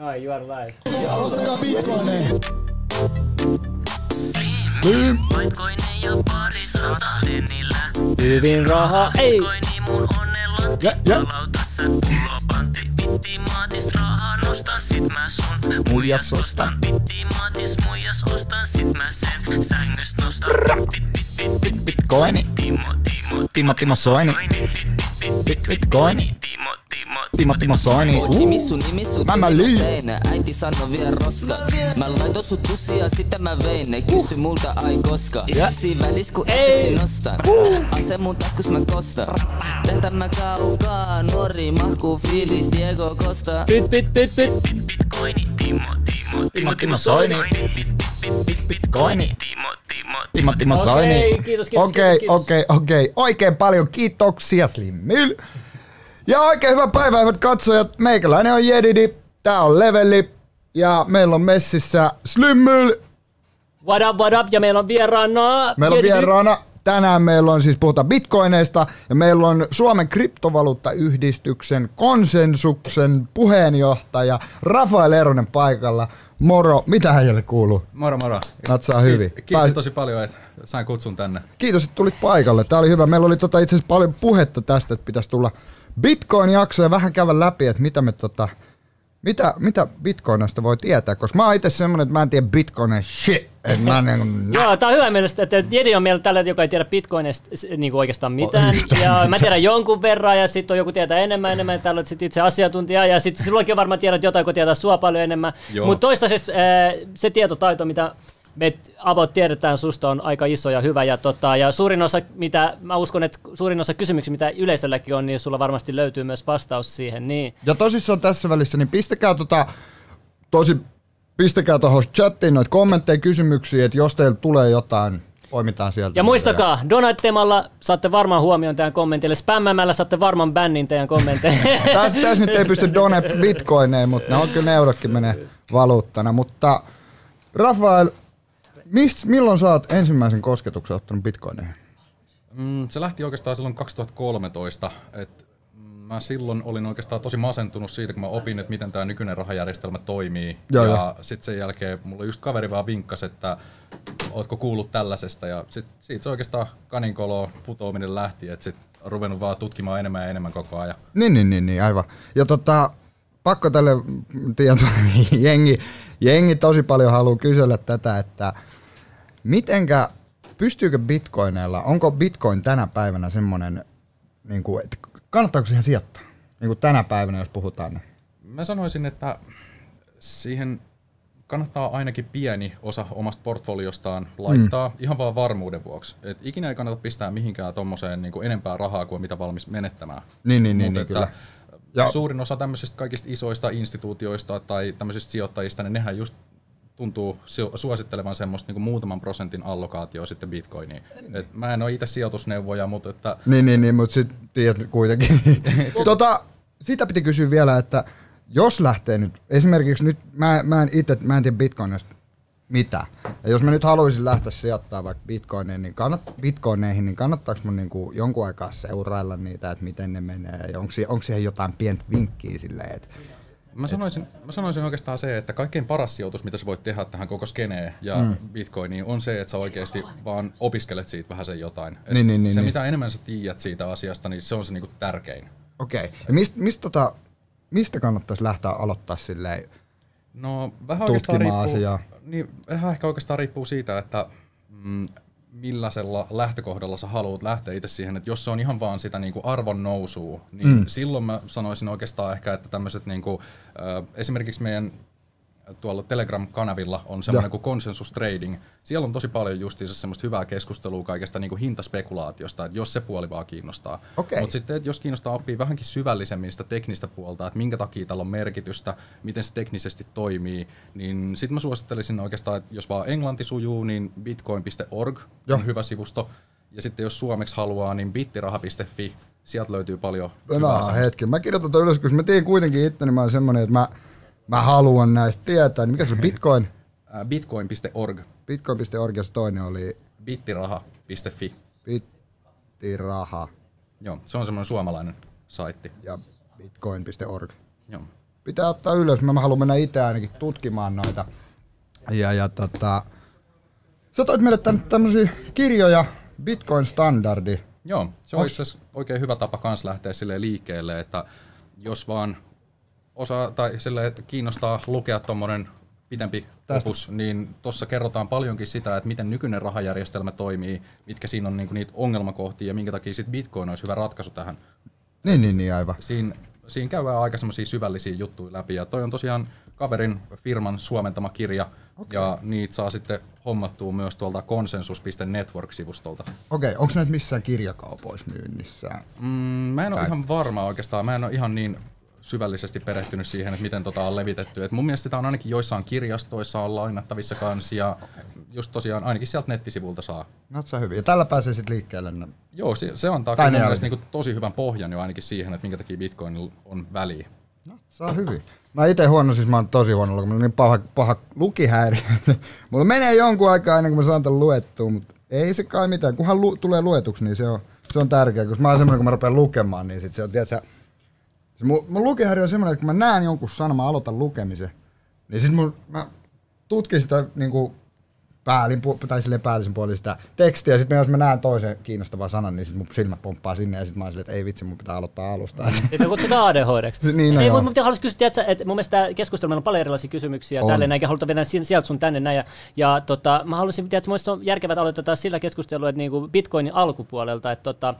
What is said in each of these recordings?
No, you are live. Ja ostakaa bitcoineja. Slim. Bitcoineja pari satanilla. Hyvin raha, ei! Bitcoini mun onnella Ja, ja. lautassa pullopanti. Bittimaatis rahaa nostan sit mä sun muijas ostan. Bittimaatis muijas ostan sit mä sen sängyst nostan. Bit, bit, bit, bit, Bitcoini. Timo, Timo, Timo, Timo Soini. Bit, bit, bit, Bitcoini. Timo, Timo, Timo, Timo Soini. Uh. Mä mä liin. tein, äiti sano vie roska. Mä laitoin sut pusia, sitten mä vein ne. Kysy multa ai koska. Siinä välis kun etsisi nostan. Ase mun taskus mä kostan. Lehtä mä kaukaa, nuori mahkuu fiilis Diego Costa. Pyt, pyt, pyt. Bitcoini, Timo, Timo, Timo, Timo Soini. Bit, bit, bit, bit, Bitcoini. Timo, Timo, Timo, Timo Okei, Soini. kiitos, kiitos, Okei, okei, okei. Oikein paljon kiitoksia Slimmil. Ja oikein hyvää päivää, hyvät katsojat. Meikäläinen on Jedidi. Tää on Leveli. Ja meillä on messissä Slimmil. What up, what up? Ja meillä on vieraana... Meillä on vieraana. Tänään meillä on siis puhutaan bitcoineista ja meillä on Suomen kryptovaluuttayhdistyksen konsensuksen puheenjohtaja Rafael Eronen paikalla. Moro, mitä äijälle kuuluu? Moro moro. Natsaa hyvin. Ki- Kiitos Pääs- tosi paljon, että sain kutsun tänne. Kiitos, että tulit paikalle. Tämä oli hyvä. Meillä oli tota itse asiassa paljon puhetta tästä, että pitäisi tulla Bitcoin-jakso ja vähän käydä läpi, että mitä me tota, mitä, mitä Bitcoinista voi tietää, koska mä oon itse semmonen, että mä en tiedä Bitcoinin shit. Että mä niin, Joo, tää on hyvä mielestä, että Jedi on meillä tällä, joka ei tiedä Bitcoinista niin oikeastaan mitään. ja mä tiedän jonkun verran ja sitten on joku tietää enemmän enemmän. Täällä on sit itse asiantuntija ja sitten silloinkin varmaan tiedät jotain, kun tietää sua paljon enemmän. Mutta toistaiseksi äh, se tietotaito, mitä me about tiedetään susta on aika iso ja hyvä. Ja, tota, ja suurin osa, mitä, mä uskon, että suurin osa kysymyksiä, mitä yleisölläkin on, niin sulla varmasti löytyy myös vastaus siihen. Niin. Ja tosissaan tässä välissä, niin pistäkää tota, tosi, pistäkää tuohon chattiin noita kommentteja, kysymyksiä, että jos teillä tulee jotain, poimitaan sieltä. Ja muistakaa, donattemalla saatte varmaan huomioon tähän kommentille, spämmämällä saatte varmaan bännin teidän kommentteihin. Tässä, tässä nyt ei pysty done bitcoineen, mutta ne on kyllä ne eurotkin menee valuuttana. Mutta Rafael, mist, milloin sä oot ensimmäisen kosketuksen ottanut bitcoineihin? Mm, se lähti oikeastaan silloin 2013, että mä silloin olin oikeastaan tosi masentunut siitä, kun mä opin, että miten tämä nykyinen rahajärjestelmä toimii. Joo, ja sitten sen jälkeen mulla just kaveri vaan vinkkasi, että ootko kuullut tällaisesta. Ja sit, siitä se oikeastaan kaninkolo putoaminen lähti, että sit ruvennut vaan tutkimaan enemmän ja enemmän koko ajan. Niin, niin, niin, niin aivan. Ja tota, pakko tälle tietoa, jengi, jengi tosi paljon haluaa kysellä tätä, että mitenkä, pystyykö bitcoineilla, onko bitcoin tänä päivänä semmoinen, niin kuin, että kannattaako siihen sijoittaa? Niin kuin tänä päivänä, jos puhutaan. Niin. Mä sanoisin, että siihen kannattaa ainakin pieni osa omasta portfoliostaan laittaa mm. ihan vaan varmuuden vuoksi. Et ikinä ei kannata pistää mihinkään tommoseen niin enempää rahaa kuin mitä valmis menettämään. Niin, niin, niin, Mut niin että kyllä. Ja- Suurin osa tämmöisistä kaikista isoista instituutioista tai tämmöisistä sijoittajista, niin nehän just tuntuu su- suosittelevan semmoista niin muutaman prosentin allokaatio sitten bitcoiniin. Et mä en ole itse sijoitusneuvoja, mutta että Niin, niin, niin mutta sitten tiedät kuitenkin. tota, siitä piti kysyä vielä, että jos lähtee nyt, esimerkiksi nyt, mä, mä en itse, mä en tiedä bitcoinista mitä. Ja jos mä nyt haluaisin lähteä sijoittamaan vaikka bitcoineihin, niin, kannat, bitcoineihin, niin kannattaako mun niinku jonkun aikaa seurailla niitä, että miten ne menee, ja onko, sie- onko siihen jotain pientä vinkkiä silleen, että Mä sanoisin, mä sanoisin oikeastaan se, että kaikkein paras sijoitus, mitä sä voit tehdä tähän koko skeneen ja mm. bitcoiniin, on se, että sä oikeasti vaan opiskelet siitä vähän sen jotain. Et Niin, niin, niin, se, niin. mitä enemmän sä tiedät siitä asiasta, niin se on se niinku tärkein. okei. Okay. Ja mist, mist, tota, mistä kannattaisi lähteä aloittaa silleen, No vähän oikeastaan Tutkimaan riippuu, asiaa. niin, vähän ehkä oikeastaan riippuu siitä, että mm, millaisella lähtökohdalla sä haluat lähteä itse siihen, että jos se on ihan vaan sitä niinku arvon nousua, niin mm. silloin mä sanoisin oikeastaan ehkä, että tämmöiset niinku, äh, esimerkiksi meidän tuolla Telegram-kanavilla on semmoinen kuin Consensus Trading. Siellä on tosi paljon justiinsa semmoista hyvää keskustelua kaikesta niin kuin hintaspekulaatiosta, että jos se puoli vaan kiinnostaa. Okei. Mutta sitten, että jos kiinnostaa oppia vähänkin syvällisemmin sitä teknistä puolta, että minkä takia tällä on merkitystä, miten se teknisesti toimii, niin sitten mä suosittelisin oikeastaan, että jos vaan englanti sujuu, niin bitcoin.org Joo. on hyvä sivusto. Ja sitten jos suomeksi haluaa, niin bittiraha.fi, sieltä löytyy paljon semmoista. hetken. Mä kirjoitan ylös, koska mä tiedän kuitenkin itse, niin mä oon semmonen, että mä, mä haluan näistä tietää. Niin mikä se oli Bitcoin? Ää, Bitcoin.org, Bitcoin.org ja se toinen oli bittiraha.fi. bittiraha Joo, se on semmoinen suomalainen saitti. ja bitcoin.org. Joo. pitää ottaa ylös. Mä haluan mennä itse ainakin tutkimaan noita. Ja, ja tota, sä toit meille tänne tämmöisiä kirjoja, Bitcoin-standardi. Joo, se on itse oikein hyvä tapa kans lähteä sille liikkeelle, että jos vaan osaa tai sille, että kiinnostaa lukea tuommoinen pitempi Tästä. opus, niin tuossa kerrotaan paljonkin sitä, että miten nykyinen rahajärjestelmä toimii, mitkä siinä on niinku niitä ongelmakohtia ja minkä takia sit Bitcoin olisi hyvä ratkaisu tähän. Niin, niin, niin aivan. Siinä, siinä käydään aika semmoisia syvällisiä juttuja läpi ja toi on tosiaan kaverin firman suomentama kirja okay. ja niitä saa sitten hommattua myös tuolta konsensus.network-sivustolta. Okei, onko näitä missään kirjakaupoissa myynnissä? Mm, mä en ole Tai- ihan varma oikeastaan. Mä en ole ihan niin syvällisesti perehtynyt siihen, että miten tota on levitetty. Et mun mielestä sitä on ainakin joissain kirjastoissa on lainattavissa kanssa ja just tosiaan ainakin sieltä nettisivulta saa. No, se on hyvin. Ja tällä pääsee sitten liikkeelle. No, Joo, se, se antaa Tai kyllä ne mun mielestä niinku tosi hyvän pohjan jo ainakin siihen, että minkä takia Bitcoin on väliä. No, saa hyvin. Mä itse huono, siis mä oon tosi huono lukemaan. Mulla on niin paha, paha lukihäiriö. Mulla menee jonkun aikaa ennen kuin mä saan tämän luettua, mutta ei se kai mitään. Kunhan lu, tulee luetuksi, niin se on, se on tärkeää. Koska mä oon semmoinen, kun mä rupean lukemaan, niin sit se on, tiedätkö, se mun, mun lukihäiriö on semmoinen, että kun mä näen jonkun sanan, mä aloitan lukemisen, niin sit mun, mä tutkin sitä niinku päälin, pu- tai silleen päällisin puolin sitä tekstiä, ja sitten jos mä näen toisen kiinnostavan sanan, niin sit mun silmät pomppaa sinne, ja sit mä oon silleen, että ei vitsi, mun pitää aloittaa alusta. Sitä kutsutaan ADHDksi. Niin, no Ei, mutta mä haluaisin kysyä, tiedätkö, että mun mielestä tämä keskustelu meillä on paljon erilaisia kysymyksiä On. tälleen näin, ja halutaan sieltä sun tänne näin. Ja, ja tota, mä haluaisin, tiedätkö, mun mielestä on järkevää, että aloitetaan sillä keskustelua, että niinku Bitcoinin alkupuolelta, että tota,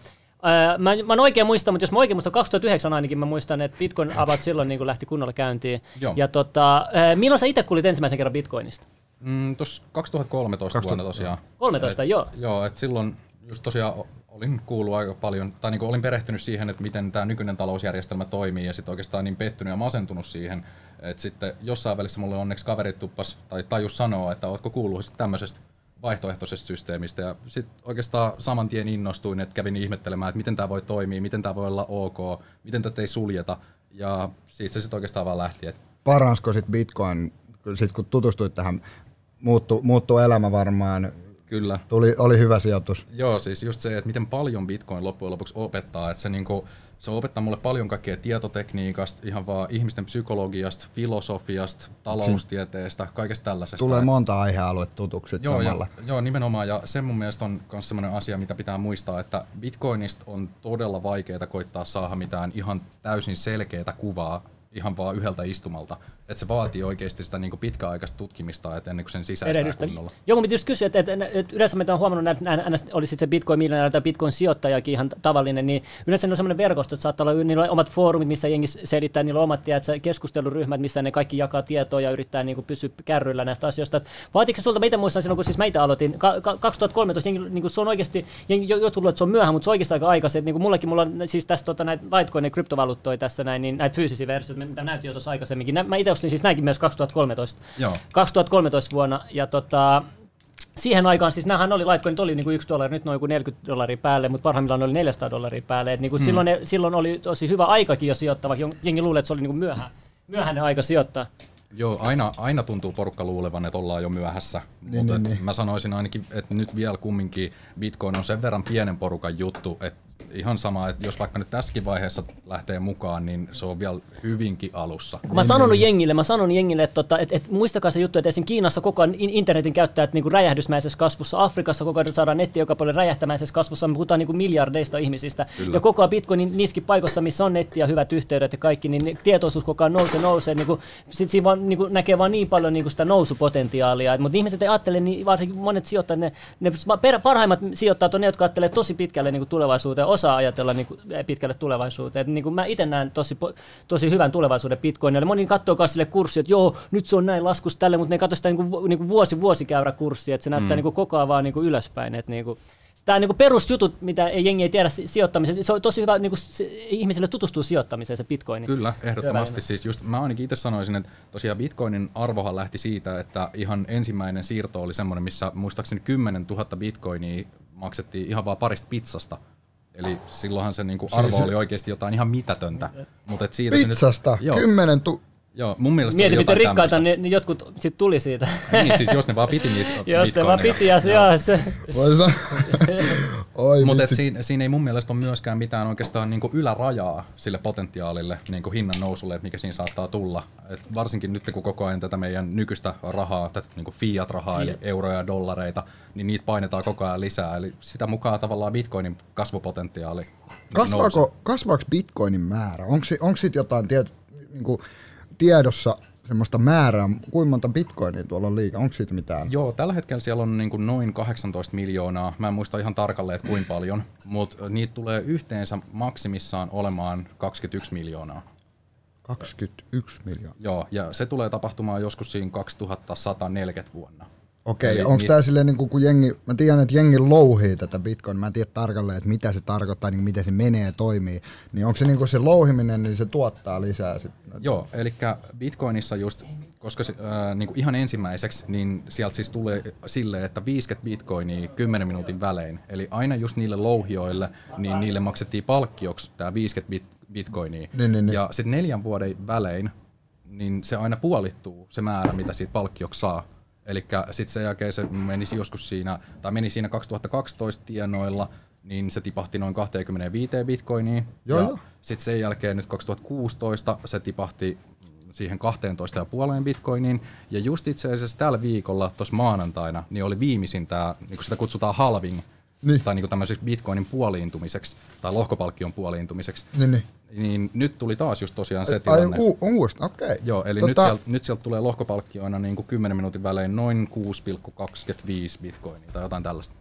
Mä, mä en oikein muista, mutta jos mä oikein muistan, 2009 ainakin mä muistan, että Bitcoin about silloin niin lähti kunnolla käyntiin. Joo. Ja tota, ää, milloin sä itse kuulit ensimmäisen kerran Bitcoinista? Mm, Tuossa 2013 vuonna tosiaan. 13, et, joo. Joo, että silloin just tosiaan olin kuullut aika paljon, tai niinku olin perehtynyt siihen, että miten tämä nykyinen talousjärjestelmä toimii, ja sitten oikeastaan niin pettynyt ja masentunut siihen, että sitten jossain välissä mulle onneksi kaverit tuppas, tai tajus sanoa, että ootko kuullut sit tämmöisestä vaihtoehtoisesta systeemistä, ja sitten oikeastaan saman tien innostuin, että kävin ihmettelemään, että miten tämä voi toimia, miten tämä voi olla ok, miten tätä ei suljeta, ja siitä se sitten oikeastaan vaan lähti, että Paransko sit Bitcoin, sit kun tutustuit tähän, muuttu, muuttuu elämä varmaan, kyllä. tuli, oli hyvä sijoitus. Joo, siis just se, että miten paljon Bitcoin loppujen lopuksi opettaa, että se, niinku, se opettaa mulle paljon kaikkea tietotekniikasta, ihan vaan ihmisten psykologiasta, filosofiasta, taloustieteestä, kaikesta tällaisesta. Tulee monta aihealuetta tutuksi Joo, ja, samalla. joo, nimenomaan, ja se mun mielestä on myös sellainen asia, mitä pitää muistaa, että Bitcoinista on todella vaikeaa koittaa saada mitään ihan täysin selkeää kuvaa ihan vaan yhdeltä istumalta. Että se vaatii oikeasti sitä niinku pitkäaikaista tutkimista, että ennen kuin sen sisäistää erehdystä. kunnolla. Joo, piti just kysyä, että, että, että yleensä mitä on huomannut, että että oli sitten se bitcoin miljonääri tai bitcoin sijoittajakin ihan tavallinen, niin yleensä ne on semmoinen verkosto, että saattaa olla, niillä on omat foorumit, missä jengi selittää, niillä on omat tiedätkö, keskusteluryhmät, missä ne kaikki jakaa tietoa ja yrittää niin kuin, pysyä kärryillä näistä asioista. Vaatiko se sulta, mä itse muistan silloin, kun siis mä itse aloitin, ka- ka- 2013, jengi, niin kuin, se on oikeasti, jengi, jo- jotkut luulee, että se on myöhään, mutta se on oikeasti aika aikaisin. että Niin kuin mullakin, mulla on siis tässä tota, näitä Litecoin ja kryptovaluuttoja tässä näin, niin näitä fyysisiä versioita, mitä näytin jo tuossa aikaisemminkin. Mä itse ostin siis näinkin myös 2013. Joo. 2013 vuonna. Ja tota, siihen aikaan, siis näähän oli, Litecoinit oli niinku yksi dollari, nyt noin joku 40 dollaria päälle, mutta parhaimmillaan oli 400 dollaria päälle. Et niinku hmm. silloin, ne, silloin oli tosi hyvä aikakin jo sijoittaa, vaikka jengi luulee, että se oli niinku myöhä, myöhäinen aika sijoittaa. Joo, aina, aina tuntuu porukka luulevan, että ollaan jo myöhässä. Niin, Mutta niin, niin. mä sanoisin ainakin, että nyt vielä kumminkin Bitcoin on sen verran pienen porukan juttu, että ihan sama, että jos vaikka nyt tässäkin vaiheessa lähtee mukaan, niin se on vielä hyvinkin alussa. Kun mä sanonut jengille, mä sanon jengille, että, tota, että, että muistakaa se juttu, että esim. Kiinassa koko ajan in- internetin käyttäjät niin kuin räjähdysmäisessä kasvussa, Afrikassa koko ajan saadaan netti joka puolella räjähtämäisessä kasvussa, me puhutaan niin kuin miljardeista ihmisistä. Kyllä. Ja koko ajan Bitcoinin niissäkin paikoissa, missä on netti ja hyvät yhteydet ja kaikki, niin tietoisuus koko ajan nousee, nousee. Niin kuin, sit siinä vaan, niin kuin, näkee vaan niin paljon niin kuin sitä nousupotentiaalia. Mutta ihmiset ei ajattele, niin varsinkin monet sijoittajat, ne, ne parhaimmat sijoittajat on ne, jotka ajattelee tosi pitkälle niin kuin tulevaisuuteen, osaa ajatella niin kuin pitkälle tulevaisuuteen. Et, niin kuin mä itse näen tosi, tosi hyvän tulevaisuuden Bitcoinille. Moni katsoo myös sille kurssi, että joo, nyt se on näin laskus tälle, mutta ne katsoo sitä niin kuin, niin kuin vuosi vuosikäyrä kurssia, että se näyttää mm. niin kuin koko ajan vaan niin kuin ylöspäin. Että niin kuin, Tämä on niin perusjutut, mitä ei jengi ei tiedä si- sijoittamisesta. Se on tosi hyvä niin kuin, ihmisille tutustua sijoittamiseen, se bitcoin. Kyllä, ehdottomasti. Siis just, mä ainakin itse sanoisin, että tosiaan Bitcoinin arvohan lähti siitä, että ihan ensimmäinen siirto oli semmoinen, missä muistaakseni 10 000 bitcoinia maksettiin ihan vaan parista pizzasta. Eli silloinhan se niinku arvo se- oli oikeasti jotain ihan mitätöntä. Mut et siitä se Pizzasta, nyt, joo, kymmenen tu... joo, mun mielestä Mieti, se miten jotain rikkaita ne, ne jotkut sit tuli siitä. Niin, siis jos ne vaan piti niitä Jos ne vaan piti ja se, joo, se. Voi sanoa, Oi Mutta siinä, siinä ei mun mielestä ole myöskään mitään oikeastaan niinku ylärajaa sille potentiaalille niinku hinnan nousulle, että mikä siinä saattaa tulla. Et varsinkin nyt kun koko ajan tätä meidän nykyistä rahaa, tätä niinku fiat-rahaa, eli euroja ja dollareita, niin niitä painetaan koko ajan lisää. Eli sitä mukaan tavallaan bitcoinin kasvupotentiaali nousee. Kasvaako, kasvaako bitcoinin määrä? Onko, onko siitä jotain tiet, niin kuin tiedossa semmoista määrää, kuinka monta bitcoinia tuolla on liikaa? Onko siitä mitään? Joo, tällä hetkellä siellä on niin kuin noin 18 miljoonaa. Mä en muista ihan tarkalleen, että kuinka paljon, mutta niitä tulee yhteensä maksimissaan olemaan 21 miljoonaa. 21 miljoonaa. Joo, ja se tulee tapahtumaan joskus siinä 2140 vuonna. Okei, Eli onko tämä silleen, niin kun jengi, mä tiedän, että jengi louhii tätä bitcoin, mä en tiedä tarkalleen, että mitä se tarkoittaa, niin miten se menee ja toimii, niin onko se niin se louhiminen, niin se tuottaa lisää sitten? Joo, eli Bitcoinissa just, koska se, äh, niin kuin ihan ensimmäiseksi, niin sieltä siis tulee silleen, että 50 bitcoinia 10 minuutin välein. Eli aina just niille louhioille, niin niille maksettiin palkkioksi tämä 50 bit, bitcoinia. Niin, niin, niin. Ja sitten neljän vuoden välein, niin se aina puolittuu se määrä, mitä siitä palkkioksi saa. Eli sitten sen jälkeen se menisi joskus siinä, tai meni siinä 2012 tienoilla, niin se tipahti noin 25 bitcoiniin. Joo, ja sitten sen jälkeen nyt 2016 se tipahti siihen 12,5 bitcoiniin. Ja just itse asiassa tällä viikolla, tuossa maanantaina, niin oli viimeisin tämä, niin sitä kutsutaan halving, Niin. tai niin tämmöiseksi bitcoinin puoliintumiseksi, tai lohkopalkkion puoliintumiseksi. Niin, niin. Niin nyt tuli taas just tosiaan se Ai tilanne. u- uudestaan, okei. Joo, eli tota... nyt, sieltä, nyt sieltä tulee lohkopalkkioina niin kuin 10 minuutin välein noin 6,25 bitcoinia tai jotain tällaista.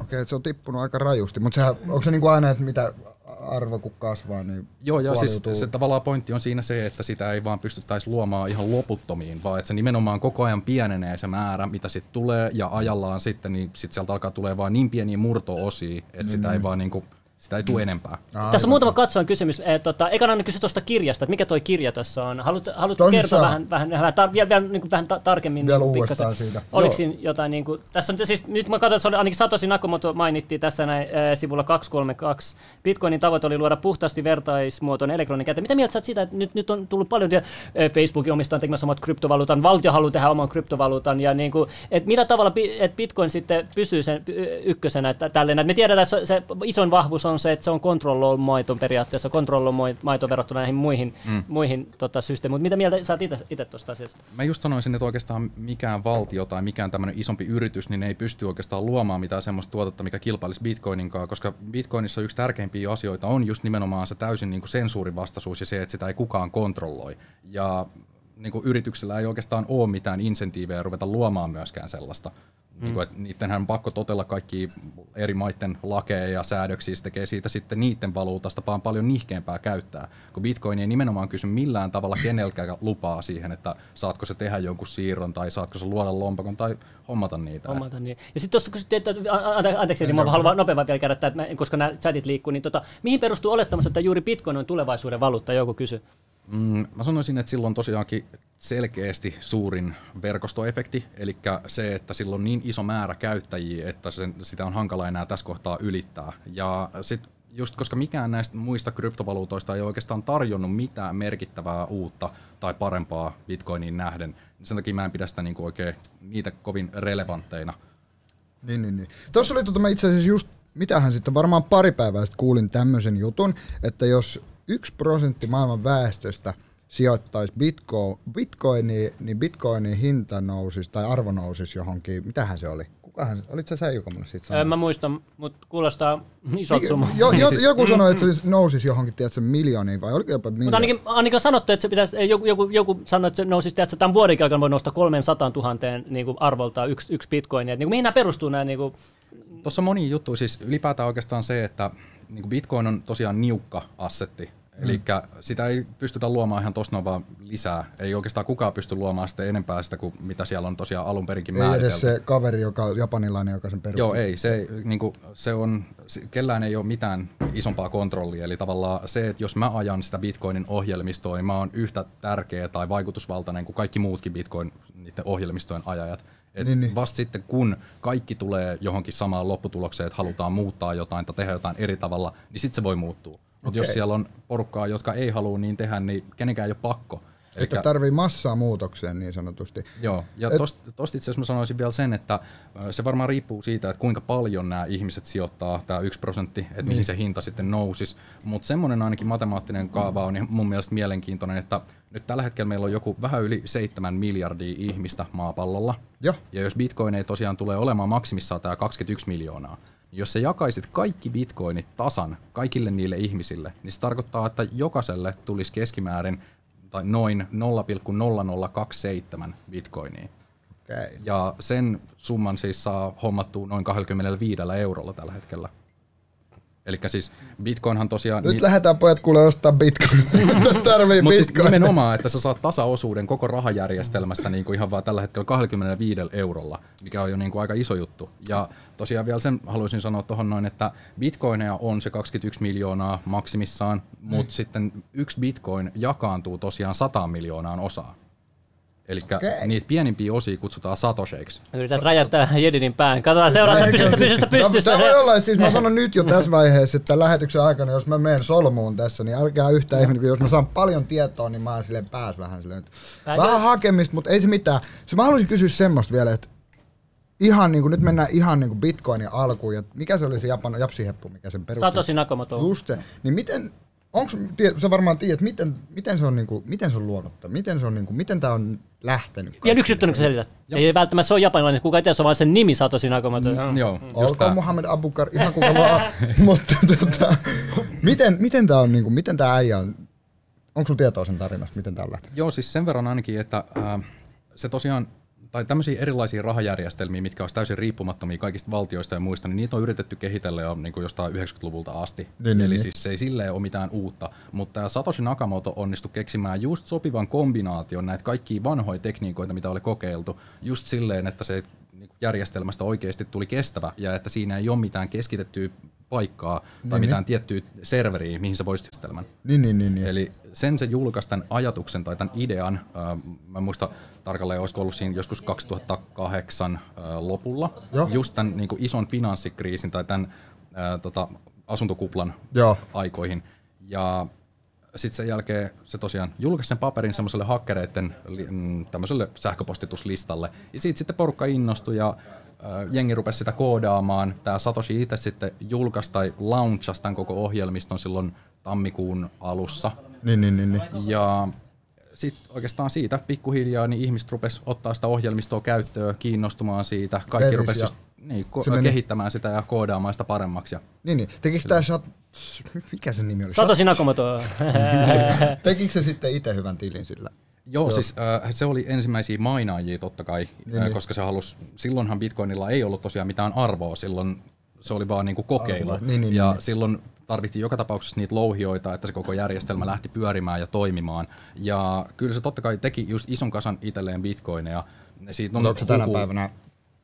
Okei, että se on tippunut aika rajusti, mutta sehän, onko se niin kuin aina, että mitä arvo kun kasvaa, niin Joo, ja siis se tavallaan pointti on siinä se, että sitä ei vaan pystyttäisi luomaan ihan loputtomiin, vaan että se nimenomaan koko ajan pienenee se määrä, mitä sitten tulee, ja ajallaan sitten, niin sit sieltä alkaa tulee vaan niin pieniä murto-osia, että sitä ei vaan niinku, sitä ei tule enempää. Aivan. Tässä on muutama katsojan kysymys. Eh, tota, ekana aina kysy tuosta kirjasta, että mikä toi kirja tässä on. Haluat, haluat Tosissaan. kertoa vähän, vähän, vähän, tar- vielä, vielä, niin kuin vähän ta- tarkemmin? Vielä niin uudestaan pikkasen? siitä. Oliko siinä jotain, niin kuin, tässä on, siis, nyt mä katson, että se oli ainakin Satoshi Nakamoto mainittiin tässä näin, äh, sivulla 232. Bitcoinin tavoite oli luoda puhtaasti vertaismuotoinen elektroninen käyttö. Mitä mieltä sä siitä, että nyt, nyt on tullut paljon, ja, äh, Facebookin omistaa tekemässä omat kryptovaluutan, valtio haluaa tehdä oman kryptovaluutan, ja niin kuin, että millä tavalla että Bitcoin sitten pysyy sen ykkösenä, että tälleen, että me tiedetään, että se, se isoin vahvuus on se, että se on control maito periaatteessa, control maito verrattuna näihin muihin, mm. muihin tota, systeemiin. Mutta mitä mieltä sä oot itse tuosta asiasta? Mä just sanoisin, että oikeastaan mikään valtio tai mikään tämmöinen isompi yritys, niin ei pysty oikeastaan luomaan mitään semmoista tuotetta, mikä kilpailisi Bitcoinin kanssa, koska Bitcoinissa yksi tärkeimpiä asioita on just nimenomaan se täysin niin kuin sensuurin vastaisuus ja se, että sitä ei kukaan kontrolloi. Ja niin kuin yrityksellä ei oikeastaan ole mitään insentiivejä ruveta luomaan myöskään sellaista. Mm. Niin kuin, että niittenhän on pakko totella kaikki eri maiden lakeja ja säädöksiä, se tekee siitä sitten niiden valuutasta vaan paljon nihkeämpää käyttää. Kun Bitcoin ei nimenomaan kysy millään tavalla kenelläkään lupaa siihen, että saatko se tehdä jonkun siirron tai saatko se luoda lompakon tai hommata niitä. Omalta, niin. Ja sitten tuossa kysyttiin, että a- ante- anteeksi, niin mä haluan nopeammin vielä käydä, että mä, koska nämä chatit liikkuu, niin tota, mihin perustuu olettamus, että juuri Bitcoin on tulevaisuuden valuutta, joku kysy. Mm, mä sanoisin, että silloin tosiaankin selkeästi suurin verkostoefekti, eli se, että sillä on niin iso määrä käyttäjiä, että sen, sitä on hankala enää tässä kohtaa ylittää. Ja sitten just koska mikään näistä muista kryptovaluutoista ei oikeastaan tarjonnut mitään merkittävää uutta tai parempaa Bitcoiniin nähden, niin sen takia mä en pidä sitä niinku oikein niitä kovin relevantteina. Niin, niin, niin. Tuossa oli tota, mä itse asiassa just, mitähän sitten varmaan pari päivää sitten kuulin tämmöisen jutun, että jos yksi prosentti maailman väestöstä sijoittaisi bitcoin, bitcoiniin, niin bitcoinin hinta nousisi tai arvo nousisi johonkin, mitähän se oli? Kukahan, olit sä sä, joka mulle siitä sanoi? Mä muistan, mutta kuulostaa isot summat. jo, jo, Siis- joku sanoi, että se nousisi johonkin, tiedätkö, miljooniin vai oliko jopa Mutta miljoona? ainakin, ainakin on sanottu, että se pitäisi, ei, joku, joku, joku sanoi, että se nousisi, että tämän vuoden aikana voi nousta 300 000 niin kuin arvolta yksi, yksi bitcoin. Niin kuin, mihin nämä perustuu nämä niin kuin, Tuossa on moni juttu, siis ylipäätään oikeastaan se, että niin Bitcoin on tosiaan niukka assetti, Eli sitä ei pystytä luomaan ihan noin vaan lisää. Ei oikeastaan kukaan pysty luomaan sitä enempää sitä kuin mitä siellä on tosiaan alun perinkin Ei määritelty. edes se kaveri, joka japanilainen, joka sen perusti. Joo, ei. Se, ei, niin kuin, se on, kellään ei ole mitään isompaa kontrollia. Eli tavallaan se, että jos mä ajan sitä Bitcoinin ohjelmistoa, niin mä oon yhtä tärkeä tai vaikutusvaltainen kuin kaikki muutkin Bitcoin niiden ohjelmistojen ajajat. Et Niin, niin. Vasta sitten, kun kaikki tulee johonkin samaan lopputulokseen, että halutaan muuttaa jotain tai tehdä jotain eri tavalla, niin sitten se voi muuttua. Mutta jos Okei. siellä on porukkaa, jotka ei halua niin tehdä, niin kenenkään ei ole pakko. Että tarvii massaa muutokseen niin sanotusti. Joo, ja Et- tosta, tosta itse asiassa mä sanoisin vielä sen, että ö, se varmaan riippuu siitä, että kuinka paljon nämä ihmiset sijoittaa, tämä yksi prosentti, että Niin. mihin se hinta sitten nousisi. Mutta semmoinen ainakin matemaattinen kaava on ihan mun mielestä mielenkiintoinen, että nyt tällä hetkellä meillä on joku vähän yli 7 miljardia ihmistä maapallolla. Joo. Ja jos bitcoin ei tosiaan tulee olemaan maksimissaan tämä 21 miljoonaa, niin jos sä jakaisit kaikki bitcoinit tasan kaikille niille ihmisille, niin se tarkoittaa, että jokaiselle tulisi keskimäärin tai noin 0,0027 bitcoinia. Okay. Ja sen summan siis saa hommattua noin 25 eurolla tällä hetkellä. Eli siis bitcoinhan tosiaan... Nyt ni- lähdetään pojat kuule ostaa bitcoin. Tarvii mutta siis bitcoin. nimenomaan, että sä saat tasaosuuden koko rahajärjestelmästä niin kuin ihan vaan tällä hetkellä 25 eurolla, mikä on jo niin kuin aika iso juttu. Ja tosiaan vielä sen haluaisin sanoa tuohon noin, että bitcoineja on se 21 miljoonaa maksimissaan, mutta sitten yksi bitcoin jakaantuu tosiaan 100 miljoonaan osaan. Eli Okei. niitä pienimpiä osia kutsutaan satosheiksi. Yrität räjäyttää Jedinin pään. Katsotaan seuraava, pystystä, pystystä, pystystä. No, tämä voi olla, että siis mä sanon nyt jo tässä vaiheessa, että lähetyksen aikana, jos mä menen solmuun tässä, niin älkää yhtään ihminen, kun jos mä saan paljon tietoa, niin mä oon silleen pääs vähän silleen, vähän hakemista, mutta ei se mitään. Se mä haluaisin kysyä semmoista vielä, että ihan niin kuin, nyt mennään ihan niin kuin Bitcoinin alkuun, ja mikä se oli se Japan, japsiheppu, mikä sen perusti? Satoshi Nakamoto. Just se. Niin miten, onks, tie- sä varmaan tiedät, miten, miten se on, niin kuin, miten se on luonut, tämän? miten se on, niin kuin, miten tää on lähtenyt? Ja yksi juttu, niin kun selität. Ei välttämättä se on japanilainen, kuka ei tiedä, se on vaan sen nimi Satoshi Nakamoto. Mm. Joo, just Olkoon. Mohamed Abukar, ihan kuka vaan. Mutta tota, miten, miten tää on, niinku, miten tää äijä on, onko sulla tietoa sen tarinasta, miten tää on lähtenyt? Joo, siis sen verran ainakin, että ää, se tosiaan, tai tämmöisiä erilaisia rahajärjestelmiä, mitkä olisi täysin riippumattomia kaikista valtioista ja muista, niin niitä on yritetty kehitellä jo niin kuin jostain 90-luvulta asti. Niin, niin, Eli niin. siis se ei silleen ole mitään uutta, mutta tämä Satoshi Nakamoto onnistui keksimään just sopivan kombinaation näitä kaikkia vanhoja tekniikoita, mitä oli kokeiltu, just silleen, että se niin järjestelmästä oikeasti tuli kestävä ja että siinä ei ole mitään keskitettyä paikkaa tai Niin, mitään tiettyä serveriä, mihin sä voisit järjestelmän. Niin, niin, niin. niin. Eli sen se julkaisi tämän ajatuksen tai tämän idean, ää, mä en muista tarkalleen, olisiko ollut siinä joskus 2008 ää, lopulla, Joo. just tämän niin kuin ison finanssikriisin tai tämän ää, tota, asuntokuplan Joo. aikoihin. Ja sitten sen jälkeen se tosiaan julkaisi sen paperin semmoiselle hakkereiden mm, tämmöiselle sähköpostituslistalle. Ja siitä sitten porukka innostui ja äh, jengi rupesi sitä koodaamaan. Tämä Satoshi itse sitten julkaisi tai launchasi tämän koko ohjelmiston silloin tammikuun alussa. Niin, niin, niin, niin. Ja sitten oikeastaan siitä pikkuhiljaa niin ihmiset rupes ottaa sitä ohjelmistoa käyttöön, kiinnostumaan siitä. Kaikki rupesi ja- just, niin, ko- meni- kehittämään sitä ja koodaamaan sitä paremmaksi. Ja niin, niin. Tekikö tää shot, mikä sen nimi oli? Satoshi Nakamoto. Shot- Tekikö se sitten itse hyvän tilin sillä? Joo, siis äh, se oli ensimmäisiä mainaajia totta kai, Niin, äh, niin. koska se halus, silloinhan Bitcoinilla ei ollut tosiaan mitään arvoa, silloin se oli vaan niinku kokeilu. Niin, niin, ja niin. silloin tarvittiin joka tapauksessa niitä louhioita, että se koko järjestelmä lähti pyörimään ja toimimaan. Ja kyllä se totta kai teki just ison kasan itselleen bitcoineja. Siitä Mutta onko se tänä päivänä,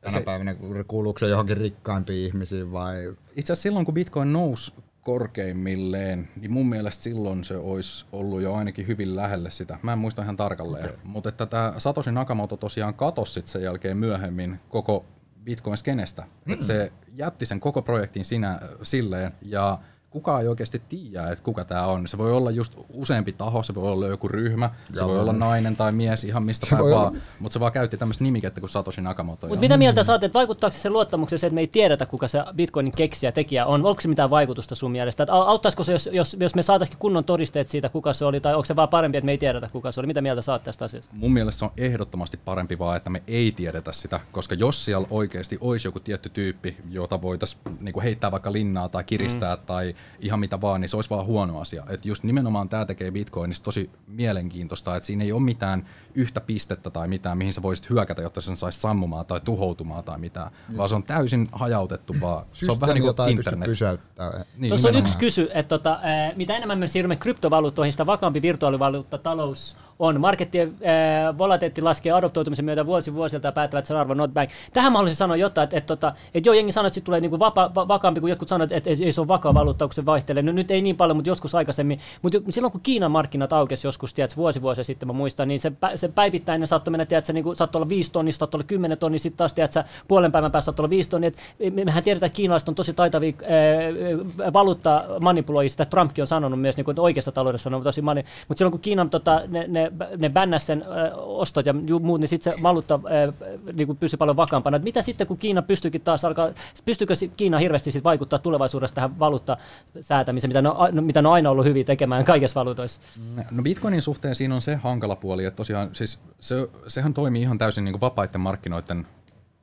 tänä Se- päivänä kuuluuko se johonkin rikkaimpiin ihmisiin vai? Itse asiassa silloin, kun Bitcoin nousi korkeimmilleen, niin mun mielestä silloin se olisi ollut jo ainakin hyvin lähelle sitä. Mä en muista ihan tarkalleen. Okay. Mutta että tämä Satoshi Nakamoto tosiaan katosi sit sen jälkeen myöhemmin koko Bitcoin-skenestä. Mm. Et se jätti sen koko projektin sinä, silleen ja kukaan ei oikeasti tiedä, että kuka tämä on. Se voi olla just useampi taho, se voi olla joku ryhmä, se voi olla nainen tai mies, ihan mistä Se päin vaan, olla- mutta se vaan käytti tämmöistä nimikettä kuin Satoshi Nakamoto. Mutta mitä mieltä sä oot, että vaikuttaako se luottamukseen se, että me ei tiedetä, kuka se Bitcoinin keksijä, tekijä on? Onko se mitään vaikutusta sun mielestä? Että au- auttaisiko se, jos, jos, jos me saataisiin kunnon todisteet siitä, kuka se oli, tai onko se vaan parempi, että me ei tiedetä, kuka se oli? Mitä mieltä sä oot tästä asiasta? Mun mielestä se on ehdottomasti parempi vaan, että me ei tiedetä sitä, koska jos siellä oikeasti olisi joku tietty tyyppi, jota voitaisiin niinku heittää vaikka linnaa tai kiristää mm. tai ihan mitä vaan, niin se olisi vaan huono asia. Et just nimenomaan tämä tekee Bitcoinista tosi mielenkiintoista, että siinä ei ole mitään yhtä pistettä tai mitään, mihin sä voisit hyökätä, jotta sen saisi sammumaan tai tuhoutumaan tai mitään, vaan se on täysin hajautettu vaan. se on vähän niin kuin internet. Niin, Tuossa on nimenomaan. yksi kysy, että tota, mitä enemmän me siirrymme kryptovaluuttoihin, sitä vakaampi virtuaalivaluuttatalous on. Markettien ää, volatiliteetti laskee adoptoitumisen myötä vuosi vuosilta ja päättävät sen arvon not bang. Tähän mä haluaisin sanoa jotain, että, että, tota, että joo, jengi sanoo, että sit tulee niinku vapa, va, vakaampi, kun jotkut sanoo, että, että ei se ole vakaa valuutta, se vaihtelee. No, nyt ei niin paljon, mutta joskus aikaisemmin. Mutta silloin kun Kiinan markkinat aukesi joskus, tiedätkö, vuosi vuosi sitten mä muistan, niin se, pä- se päivittäinen saattoi mennä, tiedätkö, niin saattoi olla 5 tonnia, saattoi olla 10 tonnia, sitten taas, tiedätkö, puolen päivän päästä saattoi olla 5 tonnia. Mehän tiedetään, että kiinalaiset on tosi taitavia ää, valuutta manipuloijia, sitä Trumpkin on sanonut myös, niin kuin, että oikeassa taloudessa on tosi mani. Mutta silloin kun Kiinan tota, ne, ne ne, bännäs sen ö, ostot ja muut, niin sitten se valuutta ö, niin pysyi paljon vakaampana. Et mitä sitten, kun Kiina pystyykin taas alkaa, pystyykö Kiina hirveästi sit vaikuttaa tulevaisuudessa tähän valuuttasäätämiseen, mitä ne, on, no, mitä ne on aina ollut hyviä tekemään kaikissa valuutoissa? No Bitcoinin suhteen siinä on se hankala puoli, että tosiaan siis se, sehän toimii ihan täysin niin kuin vapaiden markkinoiden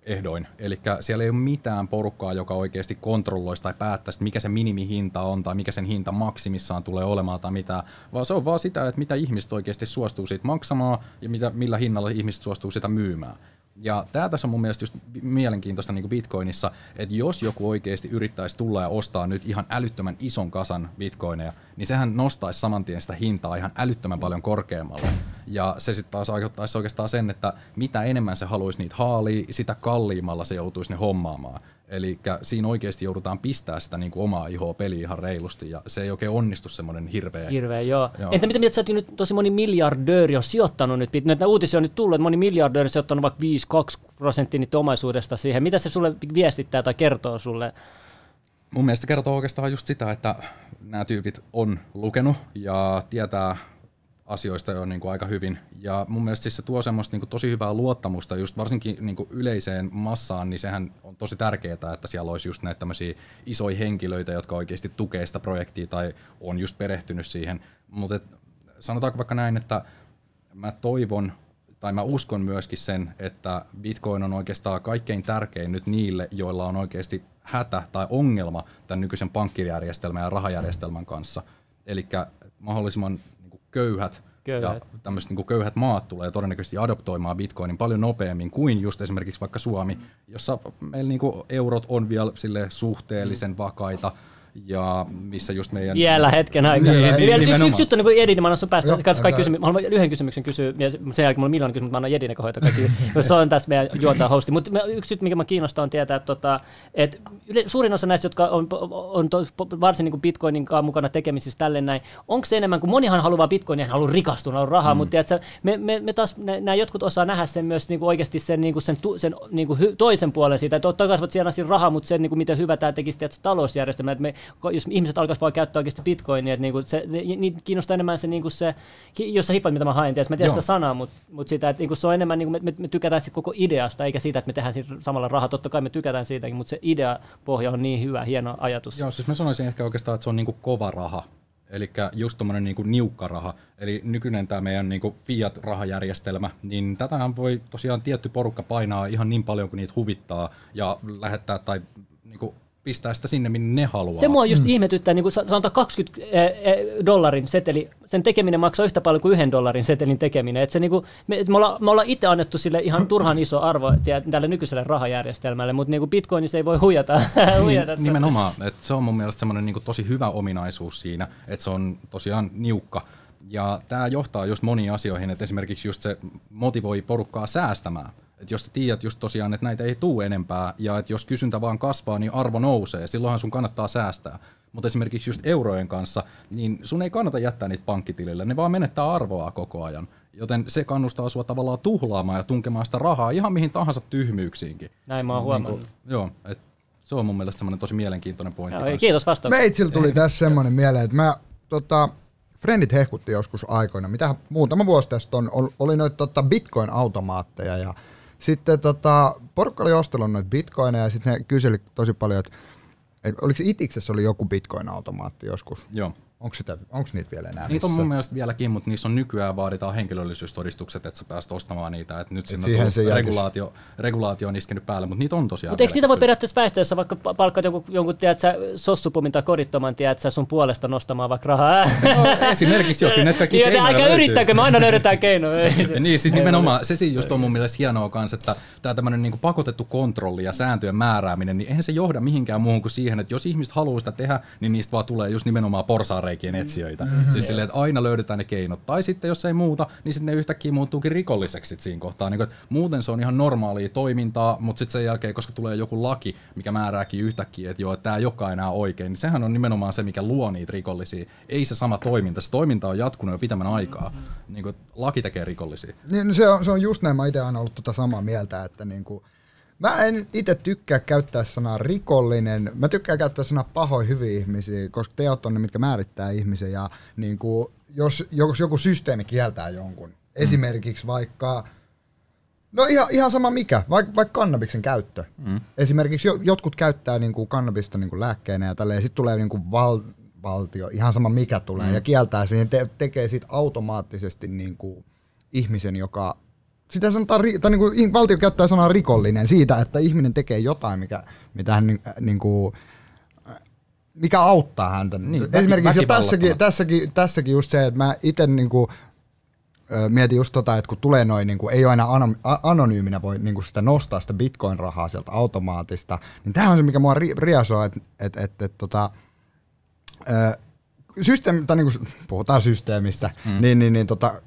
ehdoin. Eli siellä ei ole mitään porukkaa, joka oikeasti kontrolloisi tai päättäisi, mikä se minimihinta on tai mikä sen hinta maksimissaan tulee olemaan tai mitä, vaan se on vaan sitä, että mitä ihmiset oikeasti suostuu siitä maksamaan ja mitä, millä hinnalla ihmiset suostuu sitä myymään. Ja tämä tässä on mun mielestä just mielenkiintoista niin Bitcoinissa, että jos joku oikeasti yrittäisi tulla ja ostaa nyt ihan älyttömän ison kasan bitcoineja, niin sehän nostaisi saman tien sitä hintaa ihan älyttömän paljon korkeammalle. Ja se sitten taas aiheuttaisi oikeastaan sen, että mitä enemmän se haluaisi niitä haalia, sitä kalliimmalla se joutuisi ne hommaamaan. Eli siinä oikeasti joudutaan pistää sitä niin kuin omaa ihoa peliin ihan reilusti, ja se ei oikein onnistu semmoinen hirveä. Hirveä, joo. Joo. Entä mitä, mitä sä nyt tosi moni miljardööri on sijoittanut nyt, näitä uutisia on nyt tullut, että moni miljardööri on sijoittanut vaikka 5-2 prosenttia niiden omaisuudesta siihen. Mitä se sulle viestittää tai kertoo sulle? Mun mielestä kertoo oikeastaan just sitä, että nämä tyypit on lukenut ja tietää asioista jo niin kuin aika hyvin. Ja mun mielestä siis se tuo semmoista niin kuin tosi hyvää luottamusta just varsinkin niin kuin yleiseen massaan, niin sehän on tosi tärkeää, että siellä olisi just näitä tämmöisiä isoja henkilöitä, jotka oikeasti tukee sitä projektia tai on just perehtynyt siihen. Mutta sanotaanko vaikka näin, että mä toivon tai mä uskon myöskin sen, että Bitcoin on oikeastaan kaikkein tärkein nyt niille, joilla on oikeasti hätä tai ongelma tämän nykyisen pankkijärjestelmän ja rahajärjestelmän kanssa. Eli mahdollisimman köyhät, Köyhät. ja tämmöiset niin kuin köyhät maat tulee todennäköisesti adoptoimaan Bitcoinin paljon nopeammin kuin just esimerkiksi vaikka Suomi, jossa meillä niin kuin eurot on vielä sille suhteellisen vakaita ja missä just meidän... Vielä hetken aikaa. Vielä, Vielä yksi, yksi juttu, niin kuin Edi, niin mä annan sun päästä Joo, kaikki kysymyksiä. Mä haluan yhden kysymyksen kysyä, ja sen jälkeen mulla on miljoona kysymyksiä, mä annan Jedin hoitaa kaikki. se on tässä meidän juontaa hosti. Mutta yksi juttu, mikä mä kiinnostaa on tietää, että, tota, että suurin osa näistä, jotka on, on to, varsin niin kuin Bitcoinin kanssa mukana tekemisissä tälleen näin, onko se enemmän kuin monihan haluaa Bitcoinia, haluaa rikastua, haluaa rahaa, mm. mutta tiedätkö, me, me, me taas, nämä jotkut osaa nähdä sen myös niin kuin oikeasti sen, niin kuin sen, tu, sen niin kuin hy, toisen puolen siitä, että totta kai voit siellä rahaa, mutta sen, niin kuin miten hyvä tämä tekisi tiedätkö, talousjärjestelmä, että me, jos ihmiset alkaisivat vaan käyttää oikeasti Bitcoinia, että niin kuin se, ni- niitä kiinnostaa enemmän se, niin kuin se jos sä hiffat, mitä mä haen, tiedätkö, mä tiedän Joo. sitä sanaa, mutta, mutta sitä, että niin kuin se on enemmän, niin kuin me, me, me, tykätään sit koko ideasta, eikä siitä, että me tehdään siitä samalla rahaa, totta kai me tykätään siitäkin, mutta se ideapohja on niin hyvä, hieno ajatus. Joo, siis mä sanoisin ehkä oikeastaan, että se on niinku kova raha. Eli just tommonen niinku niukka raha. Eli nykyinen tämä meidän niinku fiat-rahajärjestelmä, niin tätähän voi tosiaan tietty porukka painaa ihan niin paljon kuin niitä huvittaa ja lähettää tai niinku pistää sitä sinne, minne ne haluaa. Se mua just mm. ihmetyttää, niin kuin sanotaan 20 eh, eh, dollarin seteli, sen tekeminen maksaa yhtä paljon kuin yhden dollarin setelin tekeminen. Et se, niin kuin, me, me, ollaan, me ollaan itse annettu sille ihan turhan iso arvo tälle nykyiselle rahajärjestelmälle, mutta niin kuin Bitcoinissa ei voi huijata. huijata Niin, nimenomaan. Et se on mun mielestä semmoinen niinku tosi hyvä ominaisuus siinä, että se on tosiaan niukka. Ja tämä johtaa just moniin asioihin, että esimerkiksi just se motivoi porukkaa säästämään. Et jos sä tiedät just tosiaan, että näitä ei tule enempää, ja että jos kysyntä vaan kasvaa, niin arvo nousee, silloinhan sun kannattaa säästää. Mutta esimerkiksi just eurojen kanssa, niin sun ei kannata jättää niitä pankkitilille, ne vaan menettää arvoa koko ajan. Joten se kannustaa sua tavallaan tuhlaamaan ja tunkemaan sitä rahaa ihan mihin tahansa tyhmyyksiinkin. Näin mä oon huomannut. Niinku, joo, et se on mun mielestä semmoinen tosi mielenkiintoinen pointti. Joo, kiitos vastauksesta. Meitsillä tuli tässä semmoinen mieleen, että mä, tota, Friendit hehkutti joskus aikoina, mitä muutama vuosi tästä on, ol- oli noita tota, bitcoin-automaatteja ja sitten tota, porukka oli ostellut noita bitcoineja ja sitten ne kyseli tosi paljon, että et, oliko Itiksessä oli joku bitcoin-automaatti joskus? Joo. Onko, sitä, onko niitä vielä enää Niitä on mun mielestä vieläkin, mutta niissä on nykyään vaaditaan henkilöllisyystodistukset, että sä pääst ostamaan niitä. Et nyt sinne siihen on se regulaatio, regulaatio on iskenyt päälle, mutta niitä on tosiaan Mutta eikö niitä voi periaatteessa väistää, jos sä vaikka pa- palkkaat jonkun, jonkun tiedät, sä, sossupumin tai korittoman, tiedät, sä sun puolesta nostamaan vaikka rahaa? No, esimerkiksi jokin, näitä kaikki Niin, joten keinoja älkää löytyy. yrittäkö, me aina löydetään keinoja. Ja niin, siis nimenomaan, se siinä just on mun mielestä hienoa kanssa, että tämä tämmöinen niinku pakotettu kontrolli ja sääntöjen määrääminen, niin eihän se johda mihinkään muuhun kuin siihen, että jos ihmiset haluaa sitä tehdä, niin niistä vaan tulee just nimenomaan porsaanreikien etsijöitä. Mm-hmm. Siis silleen, että aina löydetään ne keinot. Tai sitten jos ei muuta, niin sitten ne yhtäkkiä muuttuukin rikolliseksi sit siinä kohtaa. Niin kuin, että muuten se on ihan normaalia toimintaa, mutta sitten sen jälkeen, koska tulee joku laki, mikä määrääkin yhtäkkiä, että joo, että tämä ei olekaan enää oikein, niin sehän on nimenomaan se, mikä luo niitä rikollisia. Ei se sama toiminta. Se toiminta on jatkunut jo pitemmän aikaa. Niin kuin, laki tekee rikollisia. Niin, no se, on, se on just näin, mä itse aina ollut tota samaa mieltä, että niinku, mä en itse tykkää käyttää sanaa rikollinen, mä tykkään käyttää sanaa pahoin hyviä ihmisiä, koska teot on ne, mitkä määrittää ihmisen ja niinku, jos, jos joku systeemi kieltää jonkun, esimerkiksi vaikka, no ihan, ihan sama mikä, vaikka, vaikka kannabiksen käyttö. Mm. Esimerkiksi jo, jotkut käyttää niin kuin kannabista niin kuin lääkkeenä ja tälleen, sitten tulee niin kuin val, valtio, ihan sama mikä tulee, mm. ja kieltää sen, te, tekee siitä automaattisesti niin kuin ihmisen, joka sitä sanotaan, tai niin kuin, valtio käyttää sanaa rikollinen siitä, että ihminen tekee jotain, mikä, mitä hän niin, niin kuin, mikä auttaa häntä. Niin, Esimerkiksi tässäkin, tässäkin, tässäkin just se, että mä itse niinku, ö, mietin just tota, että kun tulee noin, niinku, ei ole enää ano, a- anonyyminä voi niinku sitä nostaa sitä bitcoin-rahaa sieltä automaattista, niin tämä on se, mikä mua ri, riasoo, että et, et, et, tota, systeemi, tai niinku, puhutaan systeemistä, mm. niin, niin, niin tota,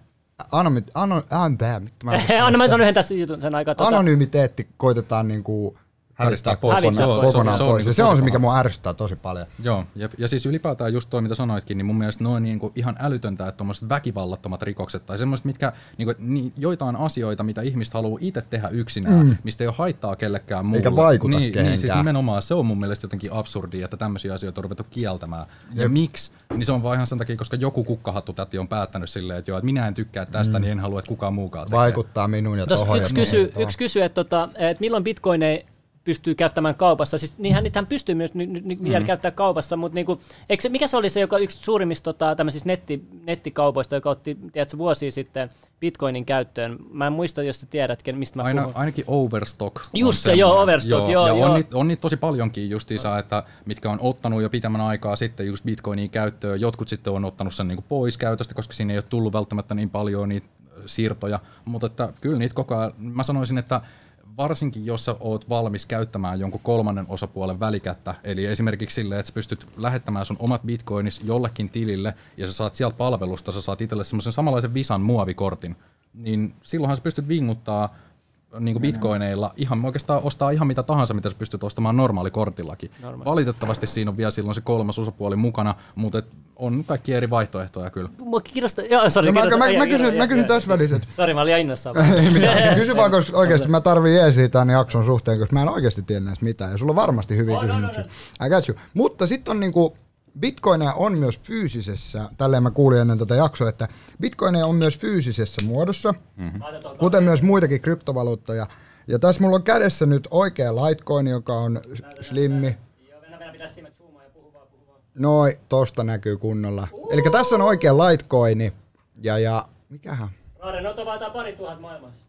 anomi, ano, an, tää, mitä mä Anna mä sanon yhden tässä jutun sen aikaa. Tota, Anonymiteetti koitetaan niinku hävittää Hävittää pois. Hävittää kokonaan, pois. kokonaan Se on pois. niinku Ja se on se, mikä paha. mua ärsyttää tosi paljon. Joo, ja, ja siis ylipäätään just toi, mitä sanoitkin, niin mun mielestä noin niinku ihan älytöntä, että tuommoiset väkivallattomat rikokset tai semmoiset, mitkä niinku, niin, joitain asioita, mitä ihmiset haluaa itse tehdä yksinään, mm. mistä ei ole haittaa kellekään muulle. Eikä vaikuta niin, niin, siis kehenkään. nimenomaan se on mun mielestä jotenkin absurdia, että tämmöisiä asioita on ruvettu kieltämään. Ja miksi? Niin se on vaan ihan sen takia, koska joku kukkahattu täti on päättänyt silleen, että joo, että minä en tykkää tästä, mm. niin en halua, että kukaan muukaan tekee. Vaikuttaa minuun ja tohon. yksi, ja kysy, tohon. yksi kysyy, että, tota, että milloin bitcoin ei pystyy käyttämään kaupassa. Siis niinhän niitähän pystyy myös ny, ny, ny, Mm. vielä käyttää kaupassa, mutta niinku, eikö se, mikä se oli se, joka yksi suurimmista tota, tämmöisistä netti, nettikaupoista, joka otti tiedätkö, vuosia sitten bitcoinin käyttöön. Mä en muista, jos sä tiedät, mistä mä Aina, puhun. ainakin Overstock. Just se, joo, Overstock, joo, ja joo. On, niitä, on niitä tosi paljonkin justiinsa, että mitkä on ottanut jo pitemmän aikaa sitten just Bitcoinin käyttöön. Jotkut sitten on ottanut sen niinku pois käytöstä, koska siinä ei ole tullut välttämättä niin paljon niitä siirtoja. Mutta että kyllä niitä koko ajan, mä sanoisin, että varsinkin jos sä oot valmis käyttämään jonkun kolmannen osapuolen välikättä, eli esimerkiksi silleen, että sä pystyt lähettämään sun omat bitcoinis jollekin tilille, ja sä saat sieltä palvelusta, sä saat itselle semmoisen samanlaisen Visan muovikortin, niin silloinhan sä pystyt vinguttaa niin kuin bitcoineilla ihan oikeastaan ostaa ihan mitä tahansa, mitä sä pystyt ostamaan normaalikortillakin. Normaali. Valitettavasti siinä on vielä silloin se kolmas osapuoli mukana, mutta et on kaikki eri vaihtoehtoja kyllä. Mua kiinnostaa, joo, sorry, No mä, kiinnostaa. mä, mä, kysyn, mä kysyn tässä välissä, Sori, mä olin mitään. Kysy vaan, koska oikeasti mä tarvii jeesiä tämän jakson suhteen, koska mä en oikeasti tiedä näistä mitään. Ja sulla on varmasti hyviä kysymyksiä. I got you. Mutta sitten on niinku, bitcoineja on myös fyysisessä, tälleen mä kuulin ennen tätä jaksoa, että bitcoineja on myös fyysisessä muodossa, tuon kuten myös muitakin kryptovaluuttoja. Ja tässä mulla on kädessä nyt oikea Litecoin, joka on slimmi. Noin, tosta näkyy kunnolla. Eli tässä on oikea Litecoini. Ja, ja mikähän? Raade, no pari tuhat maailmassa.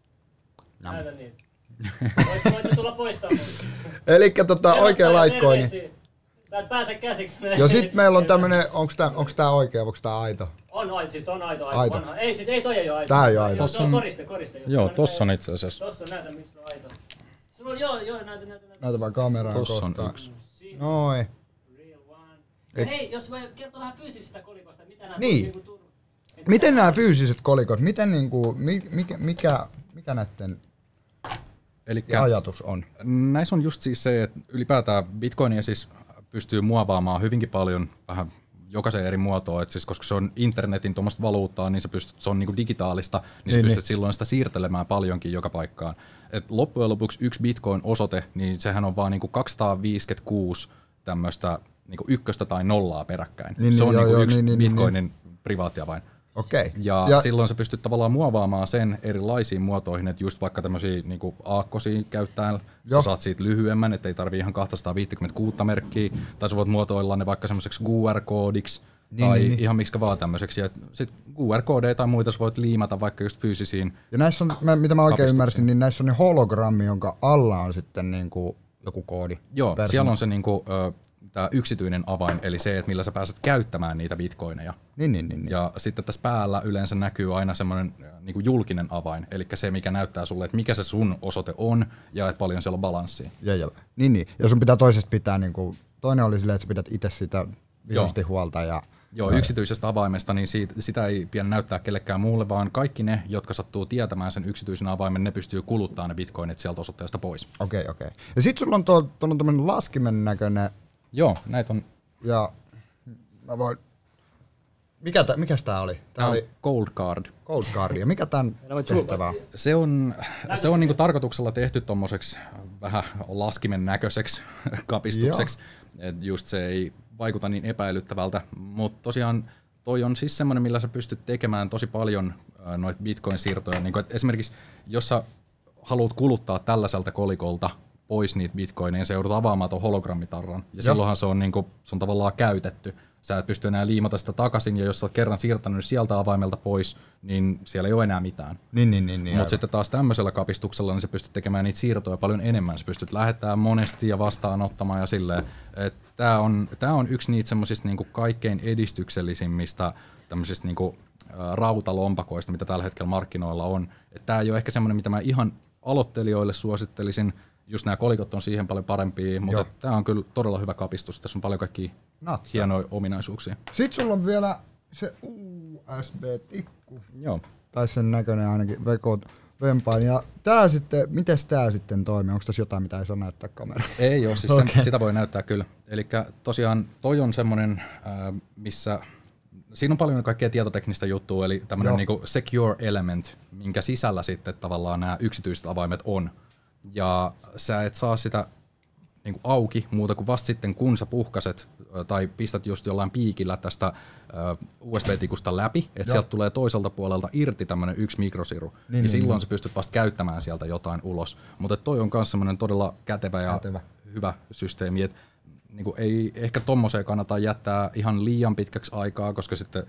Näytä niitä. Voit, voitte tulla poistamaan. Eli tota, oikea Litecoini. Sä et pääse käsiksi. Ja sit meillä on tämmönen, onks tää, onks tää oikea, onks tää aito? On aito, siis on aito, aito. Aito. Vanha. Ei, siis ei toi ei oo aito. Tää ei oo aito. Joo, Tossa on on- koriste, koriste. Joo, Mä tossa nyt- on itse asiassa. Tossa näytä, mistä on aito. Sulla on, joo, joo, näytä, näytä, näytä. Näytä vaan kameraan Tossa on kohtaan. yksi. Noin. Real one. Ei. Hei, jos voi kertoa vähän fyysisistä kolikoista, mitä nää Niin. niinku tur- Miten nämä fyysiset kolikot, miten niinku, mi- mikä, mikä, mikä näiden Elikkä ajatus on? näissä on just siis se, että ylipäätään bitcoinia siis pystyy muovaamaan hyvinkin paljon vähän jokaisen eri muotoon, että siis koska se on internetin tuommoista valuuttaa, niin sä pystyt, se on niinku digitaalista, niin, niin sä Niin, pystyt niin. silloin sitä siirtelemään paljonkin joka paikkaan. Et loppujen lopuksi yksi bitcoin-osoite, niin sehän on vaan niinku 256 tämmöistä niinku ykköstä tai nollaa peräkkäin. Niin, se niin, on joo, niinku joo, yksi niin, niin, niin, bitcoinin privaattiavain. Okei. Ja, ja silloin sä pystyt tavallaan muovaamaan sen erilaisiin muotoihin, että just vaikka tämmöisiä niin aakkosia käyttäen, Joo. sä saat siitä lyhyemmän, ettei tarvii ihan 256 merkkiä, tai sä voit muotoilla ne vaikka semmoiseksi QR-koodiksi, Niin, tai niin, niin. ihan miksi vaan tämmöiseksi. Ja sit QR-koodeja tai muita sä voit liimata vaikka just fyysisiin. Ja näissä on, mä, mitä mä oikein ymmärsin, niin näissä on ne hologrammi, jonka alla on sitten niinku joku koodi. Joo, Persona. siellä on se niinku, ö, tää yksityinen avain, eli se, että millä sä pääset käyttämään niitä bitcoineja. Niin, niin, niin. niin. Ja sitten tässä päällä yleensä näkyy aina semmoinen niin kuin julkinen avain, eli se, mikä näyttää sulle, että mikä se sun osoite on ja että paljon siellä on balanssia. Ja, ja. Niin, niin. Ja sun pitää toisesta pitää, niinku, toinen oli silleen, että sä pidät itse sitä visusti huolta. Ja, Joo, yksityisestä avaimesta, niin siitä, sitä ei pidä näyttää kellekään muulle, vaan kaikki ne, jotka sattuu tietämään sen yksityisen avaimen, ne pystyy kuluttaa ne bitcoinit sieltä osoitteesta pois. Okei, okei. Ja sit sulla on tuolla on tämmönen laskimen näköinen, Joo, näitä on, ja mä voin... Mikä tä, mikäs tää oli? Tää tämä on oli Cold Card. Cold Card. Ja mikä tän tehtävä on? Se on, se on niinku tarkoituksella tehty tommoseksi vähän laskimen näköiseksi kapistukseksi. Et just se ei vaikuta niin epäilyttävältä, mutta tosiaan toi on siis semmoinen, millä sä pystyt tekemään tosi paljon noita bitcoin-siirtoja. Niin kuin, että esimerkiksi jos sä haluat kuluttaa tällaiselta kolikolta pois niitä bitcoineja, niin sä joudut avaamaan tuon hologrammitarran. Ja silloinhan se on, niin kuin, se on tavallaan käytetty. Sä et pysty enää liimata sitä takaisin, ja jos sä oot kerran siirtänyt sieltä avaimelta pois, niin siellä ei ole enää mitään. Niin, niin, niin. niin Mutta sitten taas tämmöisellä kapistuksella, niin sä pystyt tekemään niitä siirtoja paljon enemmän. Sä pystyt lähettämään monesti ja vastaanottamaan ja silleen. Tämä on, tää on yksi niitä semmoisista niinku kaikkein edistyksellisimmistä tämmöisistä niinku, rautalompakoista, mitä tällä hetkellä markkinoilla on. Tämä ei ole ehkä semmoinen, mitä mä ihan aloittelijoille suosittelisin. Just nämä kolikot on siihen paljon parempia, mutta tämä on kyllä todella hyvä kapistus. Tässä on paljon kaikkia Natsaa. hienoja ominaisuuksia. Sitten sulla on vielä se USB-tikku. Joo. Tai sen näköinen ainakin vekot vempain. Ja tää sitten, miten tää sitten toimii? Onko tässä jotain, mitä ei saa näyttää kameraan? Ei ole, siis Okei. okay. sitä voi näyttää kyllä. Eli tosiaan toi on semmoinen, missä siinä on paljon kaikkea tietoteknistä juttua, eli tämmöinen Joo. niinku secure element, minkä sisällä sitten tavallaan nämä yksityiset avaimet on. Ja sä et saa sitä niinku auki muuta kuin vasta sitten, kun sä puhkaset tai pistät just jollain piikillä tästä USB-tikusta läpi, että sieltä tulee toiselta puolelta irti tämmöinen yksi mikrosiru, niin, niin, niin, silloin niin. sä pystyt vasta käyttämään sieltä jotain ulos. Mutta toi on myös semmoinen todella kätevä ja Kätevä. hyvä systeemi, että niinku ei ehkä tommoseen kannata jättää ihan liian pitkäksi aikaa, koska sitten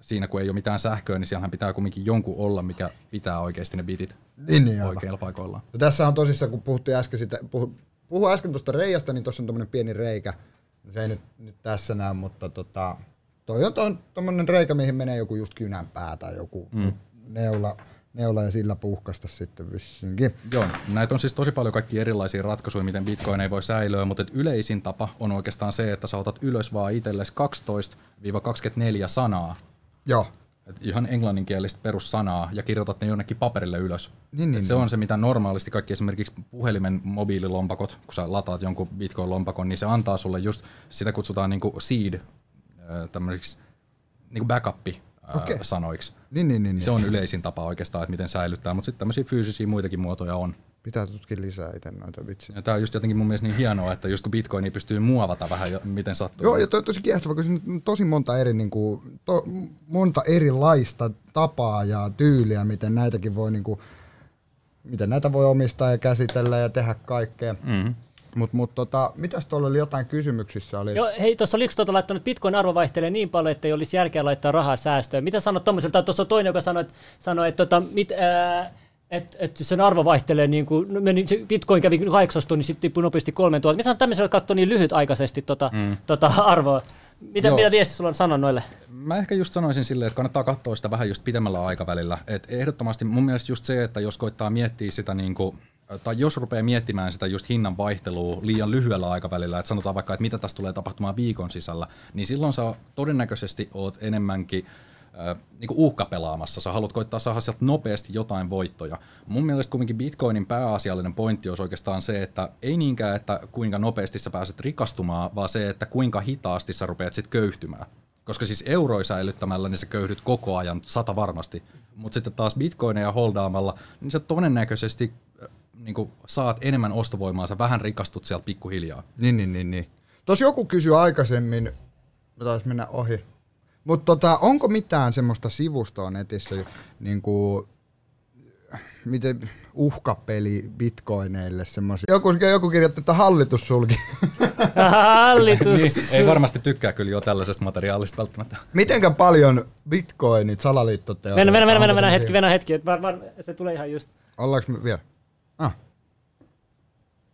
siinä kun ei ole mitään sähköä, niin siellähän pitää kumminkin jonkun olla, mikä pitää oikeasti ne bitit Niin, niin oikeilla paikoillaan. Ja tässä on tosissaan, kun puhuttiin äsken sitä, puhu, puhu äsken tuosta reijasta, niin tuossa on tämmöinen pieni reikä. Se ei nyt, nyt tässä näy, mutta tota, toi on ton, tommonen reikä, mihin menee joku just kynänpää tai joku mm. neula, neula ja sillä puhkasta sitten vissinkin. Joo, näitä on siis tosi paljon kaikki erilaisia ratkaisuja, miten bitcoin ei voi säilyä, mutta et yleisin tapa on oikeastaan se, että sä otat ylös vaan itsellesi 12-24 sanaa, Joo. et ihan englanninkielistä perussanaa, ja kirjoitat ne jonnekin paperille ylös. Niin, niin, Et se on se, mitä normaalisti kaikki esimerkiksi puhelimen mobiililompakot, kun sä lataat jonkun bitcoin-lompakon, niin se antaa sulle just, sitä kutsutaan niinku seed, ö, tämmöisiksi niinku backup Okei. sanoiksi. Niin, niin, niin. niin. Se on yleisin tapa oikeastaan, että miten säilyttää, mutta sitten tämmöisiä fyysisiä muitakin muotoja on. Pitää tutkia lisää itse noita vitsi. Ja tämä on just jotenkin mun mielestä niin hienoa, että just kun bitcoini pystyy muovata vähän, jo- miten sattuu. Joo, ja toi on tosi kiehtova, kun siinä on tosi monta, eri, niin kuin, to, monta erilaista tapaa ja tyyliä, miten näitäkin voi, niin kuin, miten näitä voi omistaa ja käsitellä ja tehdä kaikkea. Mm-hmm. Mutta mut, tota, mitäs tuolla oli jotain kysymyksissä? Oli? Joo, hei, tuossa oliko tuota laittanut, että Bitcoin arvo vaihtelee niin paljon, että ei olisi järkeä laittaa rahaa säästöön. Mitä sanot tuommoiselta? Tuossa on toinen, joka sanoi, että, sanoi, että, tota, mit, ää, että, että sen arvo vaihtelee, niin kuin, no, meni, se Bitcoin kävi 8 niin sitten tippui nopeasti 3000. Mitä sanot tämmöisellä, joka katsoi niin lyhytaikaisesti tota, mm. tota arvoa? Mitä, Joo. mitä viesti sulla on sanoa noille? Mä ehkä just sanoisin silleen, että kannattaa katsoa sitä vähän just pitemmällä aikavälillä. Et ehdottomasti mun mielestä just se, että jos koittaa miettiä sitä niin kuin, tai jos rupeaa miettimään sitä just hinnan vaihtelua liian lyhyellä aikavälillä, että sanotaan vaikka, että mitä tässä tulee tapahtumaan viikon sisällä, niin silloin sä todennäköisesti oot enemmänkin niin uhkapelaamassa. Sä haluat koittaa saada sieltä nopeasti jotain voittoja. Mun mielestä kuitenkin Bitcoinin pääasiallinen pointti olisi oikeastaan se, että ei niinkään, että kuinka nopeasti sä pääset rikastumaan, vaan se, että kuinka hitaasti sä rupeat sitten köyhtymään. Koska siis euroi säilyttämällä, niin sä köyhdyt koko ajan sata varmasti. Mutta sitten taas bitcoineja holdaamalla, niin sä todennäköisesti niin saat enemmän ostovoimaa, sä vähän rikastut sieltä pikkuhiljaa. Niin, niin, niin, niin. Tuossa joku kysyi aikaisemmin, mä tais mennä ohi. Mutta tota, onko mitään semmoista sivustoa netissä, niin kuin, miten uhkapeli bitcoineille semmoisia. Joku, joku kirjoitti, että hallitus sulki. Hallitus. Niin, ei varmasti tykkää kyllä jo tällaisesta materiaalista välttämättä. Mitenkä paljon bitcoinit, salaliittoteoriat? Mennä, mennä, mennä, mennä, onko mennä se hetki, siinä? mennä hetki. että Var, var, se tulee ihan just. Ollaanko me vielä? Ah.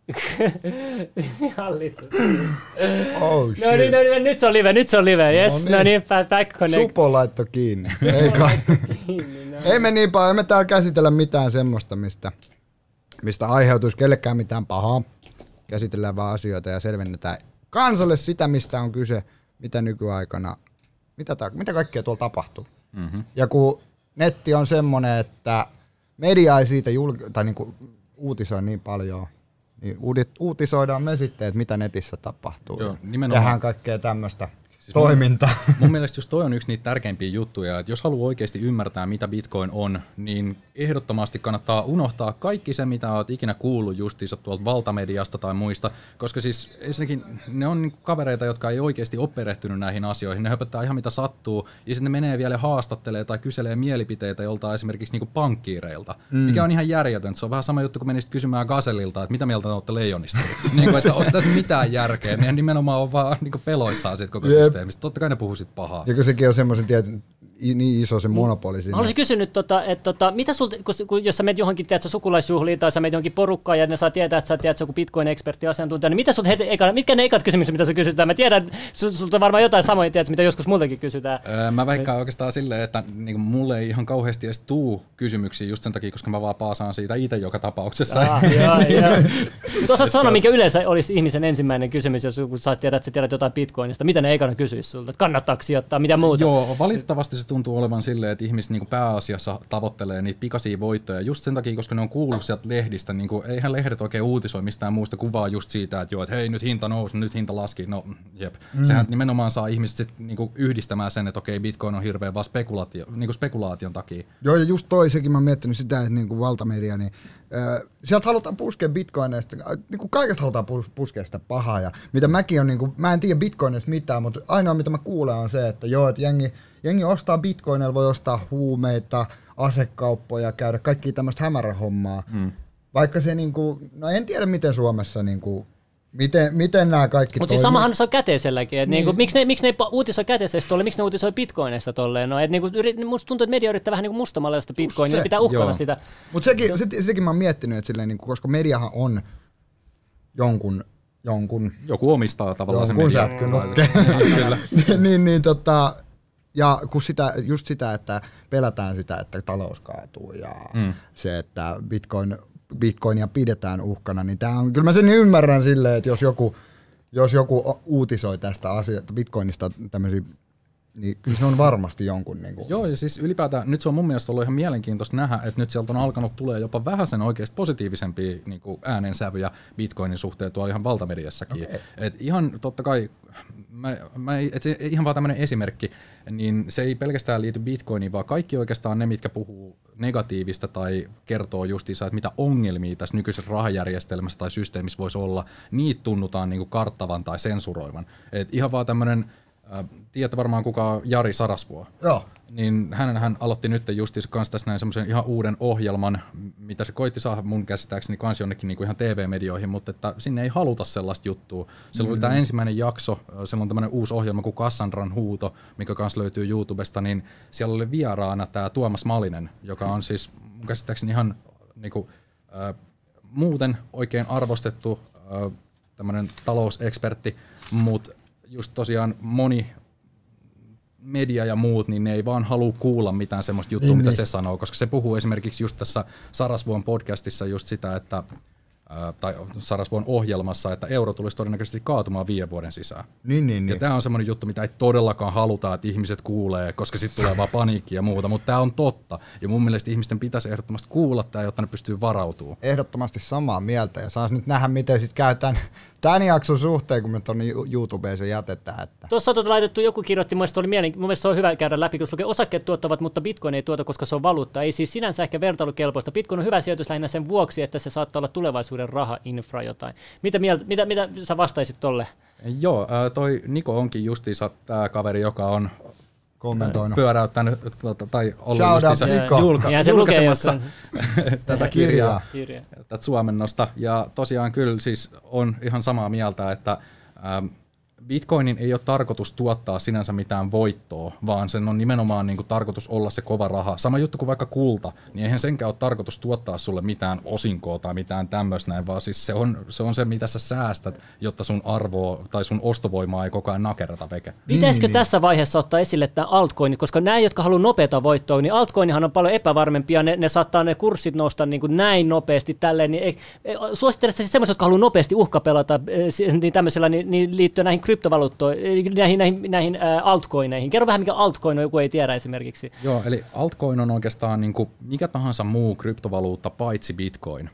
Hallitus. Oh shit. No niin, no niin, nyt se on live, nyt se on live. Yes, No no niin. niin, back, connect. Supo laitto kiinni. Ei kai. Kiinni, no. Ei me niin paljon, ei me täällä käsitellä mitään semmoista, mistä, mistä aiheutuisi kellekään mitään pahaa. Käsitellään vaan asioita ja selvennetään kansalle sitä, mistä on kyse, mitä nykyaikana, mitä, ta, mitä kaikkea tuolla tapahtuu. Mm-hmm. Ja kun netti on semmoinen, että media ei siitä julk- tai niinku uutisoi niin paljon, niin uutisoidaan me sitten, että mitä netissä tapahtuu. Joo, nimenomaan. Tehdään kaikkea tämmöistä toiminta. Mun mielestä just toi on yksi niitä tärkeimpiä juttuja, että jos haluaa oikeasti ymmärtää, mitä Bitcoin on, niin ehdottomasti kannattaa unohtaa kaikki se, mitä oot ikinä kuullut justiinsa tuolta valtamediasta tai muista, koska siis ensinnäkin ne on niinku kavereita, jotka ei oikeasti ole perehtynyt näihin asioihin, ne höpöttää ihan mitä sattuu, ja sitten ne menee vielä haastattelee tai kyselee mielipiteitä joltain esimerkiksi niinku pankkiireilta, mm. mikä on ihan järjetöntä. Se on vähän sama juttu, kun menisit kysymään Gaselilta, että mitä mieltä olette leijonista. niin kuin, että onko tässä mitään järkeä, ne nimenomaan on vaan niinku peloissaan siitä koko Jep. Systeemistä. Totta kai ne puhuu sit pahaa. Ja kun sekin on semmoisen tietyn, niin iso se monopoli Mä siinä. haluaisin kysyä nyt, tota, että tota, mitä sulta, kun, kun, jos sä menet johonkin tiedätkö, sukulaisjuhliin tai sä menet johonkin porukkaan ja ne saa tietää, että sä tiedät joku Bitcoin-ekspertti asiantuntija, niin mitä sulta heti, eka, mitkä ne ekat kysymykset, mitä sä kysytään? Mä tiedän, sul, sulta varmaan jotain samoja tiedät, mitä joskus multakin kysytään. Öö, Mä väikkaan oikeastaan silleen, että niin mulle ei ihan kauheasti edes tuu kysymyksiä just sen takia, koska mä vaan paasaan siitä itse joka tapauksessa. Ah. Mutta osaat sanoa, mikä yleensä olisi ihmisen ensimmäinen kysymys, jos joku saat tietää, että sä tiedät jotain Bitcoinista. Mitä ne ekana kysyisi sulta? Että kannattaako sijoittaa, mitä muuta? Joo, valitettavasti se tuntuu olevan silleen, että ihmiset niin pääasiassa tavoittelee niitä pikaisia voittoja just sen takia, koska ne on kuullut sieltä lehdistä. Niin kuin, eihän lehdet oikein uutisoi mistään muusta kuvaa just siitä, että joo, että hei nyt hinta nousi, nyt hinta laski. No jep. Mm. Sehän nimenomaan saa ihmiset sit, niin kuin yhdistämään sen, että okei, Bitcoin on hirveän vaan spekulaatio, niin kuin spekulaation takia. Joo, ja just toi, sekin mä oon miettinyt sitä, että niin kuin valtamedia, niin äh, sieltä halutaan puskea bitcoineista, niin kuin kaikesta halutaan pus- puskea sitä pahaa, ja mitä mäkin on, niin kuin, mä en tiedä bitcoineista mitään, mutta ainoa mitä mä kuulen on se, että joo, että jengi, jengi ostaa bitcoineilla, voi ostaa huumeita, asekauppoja, käydä kaikki tämmöistä hämärähommaa, mm. vaikka se niin kuin, no en tiedä miten Suomessa niin kuin, Miten, miten nämä kaikki Mutta siis samahan se on käteiselläkin. Et niin. niinku, miksi, ne, miksi ne uutisoi käteisestä tolle, miksi ne uutisoi bitcoinista tolleen? No, et niinku, yrit, musta tuntuu, että media yrittää vähän niinku mustamalla sitä bitcoinia, se. ja pitää uhkana Joo. sitä. Mutta sekin, se, sekin mä oon miettinyt, että silleen, niin kuin, koska mediahan on jonkun, jonkun, Joku omistaa tavallaan jonkun se media. sätkynukke. Kyllä. niin, niin tota, ja kun sitä, just sitä, että pelätään sitä, että talous kaatuu ja mm. se, että bitcoin, bitcoinia pidetään uhkana, niin tää on, kyllä mä sen ymmärrän silleen, että jos joku, jos joku uutisoi tästä asiasta, bitcoinista tämmöisiä, niin kyllä se on varmasti jonkun niin kuin, Joo, ja siis ylipäätään nyt se on mun mielestä ollut ihan mielenkiintoista nähdä, että nyt sieltä on alkanut tulee jopa vähän sen oikeasti positiivisempia niin kuin äänensävyjä Bitcoinin suhteen tuolla ihan valtamediassakin. Okay. Et ihan totta kai, mä, mä, et se, ihan vaan tämmöinen esimerkki, niin se ei pelkästään liity Bitcoiniin, vaan kaikki oikeastaan ne, mitkä puhuu negatiivista tai kertoo justiinsa, että mitä ongelmia tässä nykyisessä rahajärjestelmässä tai systeemissä voisi olla, niitä tunnutaan niin kuin karttavan tai sensuroivan. Et ihan vaan tämmöinen, tiedätte varmaan kuka on Jari Sarasvuo joo, niin hän, hän aloitti nyt justiinsa kanssa tässä näin semmoisen ihan uuden ohjelman, mitä se koitti saada mun käsittääkseni kans jonnekin niin kuin ihan TV-medioihin, mutta että sinne ei haluta sellaista juttua. Siellä oli tämä ensimmäinen jakso, siellä on tämmöinen uusi ohjelma kuin Kassandran huuto, mikä kanssa löytyy YouTubesta, niin siellä oli vieraana tämä Tuomas Malinen, joka on siis mun käsittääkseni ihan niin kuin, äh, muuten oikein arvostettu äh, tämmöinen talousekspertti, mutta just tosiaan moni media ja muut, niin ne ei vaan halua kuulla mitään semmoista juttua, Niin, mitä niin. se sanoo, koska se puhuu esimerkiksi just tässä Sarasvuon podcastissa just sitä, että tai Sarasvuon ohjelmassa, että euro tulisi todennäköisesti kaatumaan viiden vuoden sisään. niin, niin, Ja niin. tämä on semmoinen juttu, mitä ei todellakaan haluta, että ihmiset kuulee, koska sitten tulee vaan paniikki ja muuta, mutta tämä on totta. Ja mun mielestä ihmisten pitäisi ehdottomasti kuulla tämä, jotta ne pystyy varautumaan. ehdottomasti samaa mieltä ja saas nyt nähdä, miten sitten käy tämän, jakson suhteen, kun me tuonne YouTubeen se jätetään. Että. Tuossa on tota laitettu, joku kirjoitti, mun oli mielen, mun se on hyvä käydä läpi, koska lukee osakkeet tuottavat, mutta Bitcoin ei tuota, koska se on valuutta. Ei siis sinänsä ehkä vertailukelpoista. Bitcoin on hyvä sijoitus lähinnä sen vuoksi, että se saattaa olla tulevaisuuden raha, infra jotain. Mitä, mieltä, mitä, mitä sä vastaisit tolle? Joo, ää, toi Niko onkin justiinsa tämä kaveri, joka on Kommentoinut. pyöräyttänyt tuota, tai ollut justiinsa julka- Ja se lukee julkaisemassa tätä kirjaa, Kirja. tätä suomennosta. Ja tosiaan kyllä siis on ihan samaa mieltä, että ähm, Bitcoinin ei ole tarkoitus tuottaa sinänsä mitään voittoa, vaan sen on nimenomaan niin kuin, tarkoitus olla se kova raha. Sama juttu kuin vaikka kulta, niin eihän senkään ole tarkoitus tuottaa sulle mitään osinkoa tai mitään tämmöistä näin, vaan siis se on, se on se, mitä sä säästät, jotta sun arvoa tai sun ostovoimaa ei koko ajan nakerata veke. Pitäisikö tässä vaiheessa ottaa esille tämä altcoinit, koska nämä, jotka haluaa nopeata voittoa, niin altcoinihan on paljon epävarmempia, ne, ne saattaa ne kurssit nousta niin kuin näin nopeasti tälleen, niin ei, ei, suosittelen siis semmoiset, jotka haluaa nopeasti uhkapelata eh, niin tämmöisellä, niin, niin liittyen näihin kryptovaluuttoihin, näihin, näihin, näihin altcoineihin. Kerro vähän, mikä altcoin on, joku ei tiedä esimerkiksi. Joo, eli altcoin on oikeastaan niin kuin mikä tahansa muu kryptovaluutta paitsi bitcoin.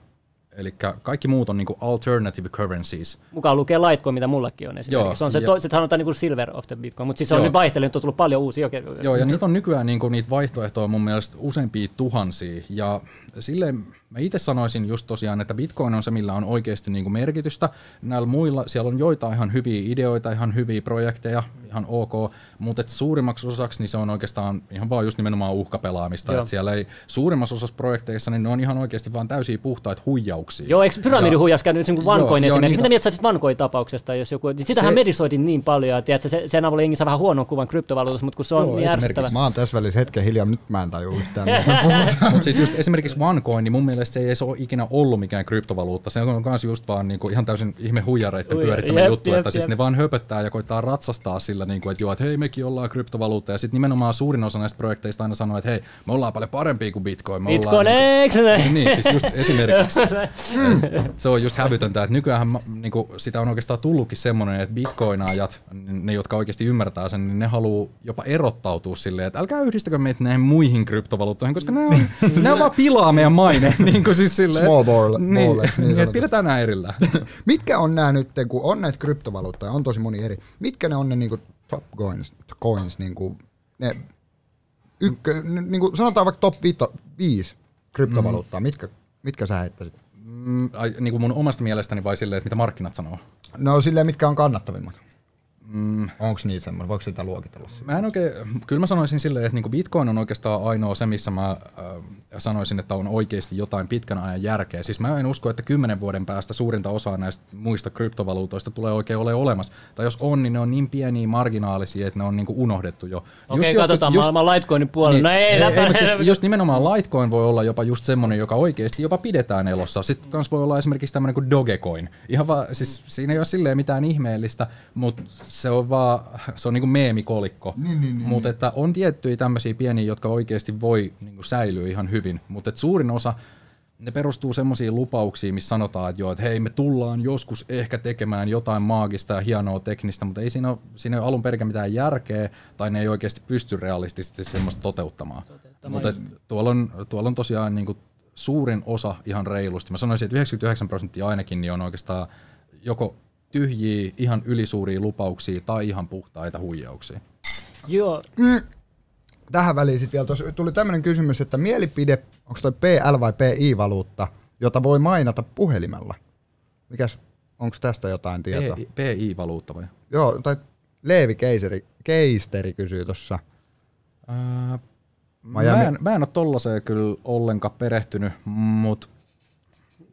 Eli kaikki muut on niinku alternative currencies. Mukaan lukee Litecoin, mitä mullakin on esimerkiksi. Joo, se on se, to, se sanotaan niin kuin silver of the bitcoin, mutta siis se on nyt vaihtelut, nyt on tullut paljon uusia. Joo, ja niitä on nykyään niinku, niitä vaihtoehtoja mun mielestä useampia tuhansia. Ja silleen mä itse sanoisin just tosiaan, että Bitcoin on se, millä on oikeasti niinku merkitystä. Näillä muilla, siellä on joitain ihan hyviä ideoita, ihan hyviä projekteja, ihan ok, mutta et suurimmaksi osaksi niin se on oikeastaan ihan vaan just nimenomaan uhkapelaamista. Joo. Et siellä ei suurimmassa osassa projekteissa, niin ne on ihan oikeasti vaan täysiä puhtaita huijauksia. Joo, eikö pyramidihuijaus käynyt niin kuin Vancoin Joo, joo, esimerkki? niitä- Mitä mieltä sä sit Vancoin tapauksesta, jos joku, niin sitähän Se- medisoitiin niin paljon, että tiedätkö, se, sen avulla jengi saa vähän huonon kuvan kryptovaluutasta, mutta kun se on Joo, niin ärsyttävä. esimerkiksi. Mä oon tässä välissä hetken hiljaa, nyt mä en tajua yhtään. Mutta siis just esimerkiksi OneCoin, niin mun mielestä se ei edes ole ikinä ollut mikään kryptovaluutta. Se on myös just vaan niinku ihan täysin ihme huijareiden Ui, pyörittämä jep, juttu, jep, että siis jep. ne vaan höpöttää ja koittaa ratsastaa sillä, niinku, että joo, että hei mekin ollaan kryptovaluutta. Ja sitten nimenomaan suurin osa näistä projekteista aina sanoo, että hei, me ollaan paljon parempia kuin Bitcoin. Me Bitcoin, ollaan, eikö se? niinku, niin, siis just esimerkiksi. se on just hävytöntä, että nykyään niinku, sitä on oikeastaan tullutkin semmoinen, että bitcoinaajat, ne jotka oikeasti ymmärtää sen, niin ne haluaa jopa erottautua silleen, että älkää yhdistäkö meitä näihin muihin kryptovaluuttoihin, koska ne, on, ne on vaan pilaa meidän maine. niin kuin siis silleen, Small ball- niin, balleiksi, niin niin, pidetään nämä erillään. Mitkä on nämä nyt, kun on näitä kryptovaluuttoja, on tosi moni eri, mitkä ne on ne niinku top coins, coins niinku, ne ykkö, ne, niinku, sanotaan vaikka top 5 kryptovaluuttaa, mitkä, mitkä sä heittäisit? Mm, ai, niin kuin mun omasta mielestäni vai silleen, että mitä markkinat sanoo? No silleen, mitkä on kannattavimmat. Mm. Onko niitä semmoinen, voiko sitä luokitella? Mä en oikein, kyllä mä sanoisin silleen, että niinku Bitcoin on oikeastaan ainoa se, missä mä äh, sanoisin, että on oikeasti jotain pitkän ajan järkeä. Siis mä en usko, että kymmenen vuoden päästä suurinta osaa näistä muista kryptovaluutoista tulee oikein ole olemassa. Tai jos on, niin ne on niin pieniä marginaalisia, että ne on niinku unohdettu jo. Okei, jotkut- katsotaan maailman Litecoinin puolella. Niin, no ei, ei, läpä, ei, mutta siis just nimenomaan Litecoin voi olla jopa just semmoinen, joka oikeasti jopa pidetään elossa. Sitten kans voi olla esimerkiksi tämmöinen kuin Dogecoin. Ihan vaan, siis siinä ei ole silleen mitään ihmeellistä, mutta se on vaan, se on niinku meemikolikko. Niin, niin, niin, mutta että on tiettyjä tämmöisiä pieniä, jotka oikeasti voi niinku säilyä ihan hyvin. Mutta suurin osa, ne perustuu semmoisiin lupauksiin, missä sanotaan, että joo, että hei, me tullaan joskus ehkä tekemään jotain maagista ja hienoa teknistä, mutta ei siinä ole, siinä ei ole alun perin mitään järkeä, tai ne ei oikeasti pysty realistisesti semmoista toteuttamaan. Mutta tuolla on, tuolla on tosiaan niin kuin suurin osa ihan reilusti. Mä sanoisin, että 99 prosenttia ainakin niin on oikeastaan joko tyhjiä, ihan ylisuuria lupauksia tai ihan puhtaita huijauksia. Joo, Tähän väliin sitten vielä tuossa tuli tämmöinen kysymys, että mielipide, onko toi PL vai PI-valuutta, jota voi mainata puhelimella? Mikäs, onko tästä jotain tietoa? PI PI-valuutta vai? Joo, tai Leevi Keiseri, Keisteri kysyy tuossa. Ää, Mä en, mä en ole tollaiseen kyllä ollenkaan perehtynyt, mutta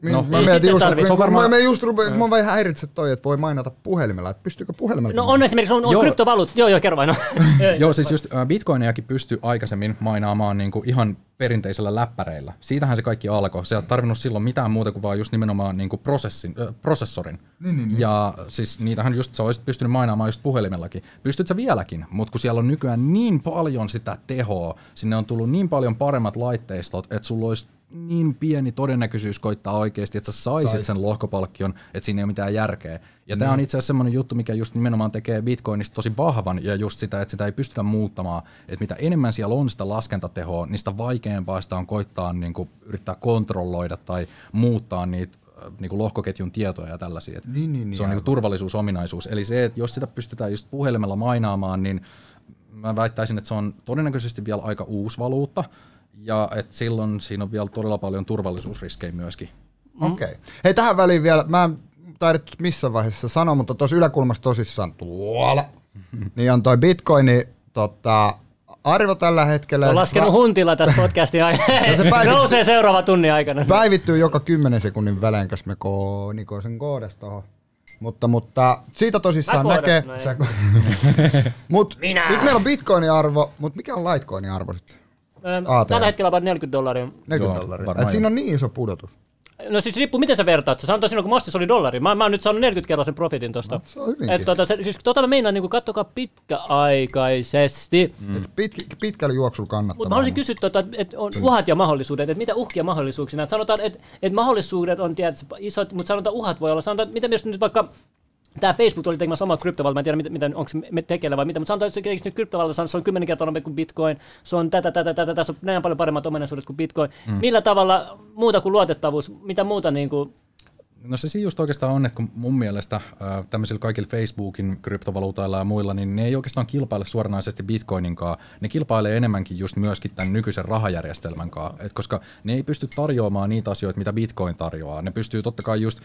No, No, mä mietin just, tarvitse. on varmaan- mä, mä just rupean, mä vähän häiritse toi, että voi mainata puhelimella, että pystyykö puhelimella? no on esimerkiksi, on, on Joo. kryptovaluut, joo joo, kerro vain. No. Joo, siis just äh, bitcoiniakin pystyi aikaisemmin mainaamaan niinku ihan perinteisellä läppäreillä. Siitähän se kaikki alkoi. Se ei tarvinnut silloin mitään muuta kuin vaan just nimenomaan niinku prosessin, äh, prosessorin. Niin, niin, niin. Ja siis niitähän just sä olisit pystynyt mainaamaan just puhelimellakin. Pystyt sä vieläkin, mutta kun siellä on nykyään niin paljon sitä tehoa, sinne on tullut niin paljon paremmat laitteistot, että sulla olisi niin pieni todennäköisyys koittaa oikeasti, että sä saisit Sais. sen lohkopalkkion, että siinä ei ole mitään järkeä. Ja tämä on itse asiassa semmoinen juttu, mikä just nimenomaan tekee Bitcoinista tosi vahvan ja just sitä, että sitä ei pystytä muuttamaan. Että mitä enemmän siellä on sitä laskentatehoa, niin sitä vaikeampaa sitä on koittaa niin kuin, yrittää kontrolloida tai muuttaa niitä äh, niin kuin lohkoketjun tietoja ja tällaisia. Niin, niin, niin, se on niin kuin turvallisuusominaisuus. Eli se, että jos sitä pystytään just puhelimella mainaamaan, niin mä väittäisin, että se on todennäköisesti vielä aika uusi valuutta. Ja että silloin siinä on vielä todella paljon turvallisuusriskejä myöskin. Okei. Okay. Hei, tähän väliin vielä, mä en taidettu missä vaiheessa sanoa, mutta tuossa yläkulmassa tosissaan tuolla, niin on toi Bitcoini, tota, arvo tällä hetkellä. On laskenut huntilla tässä podcastin aikana. se päivittyy- Nousee seuraava tunnin aikana. Päivittyy joka 10 sekunnin välein, jos me ko, Niko sen koodas tohon. Mutta, mutta siitä tosissaan Mä näkee. no Sä Mut Minä. nyt meillä on Bitcoinin arvo, mutta mikä on Litecoinin arvo sitten? ATM. Tällä hetkellä about 40 dollaria. 40 Joo, dollaria. varmaan Et siinä on niin iso pudotus. No siis riippuu, miten sä vertaat. Sä sanotaan silloin, kun Mostis oli dollari. Mä, mä oon nyt saanut 40 kerran sen profitin tosta. No, se on hyvinkin. Et, tota, se, siis, tota mä meinaan, niin kattokaa pitkäaikaisesti. Mm. Et Pit, pitkällä juoksulla kannattaa. Mutta mä haluaisin kysyä, tota, että on uhat ja mahdollisuudet, että mitä uhkia mahdollisuuksia näet? Sanotaan, että et mahdollisuudet on tietysti isot, mutta sanotaan uhat voi olla. Sanotaan, että mitä jos nyt vaikka Tämä Facebook oli tekemässä omaa kryptovaluutaa, mä en tiedä, miten, miten onko me tekeillä vai mitä, mutta sanotaan, että se nyt kryptovaluuta, se on kymmenen kertaa nopeampi kuin Bitcoin, se on tätä, tätä, tätä, tässä on näin paljon paremmat ominaisuudet kuin Bitcoin. Mm. Millä tavalla muuta kuin luotettavuus, mitä muuta niin kuin, No se siinä just oikeastaan on, että kun mun mielestä äh, tämmöisillä kaikilla Facebookin kryptovaluutailla ja muilla, niin ne ei oikeastaan kilpaile suoranaisesti Bitcoinin kanssa. Ne kilpailee enemmänkin just myöskin tämän nykyisen rahajärjestelmän kanssa, Et koska ne ei pysty tarjoamaan niitä asioita, mitä Bitcoin tarjoaa. Ne pystyy totta kai just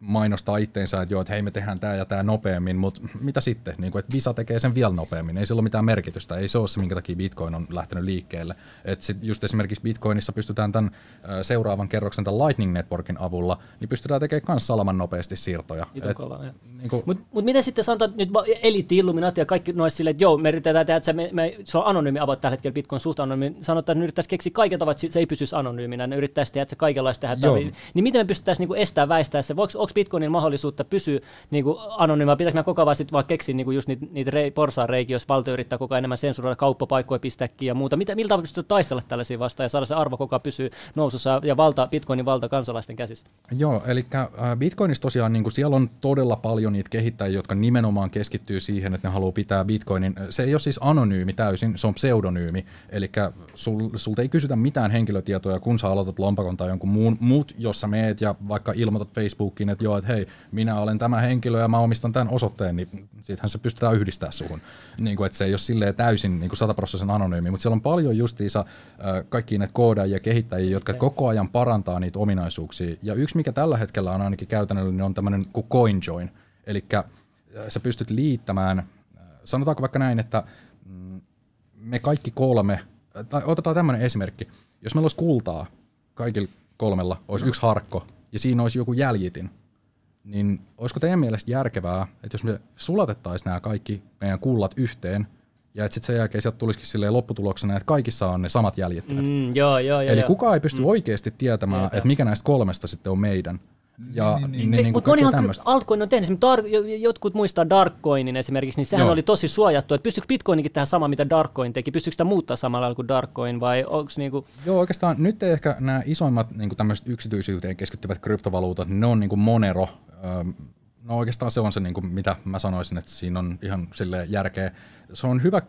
mainostaa itteensä, että joo, että hei me tehdään tämä ja tämä nopeammin, mutta mitä sitten, niin kuin, että Visa tekee sen vielä nopeammin, ei sillä ole mitään merkitystä, ei se ole se, minkä takia Bitcoin on lähtenyt liikkeelle. Et sit just esimerkiksi Bitcoinissa pystytään tämän äh, seuraavan kerroksen tämän Lightning Networkin avulla, niin pystytään tekemään myös salaman nopeasti siirtoja. Niin kuin... Mutta mut miten sitten sanotaan, että nyt eliitti, Illuminati ja kaikki noissa silleen, että joo, me yritetään tehdä, että se, me, me, se on anonyymi about tällä hetkellä Bitcoin suht anonyymi. Sanotaan, että ne yrittäisi keksiä kaiken tavat, että se ei pysyisi anonyyminä, ne yrittäisi tehdä, että se kaikenlaista tehdä. Tarvii. Niin miten me pystyttäisiin niin estää väistää se? Onko Bitcoinin mahdollisuutta pysyä niin anonyymiä? Pitääkö me koko ajan sitten vaan keksiä niin just niitä, niitä rei, reikiä, jos valtio yrittää koko ajan enemmän sensuroida kauppapaikkoja, pistääkin ja muuta? Mitä, miltä pystytään taistella tällaisia vastaan ja saada se arvo koko ajan pysyä nousussa ja valta, Bitcoinin valta kansalaisten käsissä? Joo, eli Bitcoinissa tosiaan niin kuin siellä on todella paljon niitä kehittäjiä, jotka nimenomaan keskittyy siihen, että ne haluaa pitää Bitcoinin. Se ei ole siis anonyymi täysin, se on pseudonyymi. Eli sul, sulta ei kysytä mitään henkilötietoja, kun sä aloitat lompakon tai jonkun muun, muut, jossa meet ja vaikka ilmoitat Facebookiin, että joo, että hei, minä olen tämä henkilö ja mä omistan tämän osoitteen, niin siitähän se pystytään yhdistää suhun. Niin kuin, että se ei ole silleen täysin niin kuin sataprosenttisen anonyymi, mutta siellä on paljon justiinsa kaikki näitä koodaajia ja kehittäjiä, jotka koko ajan parantaa niitä ominaisuuksia. Ja yksi, mikä tällä hetkellä on ainakin käytännöllinen, on tämmöinen kuin CoinJoin. Eli äh, sä pystyt liittämään, äh, sanotaanko vaikka näin, että mm, me kaikki kolme, äh, tai otetaan tämmöinen esimerkki, jos meillä olisi kultaa, kaikilla kolmella olisi no. yksi harkko, ja siinä olisi joku jäljitin, niin olisiko teidän mielestä järkevää, että jos me sulatettaisiin nämä kaikki meidän kullat yhteen, ja että sitten sen jälkeen sieltä tulisikin silleen lopputuloksena, että kaikissa on ne samat jäljittimet. Mm, joo, joo, Eli joo. kukaan ei pysty mm. oikeasti tietämään, että mikä näistä kolmesta sitten on meidän. Ja niin, niin, niin, niin Mutta monihan altcoin on tehnyt, Dark, jotkut muistaa Darkcoinin esimerkiksi, niin sehän Joo. oli tosi suojattu, että pystyykö Bitcoinikin tähän sama, mitä Darkcoin teki, pystyykö sitä muuttaa samalla lailla kuin Darkcoin vai onko niinku... Joo, oikeastaan nyt ehkä nämä isoimmat niin tämmöiset yksityisyyteen keskittyvät kryptovaluutat, ne on niin kuin Monero, no oikeastaan se on se, niin kuin, mitä mä sanoisin, että siinä on ihan sille järkeä. Se on hyvä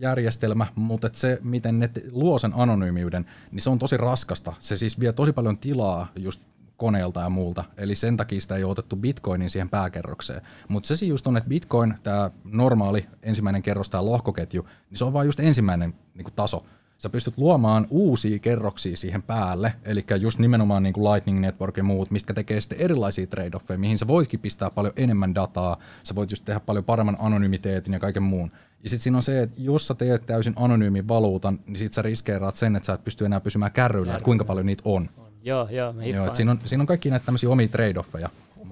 järjestelmä, mutta se, miten ne luo sen anonyymiyden, niin se on tosi raskasta. Se siis vie tosi paljon tilaa just koneelta ja muulta. Eli sen takia sitä ei ole otettu bitcoinin siihen pääkerrokseen. Mutta se just on, että bitcoin, tämä normaali ensimmäinen kerros, tämä lohkoketju, niin se on vain just ensimmäinen niin kuin taso. Sä pystyt luomaan uusia kerroksia siihen päälle, eli just nimenomaan niin kuin Lightning Network ja muut, mistä tekee sitten erilaisia trade-offeja, mihin sä voitkin pistää paljon enemmän dataa, sä voit just tehdä paljon paremman anonymiteetin ja kaiken muun. Ja sitten siinä on se, että jos sä teet täysin anonyymin valuutan, niin sit sä riskeeraat sen, että sä et pysty enää pysymään kärryillä, että kuinka paljon niitä on. On. Joo, joo, joo siinä, on, siinä on kaikki näitä tämmöisiä omia trade-offeja.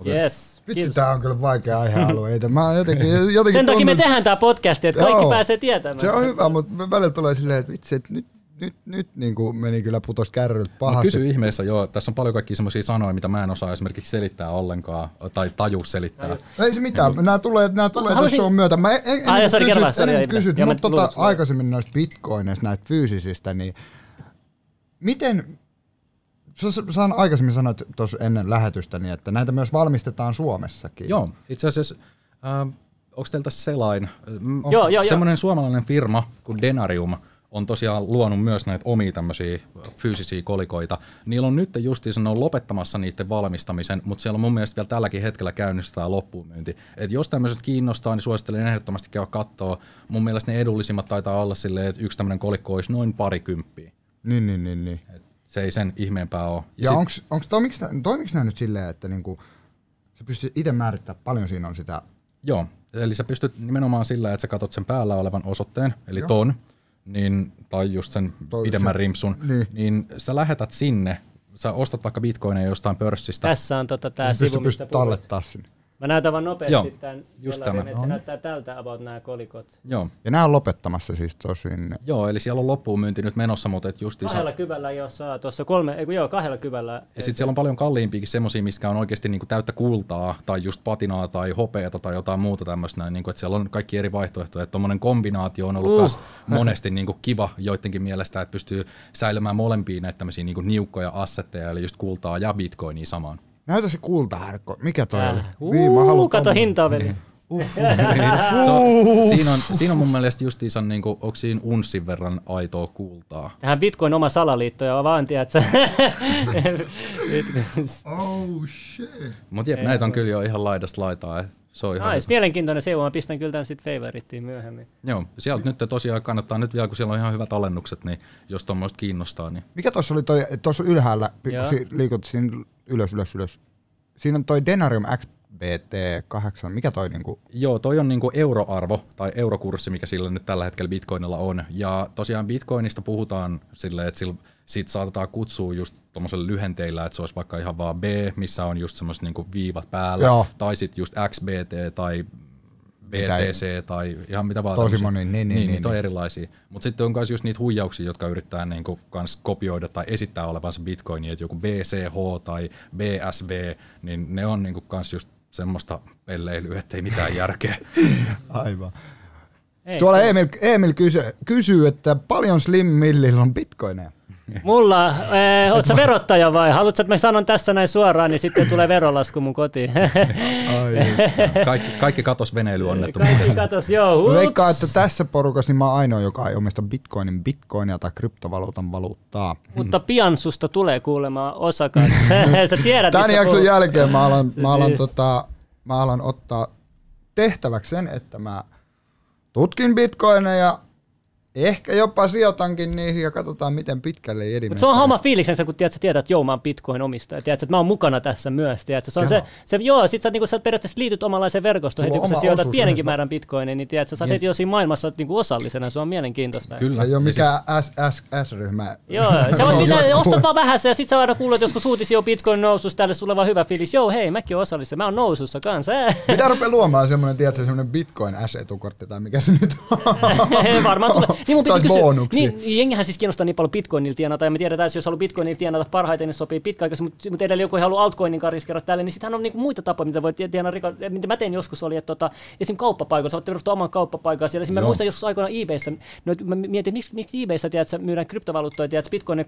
Yes. Vitsi, tää on kyllä vaikea aihealue. Mä jotenkin, jotenkin Sen takia tunnen... me tehdään tää podcast, että kaikki Joo, pääsee tietämään. Se on hyvä, mutta välillä tulee silleen, että vitsi, että nyt nyt, nyt niin kuin meni kyllä putos kärryltä pahasti. No kysy ihmeessä, joo. Tässä on paljon kaikkia semmoisia sanoja, mitä mä en osaa esimerkiksi selittää ollenkaan, tai taju selittää. Ei se mitään, niin. nämä tulee, nämä tulee halusin... tässä myötä. Mä en, en, Ai, kysyt, sorry, en kysyt mutta tota, aikaisemmin noista bitcoineista, näistä fyysisistä, niin miten, Sä aikaisemmin sanoit tuossa ennen lähetystä, niin että näitä myös valmistetaan Suomessakin. Joo, itse asiassa, äh, onko teiltä selain? Oh. Joo, joo, Semmoinen suomalainen firma kuin Denarium on tosiaan luonut myös näitä omia tämmöisiä fyysisiä kolikoita. Niillä on nyt justiinsa, ne on lopettamassa niiden valmistamisen, mutta siellä on mun mielestä vielä tälläkin hetkellä käynnissä tämä loppuunmyynti. Et jos tämmöiset kiinnostaa, niin suosittelen ehdottomasti käydä katsoa. Mun mielestä ne edullisimmat taitaa olla silleen, että yksi tämmöinen kolikko olisi noin parikymppiä. Niin, niin, niin. niin. Et se ei sen ihmeempää ole. Ja, ja sit... onko toimiks nämä nyt silleen, että niinku, sä pystyt itse määrittämään, paljon siinä on sitä? Joo, eli sä pystyt nimenomaan sillä, että sä katot sen päällä olevan osoitteen, eli Joo. ton, niin, tai just sen Toi, pidemmän se, rimsun, niin. niin sä lähetät sinne, sä ostat vaikka bitcoineja jostain pörssistä. Tässä on tota, tämä sivu, mistä tallettaa sinne. Mä näytän vaan nopeasti Joo, tämän, just tämä. että se näyttää tältä about nämä kolikot. Joo. Ja nämä on lopettamassa siis tosin. Joo, eli siellä on loppuun myynti nyt menossa, mutta et justiinsa... Kahdella kyvällä jo saa tuossa kolme, ei joo, kahdella kyvällä. Ja sitten siellä on paljon kalliimpiakin semmoisia, missä on oikeasti niinku täyttä kultaa, tai just patinaa, tai hopeata, tai jotain muuta tämmöistä näin, niinku, että siellä on kaikki eri vaihtoehtoja. Että tuommoinen kombinaatio on ollut uh. monesti niinku kiva joidenkin mielestä, että pystyy säilymään molempia näitä tämmöisiä niinku niukkoja assetteja, eli just kultaa ja bitcoinia samaan. Näytä se kultaharkko. Mikä toi oli? Vii, mä Uu, haluan kato hintaa veli. Se on, siinä, on, siinä on mun mielestä justiinsa, niin kuin, onko siinä unssin verran aitoa kultaa. Tähän Bitcoin oma salaliitto ja vaan tiedät sä. Oh shit. Mutta jep, näitä on kyllä jo ihan laidasta laitaa. eh. Se on ihan nice, mielenkiintoinen seuva. Mä pistän kyllä tän sit favorittiin myöhemmin. Joo, sieltä nyt tosiaan kannattaa nyt vielä, kun siellä on ihan hyvät alennukset, niin jos tuommoista kiinnostaa, niin Mikä tuossa oli toi, tuossa ylhäällä, liikut siinä ylös, ylös, ylös. Siinä on toi Denarium XBT8. Mikä toi niinku? Joo, toi on niinku euroarvo tai eurokurssi, mikä sillä nyt tällä hetkellä Bitcoinilla on. Ja tosiaan Bitcoinista puhutaan silleen, että sillä, siitä saatetaan kutsua just tuommoisella lyhenteillä, että se olisi vaikka ihan vaan B, missä on just semmoiset niinku viivat päällä, Joo. tai sitten just XBT tai BTC tai ihan mitä vaan. Tosi moni, niin, niin, niin, niin, niitä on niin. erilaisia. Mutta sitten on myös just niitä huijauksia, jotka yrittää niinku kans kopioida tai esittää olevansa Bitcoinia, että joku BCH tai BSV, niin ne on niinku kans just semmoista pelleilyä, ettei mitään järkeä. Aivan. Ei, Tuolla Emil, Emil kysyy, kysyy, että paljon Slim Millillä on bitcoineja. Mulla, eh, oot sä verottaja vai? Haluatko, että mä sanon tässä näin suoraan, niin sitten tulee verolasku mun kotiin. Ai. Kaikki, kaikki katos Kaikki veneilyonnettomuudessa. katos, joo. Veikkaan, että tässä porukassa niin mä oon ainoa, joka ei omista bitcoinin bitcoinia tai kryptovaluutan valuuttaa. Mutta pian susta tulee kuulemaan osakas. Sä tiedät, Tämän mistä jakson puhut. jälkeen mä alan, mä alan, Niin. tota, mä alan ottaa tehtäväksi sen, että mä tutkin bitcoineja, ehkä jopa sijoitankin niihin ja katsotaan miten pitkälle edi Mutta se on homma fiiliksensä, kun tiedät, sä tiedät, että joo, mä oon Bitcoin omistaja. Tiedät, että mä oon mukana tässä myös. Tiedät, se on se, Joo. se, joo, sit sä, niinku, sä periaatteessa liityt omanlaiseen verkostoon, heti on kun sä sijoitat osuus pienenkin yhdessä. määrän Bitcoinia, niin tiedät, sä, sä oot heti jo siinä maailmassa niinku osallisena, se on mielenkiintoista. Kyllä. Ei ole Ja mikään S-ryhmä. Joo, sä, voit, sä ostat vaan vähän ja sit sä aina kuulet joskus uutisia Bitcoin nousussa, tälle sulle vaan hyvä fiilis. Joo, hei, mäkin oon osallinen, mä oon nousussa kanssa. Mitä rupeaa luomaan semmoinen, bitcoin S-etukortti tai mikä se nyt on? Varmaan tulee. Niin mun piti Taas kysyä, bonuksi. niin, jengihän siis kiinnostaa niin paljon bitcoinilla tienata, ja me tiedetään, että jos haluaa bitcoinilla tienata parhaiten, niin sopii pitkäaikaisesti, mutta, mutta edelleen joku ei halua altcoinin riskeerata tälle, niin sittenhän on niinku muita tapoja, mitä voi tienata rika, mitä mä tein joskus oli, että tota, esim. kauppapaikoilla, sä voit perustaa oman kauppapaikan siellä. Esim. mä muistan joskus aikoinaan eBayssä, no, mä mietin, miksi, miksi eBayssä tiedät, että myydään kryptovaluuttoja, tiedät, bitcoin 2,5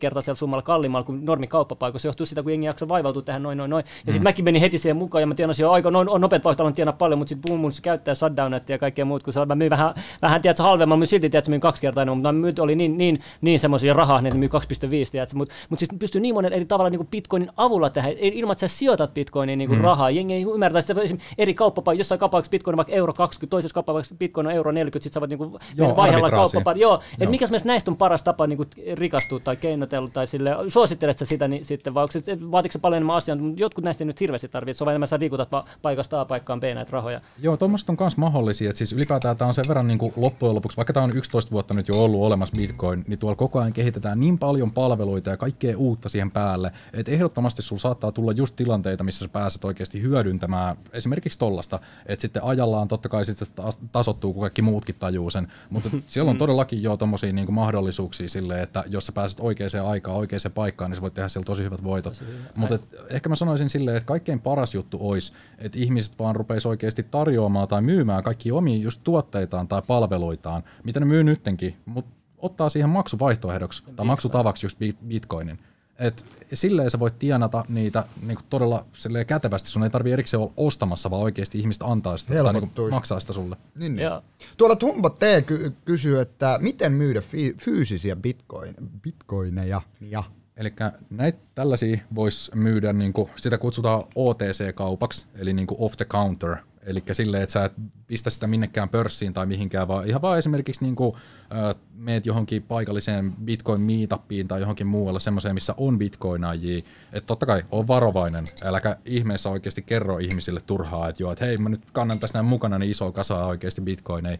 kertaisella summalla kalliimmalla kuin normi kauppapaikoissa. Se johtuu siitä, kun jengi jaksaa vaivautua tähän noin, noin, noin. Ja sitten mäkin menin heti siihen mukaan ja mä tienasin jo aika noin, on nopeat vaihtoehto, tienaa paljon, mutta sitten mun se käyttää shutdownat ja kaikkea muut, kun se, mä myin vähän, vähän tiedätkö, halvemmalla, mä silti tiedätkö, myin kaksi kertaa enemmän, mutta mä myyt oli niin, niin, niin semmoisia rahaa, että myy 2,5, tiedätkö, mutta mut siis pystyy niin monen eri tavalla niin bitcoinin avulla tähän, ilman, että sä sijoitat bitcoiniin niin mm. rahaa. Jengi ei ymmärtää, että esimerkiksi eri kauppapaikoissa, jossain kauppapaikassa bitcoin on vaikka euro 20, toisessa kauppapaikassa bitcoin on euro 40, sit sä voit niin Joo, vaihella kauppapaikassa. Joo, että mikä mielestä näistä on paras tapa niin rikastua tai keinotella tai sille, suosittelet sä sitä niin sitten, vai vaatiko se paljon enemmän asiaa, mutta jotkut näistä ei nyt hirveästi tarvitse, se on enemmän sä liikutat paikasta A paikkaan B näitä rahoja. Joo, tuommoiset on myös mahdollisia, että siis ylipäätään tämä on sen verran niin kuin loppujen lopuksi, vaikka tämä on 11 vuotta nyt jo ollut olemassa Bitcoin, niin tuolla koko ajan kehitetään niin paljon palveluita ja kaikkea uutta siihen päälle, että ehdottomasti sulla saattaa tulla just tilanteita, missä sä pääset oikeasti hyödyntämään esimerkiksi tollasta, että sitten ajallaan totta kai sitten tasottuu, kun kaikki muutkin tajuu sen, mutta siellä on todellakin jo tommosia niin kuin mahdollisuuksia sille, että jos sä pääset oikeaan aikaan, oikeaan paikkaan, niin sä voit tehdä siellä tosi hyvät voitot. Mutta ehkä mä sanoisin silleen, että kaikkein paras juttu olisi, että ihmiset vaan rupeisi oikeasti tarjoamaan tai myymään kaikki omia just tuotteitaan tai palveluitaan, mitä ne myy nyttenkin, mutta ottaa siihen maksuvaihtoehdoksi tai maksutavaksi just bit- bitcoinin. Et silleen sä voit tienata niitä niin todella silleen kätevästi, sun ei tarvi erikseen olla ostamassa, vaan oikeasti ihmiset antaa sitä tai niin Helpottuisi. maksaa sitä sulle. Niin, niin. Joo. Tuolla Tumbo T ky- kysyy, että miten myydä fi- fyysisiä bitcoin, bitcoineja. Ja. Eli näitä tällaisia voisi myydä, niin kuin, sitä kutsutaan OTC-kaupaksi, eli niin kuin off the counter. Eli silleen, että sä et pistä sitä minnekään pörssiin tai mihinkään, vaan ihan vaan esimerkiksi niin kuin, äh, meet johonkin paikalliseen bitcoin meetupiin tai johonkin muualle semmoiseen, missä on bitcoinaajia. Että totta kai on varovainen, äläkä ihmeessä oikeasti kerro ihmisille turhaa, että joo, että hei mä nyt kannan tässä näin mukana niin iso kasaa oikeasti bitcoineja.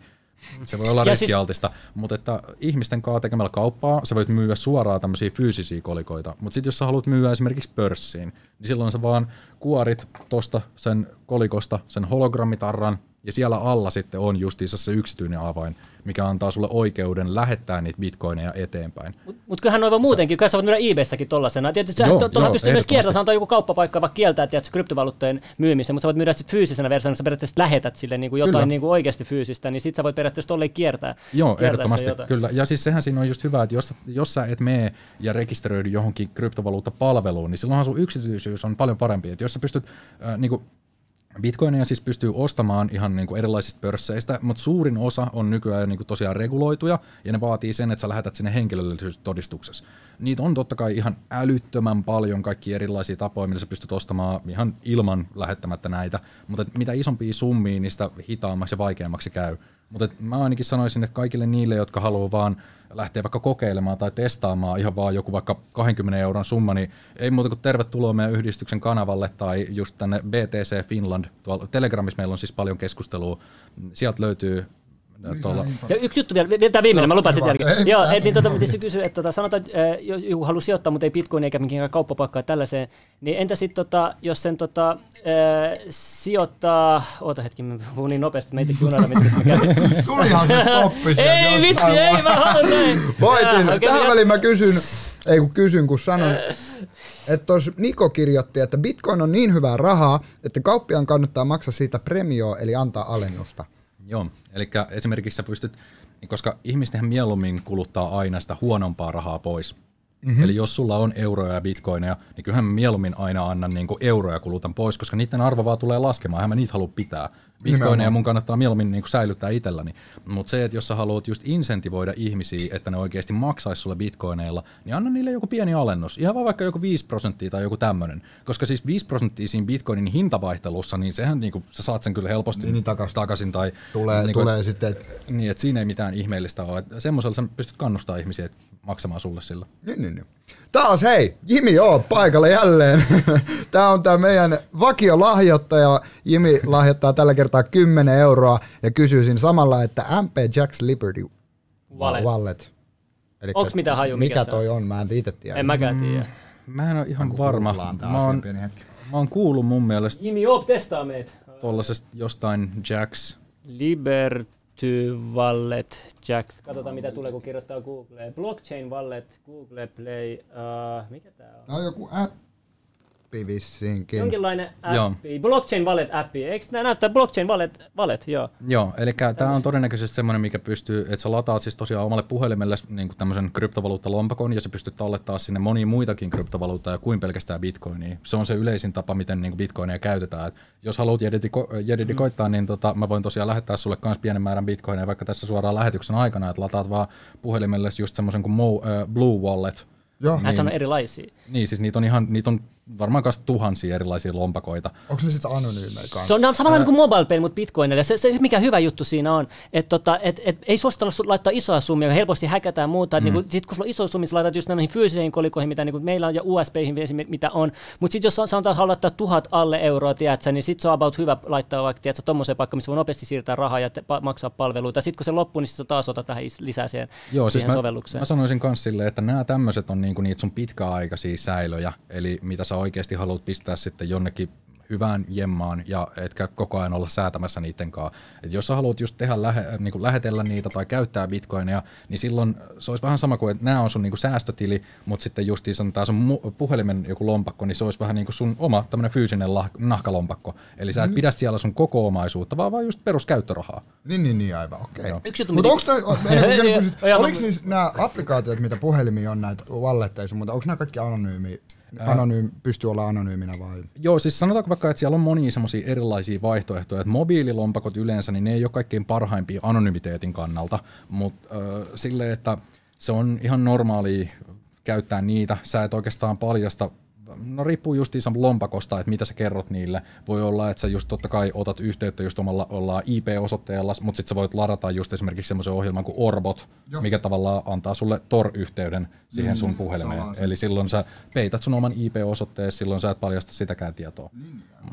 Se voi olla Ja siis- riskialtista, mutta että ihmisten kanssa tekemällä kauppaa sä voit myyä suoraan tämmöisiä fyysisiä kolikoita. Mutta sitten jos sä haluat myyä esimerkiksi pörssiin, niin silloin sä vaan kuorit tosta sen kolikosta sen hologrammitarran, Ja siellä alla sitten on justiinsa se yksityinen avain, mikä antaa sulle oikeuden lähettää niitä bitcoineja eteenpäin. Mutta mut kyllähän noin voi muutenkin, kyllä sä voit myydä eBayssä tollasena. Tietysti joo, to, joo, pystyy myös kiertämään, sanotaan joku kauppapaikka vaikka kieltää tiedätkö, kryptovaluuttojen myymisen, mutta sä voit myydä sitten fyysisenä versiona, sä periaatteessa lähetät sille niin kuin jotain Kyllä. niin kuin oikeasti fyysistä, niin sit sä voit periaatteessa tolleen kiertää. Joo, kiertää ehdottomasti, kyllä. Ja siis sehän siinä on just hyvä, että jos, jos sä et mene ja rekisteröidy johonkin kryptovaluuttapalveluun, niin silloinhan sun yksityisyys on paljon parempi. Että jos sä pystyt äh, niin Bitcoinia siis pystyy ostamaan ihan niin kuin erilaisista pörsseistä, mutta suurin osa on nykyään niin kuin tosiaan reguloituja, ja ne vaatii sen, että sä lähetät sinne henkilöllisyystodistuksessa. Niitä on totta kai ihan älyttömän paljon kaikki erilaisia tapoja, millä sä pystyt ostamaan ihan ilman lähettämättä näitä, mutta mitä isompia summia, sitä hitaammaksi ja vaikeammaksi käy. Mutta mä ainakin sanoisin, että kaikille niille, jotka haluaa vaan lähteä vaikka kokeilemaan tai testaamaan ihan vaan joku vaikka 20 euron summa, niin ei muuta kuin tervetuloa meidän yhdistyksen kanavalle tai just tänne BTC Finland. Tuolla Telegramissa meillä on siis paljon keskustelua. Sieltä löytyy tuolla, Ja yksi juttu vielä, vielä tämä viimeinen, mä lupasin jälkeen. Ei Joo, et, niin tota, pitäisi kysyä, että tota, sanotaan, että jos joku haluaa sijoittaa, mutta ei bitcoin eikä minkään kauppapaikkaa tällaiseen, niin entä sitten, tota, jos sen tota, äh, sijoittaa, oota hetki, mä puhun niin nopeasti, että mä itsekin unohdan, mitä mä kävin. Tulihan se stoppi Ei vitsi, ei, vaan. mä haluan näin. Voitin. Okei, Tähän väliin mä kysyn, ei kun kysyn, kun sanon, että tos Niko kirjoitti, että Bitcoin on niin hyvää rahaa, että kauppiaan kannattaa maksaa siitä premioa, eli antaa alennusta. Joo, eli esimerkiksi sä pystyt, koska ihmistenhän mieluummin kuluttaa aina sitä huonompaa rahaa pois. Mm-hmm. Eli jos sulla on euroja ja bitcoineja, niin kyllähän mieluummin aina annan niin euroja kulutan pois, koska niiden arvo vaan tulee laskemaan, eihän mä niitä halua pitää. Bitcoineja Nimenomaan. mun kannattaa mieluummin niin säilyttää itselläni. Mutta se, että jos sä haluat just insentivoida ihmisiä, että ne oikeasti maksaisi sulle bitcoineilla, niin anna niille joku pieni alennus. Ihan vaan vaikka joku 5 prosenttia tai joku tämmöinen. Koska siis 5 prosenttia siinä bitcoinin hintavaihtelussa, niin sehän niin kuin, sä saat sen kyllä helposti Niin, takaisin. takaisin. Tai, Tulee, niin kuin, tulee sitten, että niin, että siinä ei mitään ihmeellistä ole. Semmoisella sä pystyt kannustaa ihmisiä maksamaan sulle sillä. Niin, niin, niin. Taas hei, Jimi oo paikalla jälleen. Tämä on tämä meidän vakiolahjoittaja. Jimi lahjoittaa tällä kertaa 10 euroa ja kysyisin samalla, että MP Jacks Liberty Wallet. Wallet. Elikkä Onks mitään haju, mikä mikä se toi on? Mä en itse tiedä. En mäkään tiedä. Mä en ole ihan varma. Mä oon, pieni hetki. mä oon kuullut mun mielestä Jimmy Joop testaa meitä. tollasesta jostain Jacks. Liberty Wallet Jacks. Katsotaan mitä tulee, kun kirjoittaa Google. Blockchain Wallet, Google Play. Uh, mikä tää on? Tää on joku appi vissiinkin. Jonkinlainen Joo. appi. Blockchain Wallet appi. Eikö nää näyttää Blockchain Wallet? Wallet, joo. Joo, eli tämä on todennäköisesti semmoinen, mikä pystyy, että sä lataat siis tosiaan omalle puhelimelle niin tämmöisen kryptovaluuttalompakon ja se pystyt tallettaa sinne monia muitakin kryptovaluuttaa kuin pelkästään bitcoinia. Se on se yleisin tapa, miten niin bitcoinia käytetään. Et jos haluat jedidiko- jedidikoittaa, niin tota, mä voin tosiaan lähettää sulle myös pienen määrän bitcoinia vaikka tässä suoraan lähetyksen aikana, että lataat vaan puhelimelle just semmoisen kuin Mo, äh, Blue Wallet. Joo. Näitä on erilaisia. Niin, siis niitä on ihan, niitä on varmaan kanssa tuhansia erilaisia lompakoita. Onko ne sitten anonyymejä kanssa? Se on, ne on samalla kuin mobile pay, mutta bitcoinille. Se, se, mikä hyvä juttu siinä on, että tota, et, et, ei suositella su- laittaa isoja summia, helposti häkätään muuta. Mm. Niin kun, sit kun sulla on isoja summia, sä laitat just näihin fyysisiin kolikoihin, mitä niin meillä on, ja USBihin mitä on. Mutta sitten jos on- sanotaan, haluat laittaa tuhat alle euroa, tiedätkö, niin sitten se on about hyvä laittaa vaikka tiedätkö, tommoseen paikkaan, missä voi nopeasti siirtää rahaa ja te, pa, maksaa palveluita. Sitten kun se loppuu, niin sit sä taas otat tähän is- lisää siihen, Joo, siis siihen mä, sovellukseen. mä sanoisin myös silleen, että nämä tämmöiset on niinku niitä sun pitkäaikaisia säilöjä, eli mitä sä oikeasti haluat pistää sitten jonnekin hyvään jemmaan ja etkä koko ajan olla säätämässä niiden kanssa. Et jos sä haluat just tehdä lähe, niin kuin lähetellä niitä tai käyttää bitcoineja, niin silloin se olisi vähän sama kuin, että nämä on sun niin kuin säästötili, mutta sitten justiinsa tämä sun puhelimen joku lompakko, niin se olisi vähän niin kuin sun oma tämmöinen fyysinen lah- nahkalompakko. Eli sä et pidä siellä sun koko omaisuutta, vaan vaan just peruskäyttörahaa. Niin, niin, niin, aivan, okei. Mutta onko toi, oliko siis nämä applikaatiot, mitä puhelimia on näitä walletteja, mutta onko nämä kaikki anonyymi, anonyymi, pystyy olla anonyyminä vai? Joo, siis sanotaanko vaikka, että siellä on monia semmoisia erilaisia vaihtoehtoja, että mobiililompakot yleensä, niin ne ei ole kaikkein parhaimpia anonymiteetin kannalta, mutta äh, silleen, että se on ihan normaali käyttää niitä, sä et oikeastaan paljasta No riippuu justiinsa lompakosta, että mitä sä kerrot niille. Voi olla, että sä just totta kai otat yhteyttä just omalla ollaan IP-osoitteella, mutta sitten sä voit ladata just esimerkiksi semmoisen ohjelman kuin Orbot, Joo. mikä tavallaan antaa sulle Tor-yhteyden siihen sun puhelimeen. Eli silloin sä peität sun oman IP-osoitteen, silloin sä et paljasta sitäkään tietoa.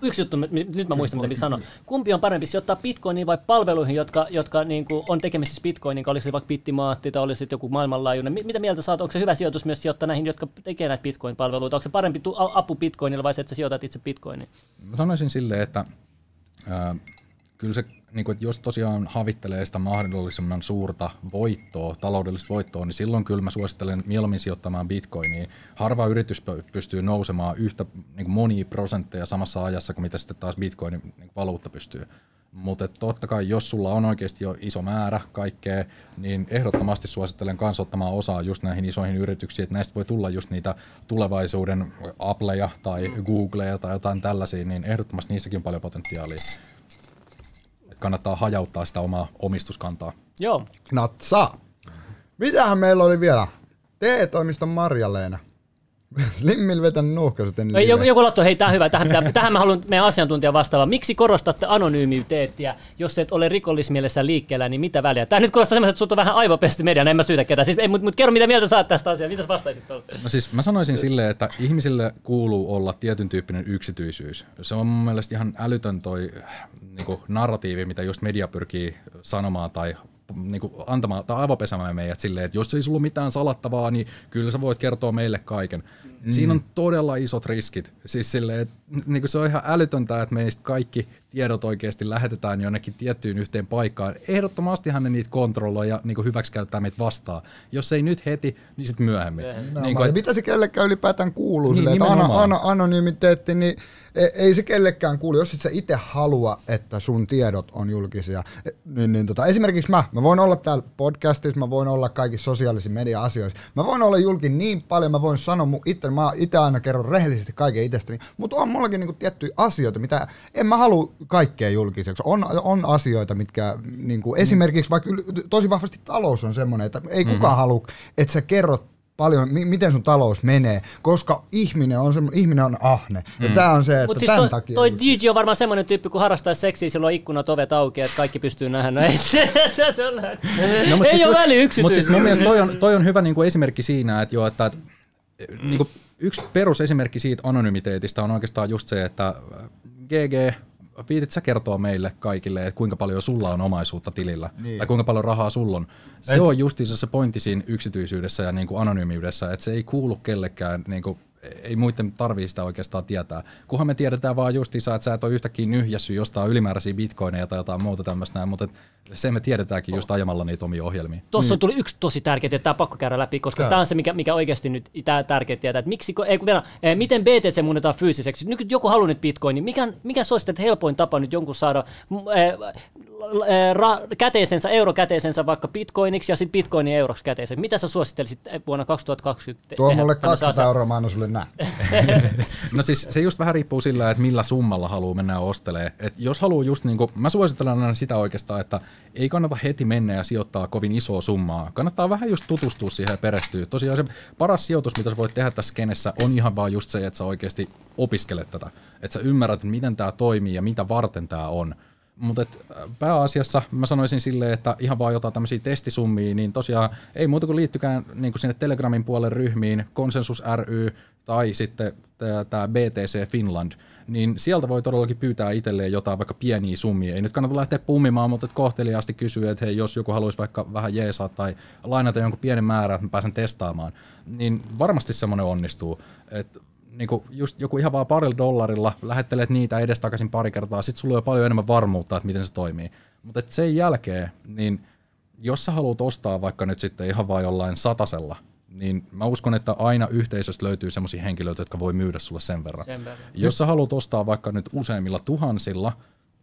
Yksi juttu, nyt mä muistan, mitä sanoa. Kumpi on parempi, sijoittaa bitcoiniin vai palveluihin, jotka, jotka niin kuin on tekemisissä bitcoinin, oliko se vaikka bittimaatti tai olisi joku maailmanlaajuinen. Mi- Mitä mieltä saat, onko se hyvä sijoitus myös sijoittaa näihin, jotka tekee näitä bitcoin-palveluita? Onko se parempi tu- a- apu bitcoinilla vai se, että sä sijoitat itse bitcoiniin? Mä sanoisin silleen, että ää, kyllä se, niin kuin, että jos tosiaan havittelee sitä mahdollisimman suurta voittoa, taloudellista voittoa, niin silloin kyllä mä suosittelen mieluummin sijoittamaan bitcoiniin. Harva yritys pystyy nousemaan yhtä niin kuin monia prosentteja samassa ajassa kuin mitä sitten taas bitcoinin niin valuutta pystyy. Mutta totta kai, jos sulla on oikeasti jo iso määrä kaikkea, niin ehdottomasti suosittelen kans ottamaan osaa just näihin isoihin yrityksiin, että näistä voi tulla just niitä tulevaisuuden Appleja tai Googleja tai jotain tällaisia, niin ehdottomasti niissäkin on paljon potentiaalia. Et kannattaa hajauttaa sitä omaa omistuskantaa. Joo. Natsa. Mitähän meillä oli vielä? TE-toimiston Marja-Leena. Slimmil vetänyt nuuhkaisut ennen Ei, joku, joku lotto, hei, tämä on hyvä. Tähän, pitää, tähän mä haluan meidän asiantuntija vastaava. Miksi korostatte anonyymiteettiä, jos et ole rikollismielessä liikkeellä, niin mitä väliä? Tämä nyt kuulostaa semmoista, että sut on vähän aivopesty mediana, en mä syytä ketään. Siis, mutta mut kerro, mitä mieltä saat tästä asiasta. Mitäs vastaisit tuolle? No siis mä sanoisin silleen, että ihmisille kuuluu olla tietyn tyyppinen yksityisyys. Se on mun mielestä ihan älytön toi niin narratiivi, mitä just media pyrkii sanomaan tai niin kuin antamaan tai aivopesämään meidät silleen, että jos ei sulla ole mitään salattavaa, niin kyllä sä voit kertoa meille kaiken. Mm. Siinä on todella isot riskit. Siis silleen, että niin kuin se on ihan älytöntä, että meistä kaikki tiedot oikeasti lähetetään jonnekin tiettyyn yhteen paikkaan. Ehdottomastihan ne niitä kontrolloi ja niin hyväksikäyttää meitä vastaan. Jos ei nyt heti, niin sitten myöhemmin. Niin Niin kuin, kuin, mitä se kellekään ylipäätään kuuluu? Niin, Niin, silleen, että anonymiteetti, niin ei, se kellekään kuulu. Jos et sä itse halua, että sun tiedot on julkisia, eh, niin, niin tota, esimerkiksi mä, mä voin olla täällä podcastissa, mä voin olla kaikissa sosiaalisissa media-asioissa, mä voin olla julkin niin paljon, mä voin sanoa mun itse, mä itse aina kerron rehellisesti kaiken itsestäni, mutta on mullakin niinku tiettyjä asioita, mitä en mä halua kaikkea julkiseksi. On, on asioita, mitkä niinku, esimerkiksi vaikka tosi vahvasti talous on semmoinen, että ei kukaan halua, että sä kerrot paljon, mi- miten sun talous menee, koska ihminen on, semmo, ihminen on ahne. Mm. Ja tää on se, että Mutta siis tämän toi, takia... toi DJ on varmaan semmoinen tyyppi, kun harrastaa seksiä, silloin on ikkunat ovet auki, että kaikki pystyy nähdä. No ei, se, se, se on, No, mut ei siis ole just- väliä Mutta siis mun mielestä toi on, toi on hyvä niinku esimerkki siinä, että, jo, että, että niinku yksi perusesimerkki siitä anonymiteetistä on oikeastaan just se, että GG, viitit sä kertoa meille kaikille, että kuinka paljon sulla on omaisuutta tilillä, niin. tai kuinka paljon rahaa sulla on. Se Et- on justiinsa se pointti siinä yksityisyydessä ja niinku anonyymiydessä, että se ei kuulu kellekään, niinku, ei muiden tarvii sitä oikeastaan tietää. Kunhan me tiedetään vaan justiinsa, että sä et ole yhtäkkiä nyhjässy jostain ylimääräisiä bitcoineja tai jotain muuta tämmöistä näin, mutta et se me tiedetäänkin just ajamalla niitä omia ohjelmia. Tuossa tuli yksi tosi tärkeä, että tämä pakko käydä läpi, koska tämä on se, mikä, mikä oikeasti nyt tää tärkeä tietää, että miksi, ei, kun vielä, eh, miten BTC muunnetaan fyysiseksi. Nyt kun joku haluaa nyt bitcoinin, mikä, mikä se olisi että helpoin tapa nyt jonkun saada mm, eh, eh, ra, käteisensä, eurokäteisensä vaikka bitcoiniksi ja sitten bitcoinin euroksi käteisen. Mitä sä suosittelisit vuonna 2020 te- Tuo mulle tämmöisen 200 asian? euroa, mä annan sulle nää. No siis se just vähän riippuu sillä, että millä summalla haluaa mennä ostelee. Et jos haluaa just niinku, mä suosittelen aina sitä oikeastaan, että ei kannata heti mennä ja sijoittaa kovin isoa summaa. Kannattaa vähän just tutustua siihen ja perehtyä. Tosiaan se paras sijoitus, mitä sä voit tehdä tässä skenessä, on ihan vaan just se, että sä oikeasti opiskelet tätä. Että sä ymmärrät, miten tämä toimii ja mitä varten tämä on. Mutta pääasiassa mä sanoisin silleen, että ihan vaan jotain tämmöisiä testisummia, niin tosiaan ei muuta kuin liittykään niin kuin sinne Telegramin puolen ryhmiin, Konsensus ry tai sitten tämä BTC Finland, niin sieltä voi todellakin pyytää itselleen jotain vaikka pieniä summia. Ei nyt kannata lähteä pummimaan, mutta kohteliaasti kysyä, että hei, jos joku haluaisi vaikka vähän jeesaa tai lainata jonkun pienen määrän, että mä pääsen testaamaan, niin varmasti semmoinen onnistuu. Et niinku just joku ihan vaan parilla dollarilla, lähettelet niitä edestakaisin pari kertaa, sit sulla on jo paljon enemmän varmuutta, että miten se toimii. Mutta sen jälkeen, niin jos sä haluat ostaa vaikka nyt sitten ihan vaan jollain satasella, niin mä uskon, että aina yhteisöstä löytyy sellaisia henkilöitä, jotka voi myydä sulle sen verran. Sen verran. Jos sä haluat ostaa vaikka nyt useimmilla tuhansilla,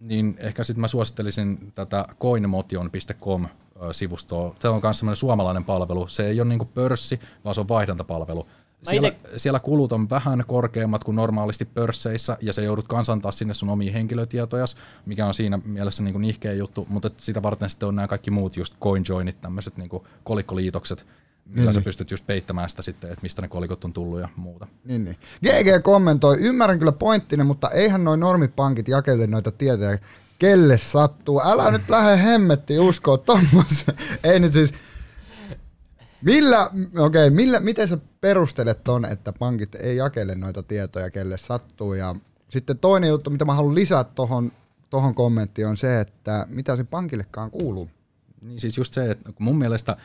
niin ehkä sitten mä suosittelisin tätä coinmotion.com-sivustoa. Se on myös semmoinen suomalainen palvelu. Se ei ole niinku pörssi, vaan se on vaihdantapalvelu. Siellä, ite- siellä kulut on vähän korkeammat kuin normaalisti pörsseissä, ja se joudut kansantaa sinne sun omia henkilötietojas, mikä on siinä mielessä niin nihkeä juttu, mutta sitä varten sitten on nämä kaikki muut just CoinJoinit, tämmöiset niin kolikkoliitokset, millä Niin, sä niin. pystyt just peittämään sitä sitten, että mistä ne kolikot on tullut ja muuta. Niin, niin. GG kommentoi, ymmärrän kyllä pointtinen, mutta eihän noin normipankit jakele noita tietoja, kelle sattuu. Älä nyt lähde hemmettiin uskoa tommoseen. Ei nyt siis, millä, okei, okay, millä, miten sä perustelet ton, että pankit ei jakele noita tietoja, kelle sattuu. Ja sitten toinen juttu, mitä mä haluan lisätä tohon, tohon kommenttiin on se, että mitä se pankillekaan kuuluu. Niin siis just se, että mun mielestä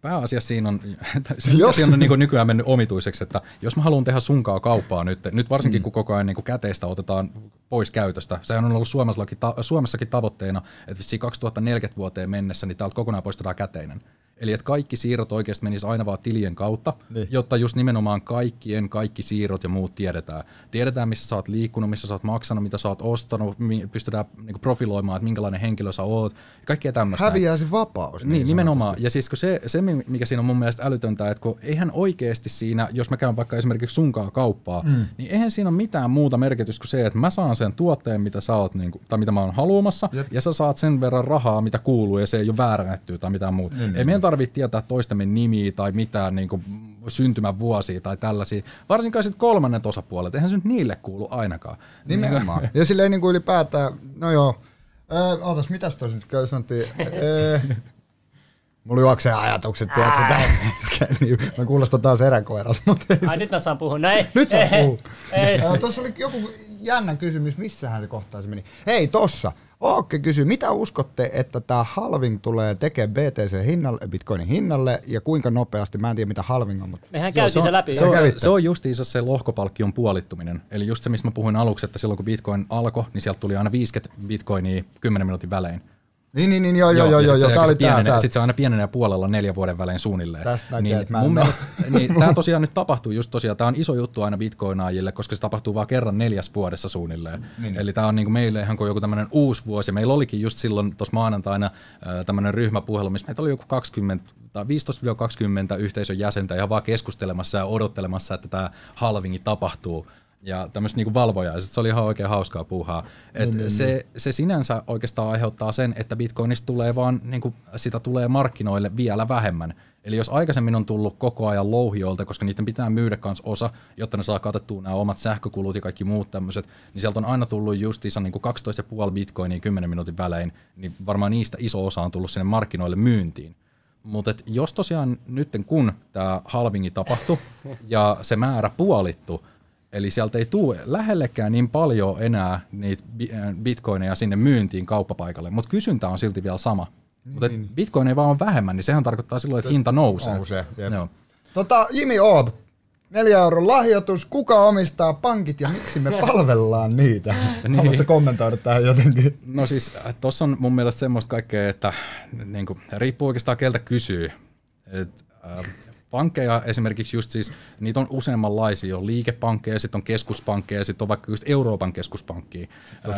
pääasiassa siinä on, Jos- siinä on niin nykyään mennyt omituiseksi, että jos mä haluan tehdä sunkaa kauppaa nyt, nyt varsinkin mm. kun koko ajan niin käteistä otetaan pois käytöstä, sehän on ollut Suomessakin, Suomessakin tavoitteena, että vissiin 2040 vuoteen mennessä niin täältä kokonaan poistetaan käteinen. Eli että kaikki siirrot oikeasti menis aina vaan tilien kautta, Niin. jotta just nimenomaan kaikkien kaikki siirrot ja muut tiedetään. Tiedetään, missä sä oot liikkunut, missä sä oot maksanut, mitä sä oot ostanut, pystytään niin profiloimaan, että minkälainen henkilö sä oot, kaikkea tämmöistä. Häviää se vapaus. Niin, niin nimenomaan. Ja siis kun se, se, mikä siinä on mun mielestä älytöntä, että kun eihän oikeasti siinä, jos mä käyn vaikka esimerkiksi sunkaa kauppaa, mm. niin eihän siinä ole mitään muuta merkitystä kuin se, että mä saan sen tuotteen, mitä sä oot, niin kuin, tai mitä mä oon haluamassa, Jep. ja sä saat sen verran rahaa, mitä kuuluu, ja se ei ole väärännettyä tai mitään muuta. Niin, ei meidän tarvitse tietää toistemme nimiä tai mitään niin kuin, syntymävuosia tai tällaisia. Varsinkaan sitten kolmannet osapuolet, eihän se nyt niille kuulu ainakaan. Nimenomaan. Ja silleen niin kuin ylipäätään, no joo, öö, ootas, mitäs tuossa nyt käy sanottiin? Öö, mulla juoksee ajatukset, tiedätkö, hetkellä, niin mä kuulostan taas eräkoiras, mutta ei Ai se- nyt mä saan puhua. No ei. nyt sä. Öö, Tuossa oli joku jännä kysymys, missähän se kohtaa se meni. Hei, tossa. Ookke kysyy, mitä uskotte, että tämä halving tulee tekemään BTC hinnalle, Bitcoinin hinnalle ja kuinka nopeasti? Mä en tiedä mitä halving on, mutta Mehän käytiin se, on, läpi. Se on, se on justiinsa se lohkopalkkion puolittuminen. Eli just se, mistä mä puhuin aluksi, että silloin kun Bitcoin alkoi, niin sieltä tuli aina 50 Bitcoinia 10 minuutin välein. Niin, niin, niin, joo, joo, joo, joo, joo, tää oli tää, tää. Sitten se aina pienenee puolella neljän vuoden välein suunnilleen. Tästä näkee, niin että mä en mun mielestä, niin, tämä tosiaan nyt tapahtuu just tosiaan, tämä on iso juttu aina bitcoinaajille, koska se tapahtuu vaan kerran neljäs vuodessa suunnilleen. Niin. Eli tämä on niinku meille ihan kuin joku tämmöinen uusi vuosi. Meillä olikin just silloin tuossa maanantaina tämmöinen ryhmäpuhelu, missä meitä oli joku 20 tai 15-20 yhteisön jäsentä ihan vaan keskustelemassa ja odottelemassa, että tämä halvingi tapahtuu ja tämmöiset niinku valvojaiset, se oli ihan oikein hauskaa puuhaa. Et niin, se, se sinänsä oikeastaan aiheuttaa sen, että bitcoinista tulee vaan, niinku, sitä tulee markkinoille vielä vähemmän. Eli jos aikaisemmin on tullut koko ajan louhijoilta, koska niiden pitää myydä kans osa, jotta ne saa katettua nämä omat sähkökulut ja kaikki muut tämmöiset, niin sieltä on aina tullut justiinsa niin 12,5 bitcoinia 10 minuutin välein, niin varmaan niistä iso osa on tullut sinne markkinoille myyntiin. Mutta jos tosiaan nyt kun tämä halvingi tapahtui ja se määrä puolittu, eli sieltä ei tule lähellekään niin paljon enää niitä äh, bitcoineja sinne myyntiin kauppapaikalle, mutta kysyntä on silti vielä sama. Mutta bitcoin ei vaan ole vähemmän, niin sehän tarkoittaa silloin, että hinta nousee. Nousee. Joo. Tota, Jimmy Oob, neljä euron lahjoitus, kuka omistaa pankit ja miksi me palvellaan niitä? niin. Haluatko kommentoida tähän jotenkin? No siis tuossa on mun mielestä semmoista kaikkea, että niin kuin, riippuu oikeastaan keltä kysyy. Et, äh, pankkeja esimerkiksi just siis, niitä on useammanlaisia, on liikepankkeja, sitten on keskuspankkeja, sitten on vaikka just Euroopan keskuspankki.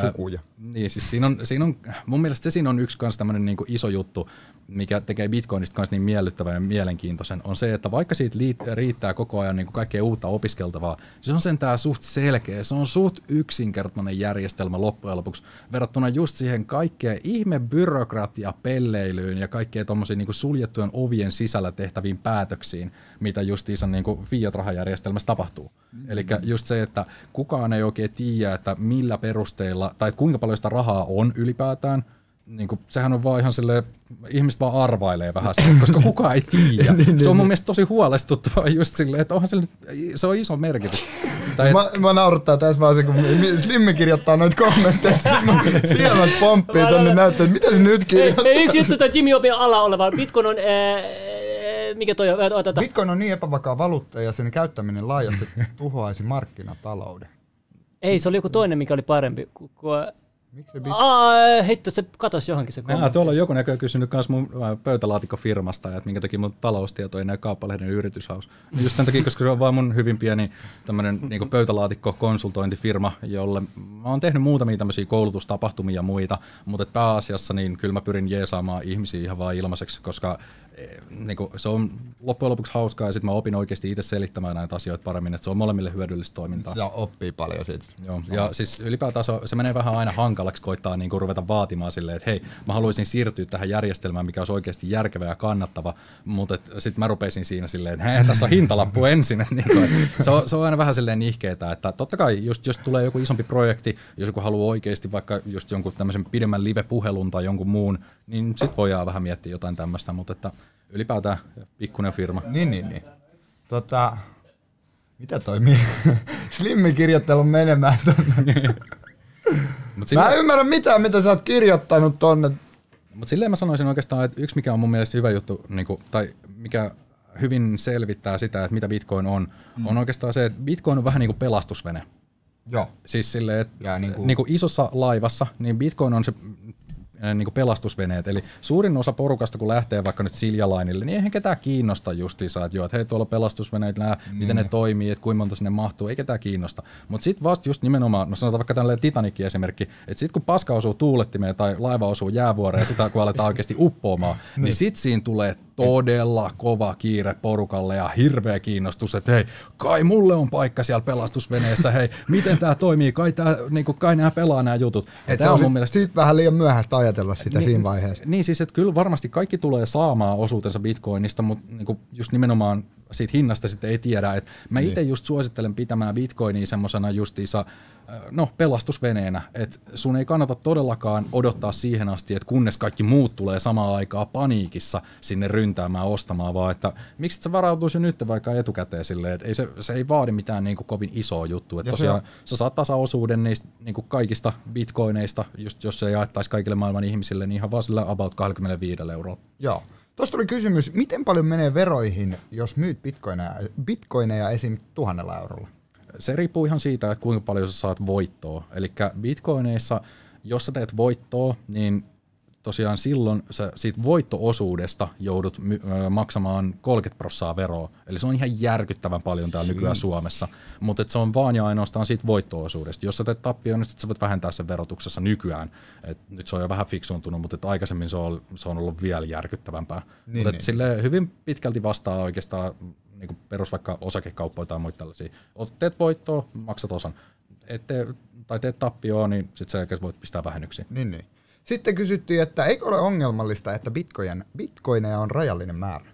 Sukuja. Niin, siis siinä on, siinä on, mun mielestä se siinä on yksi kans tämmönen niinku iso juttu, mikä tekee Bitcoinista kans niin miellyttävän ja mielenkiintoisen, on se, että vaikka siitä liit- riittää koko ajan niinku kaikkea uutta opiskeltavaa, se on sentään suht selkeä, se on suht yksinkertainen järjestelmä loppujen lopuksi, verrattuna just siihen kaikkeen ihme byrokratia pelleilyyn ja kaikkeen tommosiin niinku suljettujen ovien sisällä tehtäviin päätöksiin, mitä justiinsa niinku fiat-rahajärjestelmässä tapahtuu. Mm-hmm. Eli just se, että kukaan ei oikein tiedä, että millä perusteilla, tai kuinka paljon sitä rahaa on ylipäätään, niin kuin, sehän on vaan ihan silleen, ihmiset vaan arvailee vähän sitä, koska kukaan ei tiedä. niin, se on mun mielestä tosi huolestuttavaa just silleen, että onhan se nyt, se on iso merkitys. Tai, Mä, mä naurattaa tässä vaan se, kun Slimmi kirjoittaa noita kommentteja, että silmät pomppii tonne näyttää, että mitä se nyt kirjoittaa. ei, yksi juttu toi Jimmy Opin alla oleva. Bitcoin on... Ää, mikä toi on? Ota, ota. Bitcoin on niin epävakaa valuutta ja sen käyttäminen laajasti tuhoaisi markkinatalouden. Ei, se oli joku toinen, mikä oli parempi. Ku, ku, Miksi se Aa, heitto, se katosi johonkin se Jaa, kommentti. tuolla on joku näkö kysynyt myös mun pöytälaatikkofirmasta, että minkä takia mun taloustieto ei näy kauppalehden yrityshaus. No just sen takia, koska se on vaan mun hyvin pieni tämmönen niinku pöytälaatikko-konsultointifirma, jolle mä oon tehnyt muutamia tämmöisiä koulutustapahtumia ja muita, mutta et pääasiassa niin kyllä mä pyrin jeesaamaan ihmisiä ihan vaan ilmaiseksi, koska eh, niinku, se on loppujen lopuksi hauskaa ja sitten mä opin oikeasti itse selittämään näitä asioita paremmin, että se on molemmille hyödyllistä toimintaa. Se oppii paljon siitä. Joo, ja siis ylipäätään se, se menee vähän aina hankalaksi koittaa niin kuin ruveta vaatimaan silleen, että hei, mä haluaisin siirtyä tähän järjestelmään, mikä olisi oikeasti järkevä ja kannattava, mutta sitten mä rupesin siinä silleen, että hei, tässä on hintalappu ensin. Että niin kuin, se, on, se on aina vähän silleen nihkeetä, että totta kai just jos tulee joku isompi projekti, jos joku haluaa oikeasti vaikka just jonkun tämmöisen pidemmän live-puhelun tai jonkun muun, niin sit voidaan vähän miettiä jotain tämmöistä, mutta että ylipäätään pikkuinen firma. Niin, niin, niin. Tota, mitä toimii? Slimmi kirjoittelu menemään tonne. Mut Mä sillä- en ymmärrä mitään, mitä sä oot kirjoittanut tonne. Mutta silleen mä sanoisin oikeastaan, että yksi mikä on mun mielestä hyvä juttu, niin kuin, tai mikä hyvin selvittää sitä, että mitä Bitcoin on, mm. on oikeastaan se, että Bitcoin on vähän niin kuin pelastusvene. Joo. Siis silleen, että niin niinku- kuin, niin kuin isossa laivassa, niin Bitcoin on se niin pelastusveneet. Eli suurin osa porukasta, kun lähtee vaikka nyt Siljalainille, niin eihän ketään kiinnosta justiinsa, että joo, että hei tuolla on pelastusveneet, nää, mm. miten ne toimii, että kuinka monta sinne mahtuu, ei ketään kiinnosta. Mutta sitten vasta just nimenomaan, no sanotaan vaikka tällainen Titanicin esimerkki, että sitten kun paska osuu tuulettimeen tai laiva osuu jäävuoreen ja sitä kun aletaan oikeasti uppoamaan, niin sitten siinä tulee todella kova kiire porukalle ja hirveä kiinnostus, että hei, kai mulle on paikka siellä pelastusveneessä, hei, miten tämä toimii, kai, tää, niinku, kai nämä pelaa nämä jutut. Et se on on mun mielestä siitä vähän liian myöhäistä ajatella sitä siinä vaiheessa. niin siis, että kyllä varmasti kaikki tulee saamaan osuutensa bitcoinista, mutta niinku just nimenomaan siitä hinnasta sitten ei tiedä. Et mä itse just suosittelen pitämään bitcoinia semmoisena justiinsa, no pelastusveneenä, että sun ei kannata todellakaan odottaa siihen asti, että kunnes kaikki muut tulee samaan aikaan paniikissa sinne ryntäämään ostamaan, vaan että miksi et sä varautuisi jo nyt vaikka etukäteen silleen, että ei se, se ei vaadi mitään niinku kovin isoa juttua. Että se tosiaan on- sä saat tasaosuuden niistä niinku kaikista bitcoineista, just jos se jaettaisiin kaikille maailman ihmisille, niin ihan vaan sillä about 25 eurolla. Joo. Tuosta tuli kysymys, miten paljon menee veroihin, jos myyt bitcoineja, bitcoineja esim. tuhannella eurolla? Se riippuu ihan siitä, että kuinka paljon sä saat voittoa. Eli bitcoineissa, jos sä teet voittoa, niin tosiaan silloin sä siitä voitto-osuudesta joudut my- maksamaan 30 prossaa veroa. Eli se on ihan järkyttävän paljon täällä nykyään Suomessa. Mutta se on vaan ja ainoastaan siitä voitto-osuudesta. Jos sä teet tappioon, niin sit sä voit vähentää sen verotuksessa nykyään. Et nyt se on jo vähän fiksuuntunut, mutta et aikaisemmin se on, se on ollut vielä järkyttävämpää. Niin, mutta niin. sille hyvin pitkälti vastaa oikeastaan niin perus vaikka osakekauppoja tai muita tällaisia. Teet voittoa, maksat osan. Et tee, tai teet tappioon, niin sit sä voit pistää vähennyksiä. Niin, niin. Sitten kysyttiin, että eikö ole ongelmallista, että bitcoin, bitcoineja on rajallinen määrä?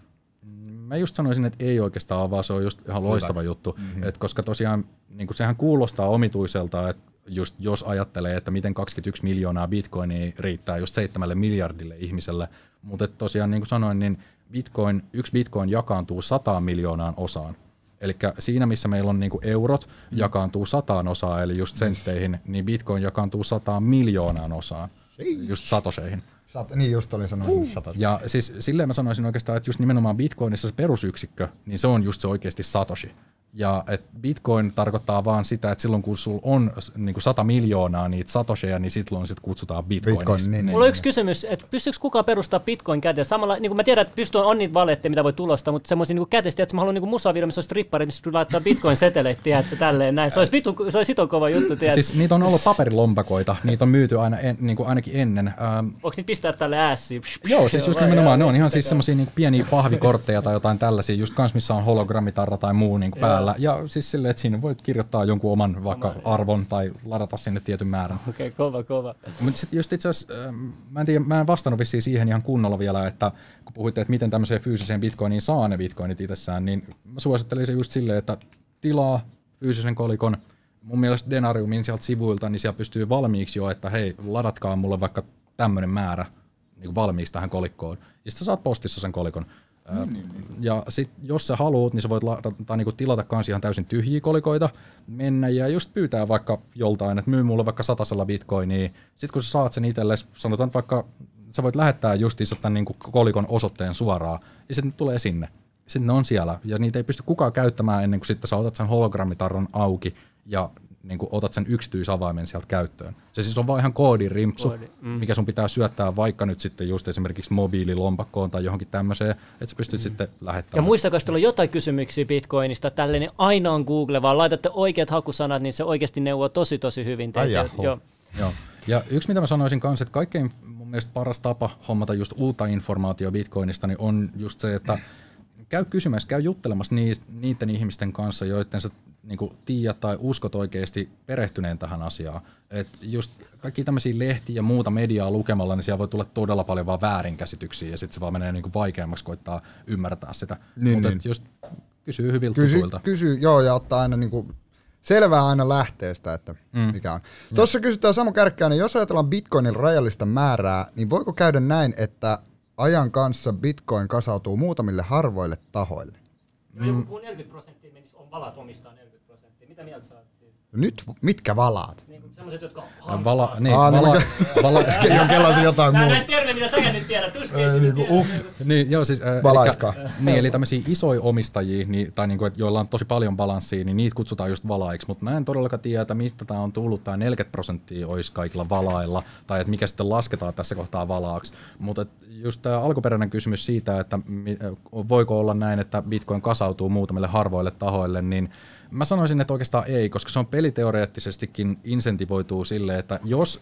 Mä just sanoisin, että ei oikeastaan, vaan se on just ihan loistava juttu. Mm-hmm. Et koska tosiaan niin sehän kuulostaa omituiselta, että just jos ajattelee, että miten 21 miljoonaa bitcoinia riittää just 7 miljardille ihmiselle, mutta tosiaan niin kuin sanoin, niin bitcoin, yksi bitcoin jakaantuu 100 miljoonaan osaan. Eli siinä, missä meillä on niinku eurot, jakaantuu sataan osaan, eli just sentteihin, niin bitcoin jakaantuu sataan miljoonaan osaan, just satoseihin. Sat, niin just olin sanonut uh. sata. Ja siis silleen mä sanoisin oikeastaan, että just nimenomaan Bitcoinissa se perusyksikkö, niin se on just se oikeasti Satoshi. Ja et Bitcoin tarkoittaa vaan sitä, että silloin kun sulla on niin 100 miljoonaa niitä satosheja, niin silloin sit kutsutaan Bitcoiniksi. Bitcoin, niin, niin. Mulla on yksi kysymys, että pystyykö kukaan perustaa bitcoin käteen? Samalla, niin kuin mä tiedän, että pystyy, on niitä valetteja, mitä voi tulosta, mutta semmoisia niin käteistä, että mä haluan niin musavideo, missä on strippari, missä laittaa bitcoin seteleitä, tiedätkö, tälleen näin. Se olisi, vitu, se olisi hito kova juttu, tiedätkö. Siis, niitä on ollut paperilombakoita, niitä on myyty aina en, niin kuin ainakin ennen. Ähm, Voiko niitä pistää tälle äässiin? Joo, siis just nimenomaan ne on ihan siis semmoisia niin pieniä pahvikortteja tai jotain tällaisia, just kans missä on hologrammitarra tai muu niin päällä. Ja siis silleen, että siinä voit kirjoittaa jonkun oman vaikka arvon tai ladata sinne tietyn määrän. Okei, okay, kova, kova. Mutta sitten just itse asiassa, ähm, mä en, tiedä, mä en vastannut vissiin siihen ihan kunnolla vielä, että kun puhuitte, että miten tämmöiseen fyysiseen bitcoiniin saa ne bitcoinit itsessään, niin mä suosittelisin just silleen, että tilaa fyysisen kolikon, mun mielestä Denariumin sieltä sivuilta, niin siellä pystyy valmiiksi jo, että hei, ladatkaa mulle vaikka tämmöinen määrä niin valmiiksi tähän kolikkoon. Ja sitten saat postissa sen kolikon. Niin, Ja sit, jos sä haluat, niin sä voit ladata, tai niinku tilata kans ihan täysin tyhjiä kolikoita, mennä ja just pyytää vaikka joltain, että myy mulle vaikka satasella bitcoinia. Sitten kun sä saat sen itsellesi, sanotaan vaikka, sä voit lähettää justiinsa tämän niinku kolikon osoitteen suoraan, ja sitten tulee sinne. Sitten ne on siellä, ja niitä ei pysty kukaan käyttämään ennen kuin sitten sä otat sen hologrammitarron auki, ja niin kuin otat sen yksityisavaimen sieltä käyttöön. Se siis on vaan ihan koodirimpsu, Koodi, mm. mikä sun pitää syöttää vaikka nyt sitten just esimerkiksi mobiililompakkoon tai johonkin tämmöiseen, että sä pystyt mm. sitten Ja lähettämään. muistakaa, jos teillä on jotain kysymyksiä Bitcoinista, tälleen, niin aina on Google, vaan laitatte oikeat hakusanat, niin se oikeasti neuvoo tosi tosi hyvin Ai teitä. Joo. Joo. Ja yksi mitä mä sanoisin kanssa, että kaikkein mun mielestä paras tapa hommata just uutta informaatiota Bitcoinista, niin on just se, että käy kysymässä, käy juttelemassa nii- niiden ihmisten kanssa, joiden sä niin tiedät tai uskot oikeasti perehtyneen tähän asiaan. Et just kaikki tämmöisiä lehtiä ja muuta mediaa lukemalla, niin siellä voi tulla todella paljon vaan väärinkäsityksiä ja sitten se vaan menee niin vaikeammaksi koittaa ymmärtää sitä. Niin, Mutta niin. just kysyy hyviltä Kysy, tutuilta. kysy, joo, ja ottaa aina niinku selvää aina lähteestä, että mm. mikä on. Tuossa kysytään Samu Kärkkäinen, jos ajatellaan bitcoinin rajallista määrää, niin voiko käydä näin, että ajan kanssa bitcoin kasautuu muutamille harvoille tahoille? No, joku puhuu 40 prosenttia menisi, on valat omistaa 40 prosenttia. Mitä mieltä sä oot siitä? Nyt mitkä valaat? Niin kuin Sellaiset, jotka Vala, niin, Aa, niin vala, mä- vala, Joo, kelasin jotain muuta. näin terve, mitä säkään nyt tiedät. Tuskin. Ei, niinku, uff. niin, joo, siis, äh, Valaiskaa. elikkä- niin, eli tämmöisiä isoja omistajia, niin, tai niinku, et, joilla on tosi paljon balanssia, niin niitä kutsutaan just valaiksi, mutta mä en todellakaan tiedä, että mistä tämä on tullut, tämä 40 prosenttia olisi kaikilla valailla, tai että mikä sitten lasketaan tässä kohtaa valaaksi. Mutta just tämä alkuperäinen kysymys siitä, että voiko olla näin, että Bitcoin kasautuu muutamille harvoille tahoille, niin Mä sanoisin, että oikeastaan ei, koska se on peliteoreettisestikin insentivoituu sille, että jos,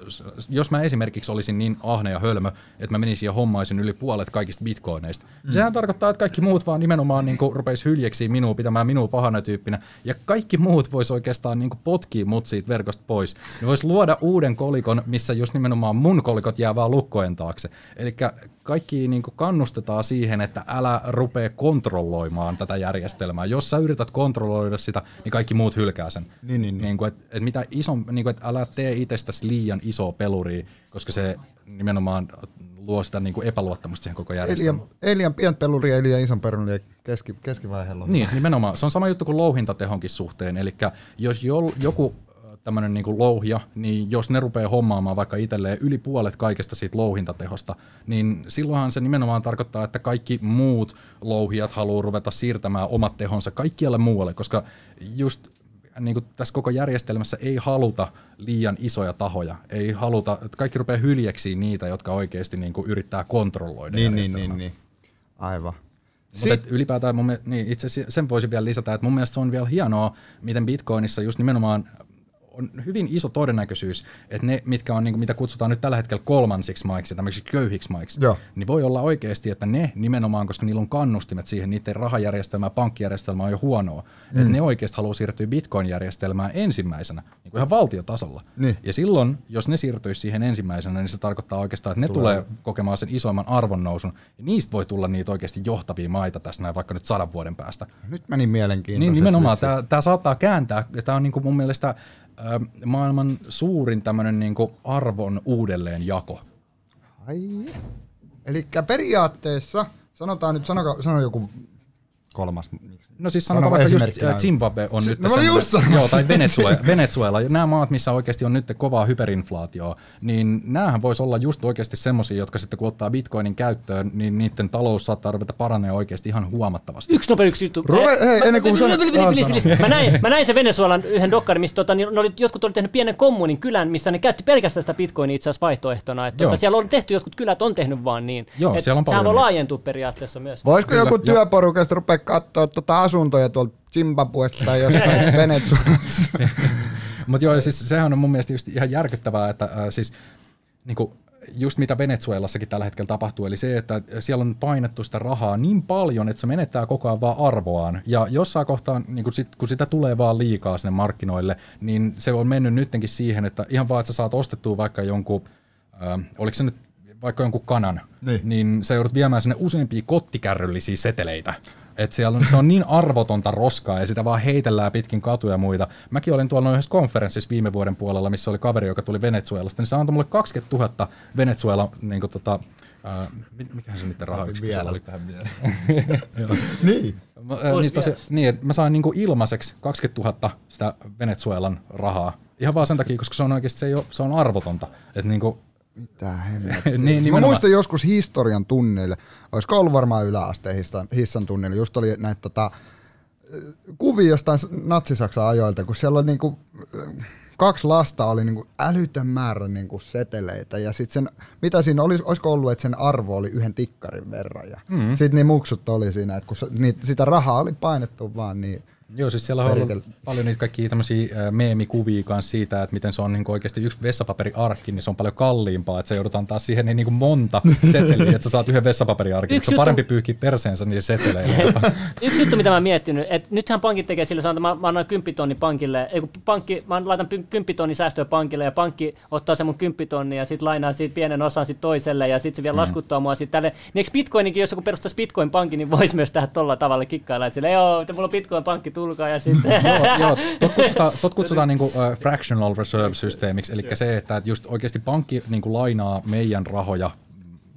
jos mä esimerkiksi olisin niin ahne ja hölmö, että mä menisin ja hommaisin yli puolet kaikista bitcoineista, mm. sehän tarkoittaa, että kaikki muut vaan nimenomaan niin rupeisi hyljeksiä minua, pitämään minua pahana tyyppinä, ja kaikki muut vois oikeastaan niin potkia mut siitä verkosta pois. Ne vois luoda uuden kolikon, missä just nimenomaan mun kolikot jää vaan lukkojen taakse. Eli kaikki niin kannustetaan siihen, että älä rupee kontrolloimaan tätä järjestelmää. Jos sä yrität kontrolloida sitä, niin kaikki muut hylkää sen. Niin, niin, niin. Niin kuin, että, että mitä iso, niin kuin, että älä tee itsestäsi liian isoa peluria, koska se nimenomaan luo sitä niin kuin epäluottamusta siihen koko järjestelmään. Elian, Elian pientä peluria, Elian ison peluria keski, keskivaiheella. Niin, nimenomaan. Se on sama juttu kuin louhintatehonkin suhteen. Eli jos jol, joku tämmöinen niin louhja, niin jos ne rupeaa hommaamaan vaikka itselleen yli puolet kaikesta siitä louhintatehosta, niin silloinhan se nimenomaan tarkoittaa, että kaikki muut louhijat haluaa ruveta siirtämään omat tehonsa kaikkialle muualle, koska just niin kuin tässä koko järjestelmässä ei haluta liian isoja tahoja. Ei haluta, että kaikki rupeaa hyljeksiin niitä, jotka oikeasti niin kuin yrittää kontrolloida niin, niin, niin, niin. Aivan. Mutta ylipäätään mun, niin itse sen voisi vielä lisätä, että mun mielestä se on vielä hienoa, miten Bitcoinissa just nimenomaan on hyvin iso todennäköisyys, että ne, mitkä on, niin kuin, mitä kutsutaan nyt tällä hetkellä kolmansiksi maiksi tämmöisiksi köyhiksi maiksi, Joo. niin voi olla oikeasti, että ne nimenomaan, koska niillä on kannustimet siihen, niiden rahajärjestelmä ja pankkijärjestelmä on jo huonoa, mm. että ne oikeasti haluaa siirtyä Bitcoin-järjestelmään ensimmäisenä, niin kuin ihan valtiotasolla. Niin. Ja silloin, jos ne siirtyisi siihen ensimmäisenä, niin se tarkoittaa oikeastaan, että ne tulee, tulee kokemaan sen isoimman arvonnousun, ja niistä voi tulla niitä oikeasti johtavia maita tässä näin vaikka nyt sadan vuoden päästä. Nyt meni mielenkiintoiseksi. Niin nimenomaan, tämä saattaa kääntää, ja tämä on niinku mun mielestä maailman suurin tämmöinen niinku arvon uudelleenjako. Ai. Eli periaatteessa, sanotaan nyt, sanoka, sano joku kolmas. No siis Sano sanotaan vaikka just esimerkkinä. äh, Zimbabwe on Si- nyt no semmoinen- just sanomassa. joo, tai Venezuela, Venezuela, nämä maat, missä oikeasti on nyt kovaa hyperinflaatioa, niin näähän voisi olla just oikeasti semmoisia, jotka sitten kun ottaa bitcoinin käyttöön, niin niiden talous saattaa ruveta paranemaan oikeasti ihan huomattavasti. Yksi nopea yksi juttu. Rove- hei, Mä- ennen kuin mä- näin, mä näin se Venezuelan yhden dokkarin, missä tota, niin ne oli, jotkut oli tehnyt pienen kommunin kylän, missä ne käytti pelkästään sitä bitcoinia itse asiassa vaihtoehtona. Että tota, siellä on tehty, jotkut kylät on tehnyt vaan niin. Joo, siellä on sehän paljon voi niitä. laajentua periaatteessa myös. Voisiko joku työporukasta rupea katsoa tuota asuntoja tuolta Zimbabwesta tai jostain Venezuelasta? Mutta joo, siis sehän on mun mielestä just ihan järkyttävää, että äh, siis niinku, just mitä Venezuelassakin tällä hetkellä tapahtuu, eli se, että siellä on painettu sitä rahaa niin paljon, että se menettää koko ajan vaan arvoaan. Ja jossain kohtaa, niin kun, sit, kun sitä tulee vaan liikaa sinne markkinoille, niin se on mennyt nyttenkin siihen, että ihan vaan, että sä saat ostettua vaikka jonkun, äh, oliko se nyt vaikka jonkun kanan, Niin. niin sä joudut viemään sinne useampia kottikärryllisiä seteleitä. Et siellä on, se on niin arvotonta roskaa ja sitä vaan heitellään pitkin katuja ja muita. Mäkin olin tuolla yhdessä konferenssissa viime vuoden puolella, missä oli kaveri, joka tuli Venezuelasta, niin se antoi mulle 20 000 Venezuela, niin kuin tota, mit- mikähän se niiden rahayksikkö siellä oli? niin. Mä, ää, niin, tosi, niin, että mä sain niinku ilmaiseksi 20 000 sitä Venezuelan rahaa. Ihan vaan sen takia, koska se on oikeasti se, ei ole, se on arvotonta. Et niinku, Mitä hemmettiä. niin, Mä muistan joskus historian tunneille, olisiko ollut varmaan yläasteen hissan, hissan tunnille, just oli näitä tota, kuvia jostain natsisaksan ajoilta, kun siellä oli niinku, kaksi lasta oli niinku älytön määrä niinku seteleitä. Ja sitten sen, mitä siinä olisi, olisiko ollut, että sen arvo oli yhden tikkarin verran. Ja mm. sitten niin muksut oli siinä, että kun niin, sitä rahaa oli painettu vaan niin, Joo, siis siellä on ollut paljon niitä kaikkia tämmöisiä meemikuvia kanssa siitä, että miten se on niin oikeasti yksi vessapaperiarkki, niin se on paljon kalliimpaa, että se joudutaan taas siihen niin, niin kuin monta seteliä, että sä saat yhden vessapaperiarkin, Yksi se on juttu- parempi pyyhkiä perseensä niillä seteleillä. Yksi juttu, mitä mä oon miettinyt, että nythän pankit tekee sillä sanotaan, että mä, mä annan kymppitonni pankille, ei kun pankki, mä laitan kymppitonni säästöä pankille ja pankki ottaa sen mun kymppitonni ja sitten lainaa siitä pienen osan sit toiselle ja sitten se vielä mm. laskuttaa mua sitten tälle. Niin eikö Bitcoininkin, jos joku perustaisi Bitcoin-pankin, niin voisi myös tehdä tolla tavalla kikkailla, että sille, joo, että mulla on Bitcoin-pankki, tulkaa ja sitten... joo, joo, tot kutsutaan, tot kutsutaan niinku, uh, fractional reserve systeemiksi, eli se, että just oikeasti pankki niinku lainaa meidän rahoja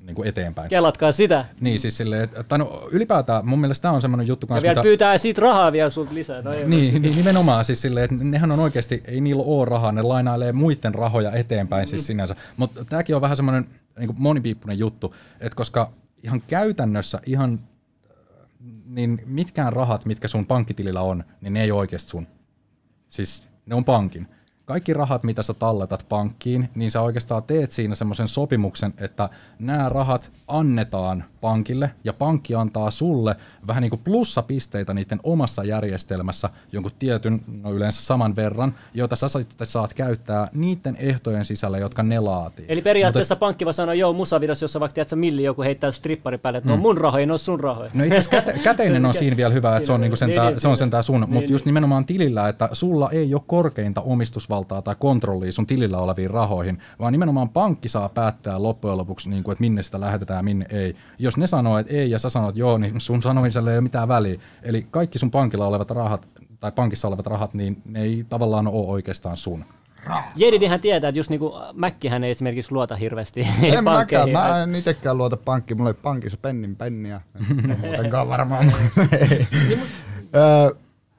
niin kuin eteenpäin. Kelatkaa sitä. Niin siis silleen, että, tai no, ylipäätään mun mielestä tämä on semmoinen juttu Ja kanssa, vielä mitä, pyytää siitä rahaa vielä sulta lisää. No, niin, niin, nimenomaan siis silleen, että nehän on oikeasti, ei niillä ole rahaa, ne lainailee muiden rahoja eteenpäin Mm. siis sinänsä. Mutta tämäkin on vähän semmoinen niin kuin monipiippunen juttu, että koska ihan käytännössä ihan niin mitkään rahat, mitkä sun pankkitilillä on, niin ne ei ole oikeasti sun. Siis ne on pankin. Kaikki rahat, mitä sä talletat pankkiin, niin sä oikeastaan teet siinä semmoisen sopimuksen, että nämä rahat annetaan pankille ja pankki antaa sulle vähän niin kuin plussapisteitä niiden omassa järjestelmässä jonkun tietyn, no yleensä saman verran, jota sä sitten saat käyttää niiden ehtojen sisällä, jotka ne laatii. Eli periaatteessa pankki vaan sanoo, joo, musavideossa, jossa vaikka tiedätkö, milli joku heittää strippari päälle, Mm. että no mun rahoja, ne on sun rahoja. No itse asiassa käte, käteinen on siinä vielä hyvä, että se on, niinku sentään, niin, niin, se on siinä- sentään sun, niin, mutta just niin. nimenomaan tilillä, että sulla ei ole korkeinta omistusvaltaa tai kontrollia sun tilillä oleviin rahoihin, vaan nimenomaan pankki saa päättää loppujen lopuksi, niin kuin, että minne sitä lähetetään ja minne ei. Jos ne sanoo, että ei ja sä sanot joo, niin sun sanomiselle ei ole mitään väliä. Eli kaikki sun pankilla olevat rahat tai pankissa olevat rahat, niin ne ei tavallaan ole oikeastaan sun. Jedidihän tietää, että just niinku Mäkkihän ei esimerkiksi luota hirveästi En mäkään, mä en itekään luota pankkiin, mulla ei pankissa pennin penniä. En muutenkaan varmaan. Öö,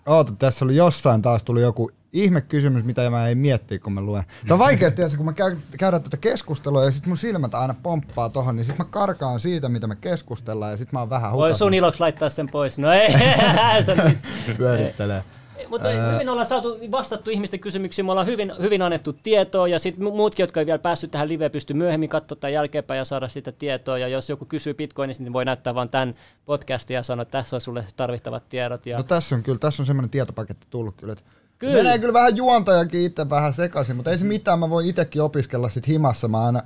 Oota, tässä oli jossain taas tuli joku ihme kysymys, mitä mä ei miettiä, kun mä luen. Tämä on vaikea, tietysti, kun mä käyn, käydään tätä keskustelua ja sitten mun silmät aina pomppaa tohon, niin sitten mä karkaan siitä, mitä me keskustellaan ja sitten mä oon vähän Voi hukas. sun iloksi laittaa sen pois. No ei, pyörittelee. Mutta hyvin ollaan saatu vastattu ihmisten kysymyksiin, me ollaan hyvin, hyvin annettu tietoa ja sitten muutkin, jotka ei vielä päässyt tähän liveen, pystyy myöhemmin katsoa tämän jälkeenpäin ja saada sitä tietoa. Ja jos joku kysyy bitcoinista, niin voi näyttää vain tämän podcastin ja sanoa, että tässä on sulle tarvittavat tiedot. Ja No tässä on kyllä, tässä on semmoinen tietopaketti tullut kyllä. Että Kyllä. Menee kyllä vähän juontajakin itse vähän sekaisin, mutta ei se mitään, mä voin itsekin opiskella sit himassa. Mä aina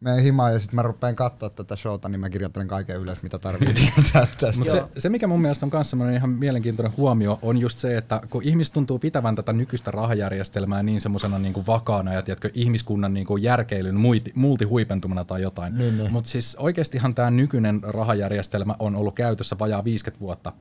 menen himaan ja sitten mä rupean katsoa tätä showta, niin mä kirjoittelen kaiken ylös, mitä tarvii tietää tästä. Mutta se, se, mikä mun mielestä on myös semmoinen ihan mielenkiintoinen huomio, on just se, että kun ihmiset tuntuu pitävän tätä nykyistä rahajärjestelmää niin semmoisena niin kuin vakaana ja tiedätkö, ihmiskunnan niin kuin järkeilyn muiti, multihuipentumana tai jotain. Niin, niin. Mutta siis oikeastihan tämä nykyinen rahajärjestelmä on ollut käytössä vajaa 50 vuotta.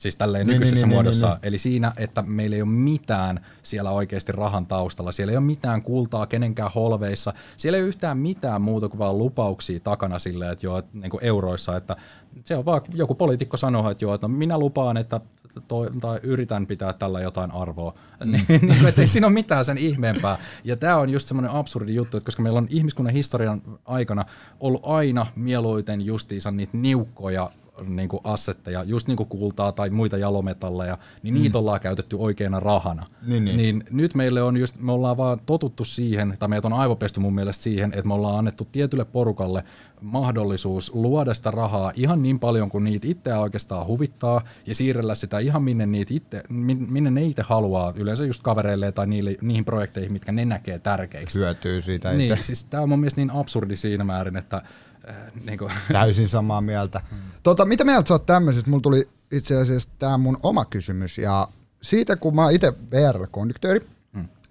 Siis tälleen Niin, nykyisessä niin, niin, muodossa. niin, niin. Eli siinä, että meillä ei ole mitään siellä oikeasti rahan taustalla. Siellä ei ole mitään kultaa kenenkään holveissa. Siellä ei ole yhtään mitään muuta kuin vaan lupauksia takana silleen, että joo, että niin kuin euroissa. Että se on vaan, joku poliitikko sanoo, että joo, että no minä lupaan, että toi, tai yritän pitää tällä jotain arvoa. Mm. niin, kuin, että ei siinä ole mitään sen ihmeempää. Ja tämä on just semmoinen absurdi juttu, että koska meillä on ihmiskunnan historian aikana ollut aina mieluiten justiinsa niitä niukkoja niin kuin assetteja, just niin kuin kultaa tai muita jalometalleja, niin niitä ollaan käytetty oikeana rahana. Niin, niin. niin nyt meille on just, me ollaan vaan totuttu siihen, tai meitä on aivopesty mun mielestä siihen, että me ollaan annettu tietylle porukalle mahdollisuus luoda sitä rahaa ihan niin paljon kuin niitä itseä oikeastaan huvittaa, ja siirrellä sitä ihan minne, niitä itse, min- minne ne itse haluaa, yleensä just kavereille tai niille, niihin projekteihin, mitkä ne näkee tärkeiksi. Hyötyy siitä Niin, itse. siis tämä on mun mielestä niin absurdi siinä määrin, että äh, niin kuin, Täysin samaa mieltä. Tota, mitä mieltä sä oot tämmöisestä? Mulla tuli itse asiassa tämä mun oma kysymys. Ja siitä, kun mä oon itse VR-konduktööri,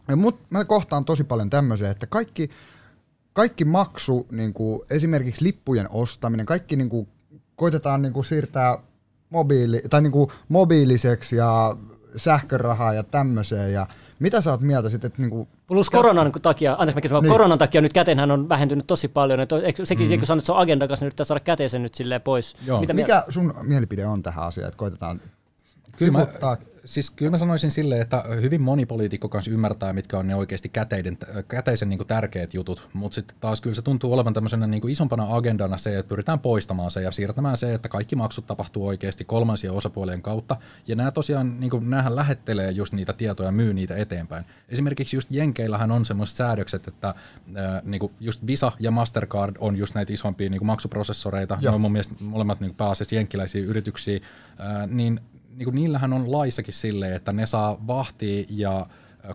ja mut, mä kohtaan tosi paljon tämmöisiä, että kaikki, kaikki maksu, niin kuin esimerkiksi lippujen ostaminen, kaikki niin kuin, koitetaan niin kuin siirtää mobiili, tai niin kuin mobiiliseksi ja sähkörahaa ja tämmöiseen. Ja mitä sä oot mieltä sitten, että niin kuin, Plus koronan takia, anteeksi mä Niin. koronan takia nyt käteenhän on vähentynyt tosi paljon. Että eikö, sekin, mm. eikö sä nyt se on agenda kanssa, niin yrittää saada käteisen nyt silleen pois. Joo. Mitä mikä sun mielipide on tähän asiaan, että koitetaan Kyllä mä, siis kyllä mä sanoisin silleen, että hyvin moni poliitikko kanssa ymmärtää, mitkä on ne oikeasti käteiden, käteisen niin kuin tärkeät jutut, mutta sitten taas kyllä se tuntuu olevan tämmöisenä niin kuin isompana agendana se, että pyritään poistamaan se ja siirtämään se, että kaikki maksut tapahtuu oikeasti kolmansien osapuolien kautta, ja nämä tosiaan, niin kuin, näähän lähettelee just niitä tietoja ja myy niitä eteenpäin. Esimerkiksi just Jenkeillähän on semmoiset säädökset, että ää, niin kuin just Visa ja Mastercard on just näitä isompia niin kuin maksuprosessoreita, ne Joo. on mun mielestä molemmat niin kuin pääasiassa jenkkiläisiä yrityksiä, ää, niin niin kuin niillähän on laissakin silleen, että ne saa vahtia ja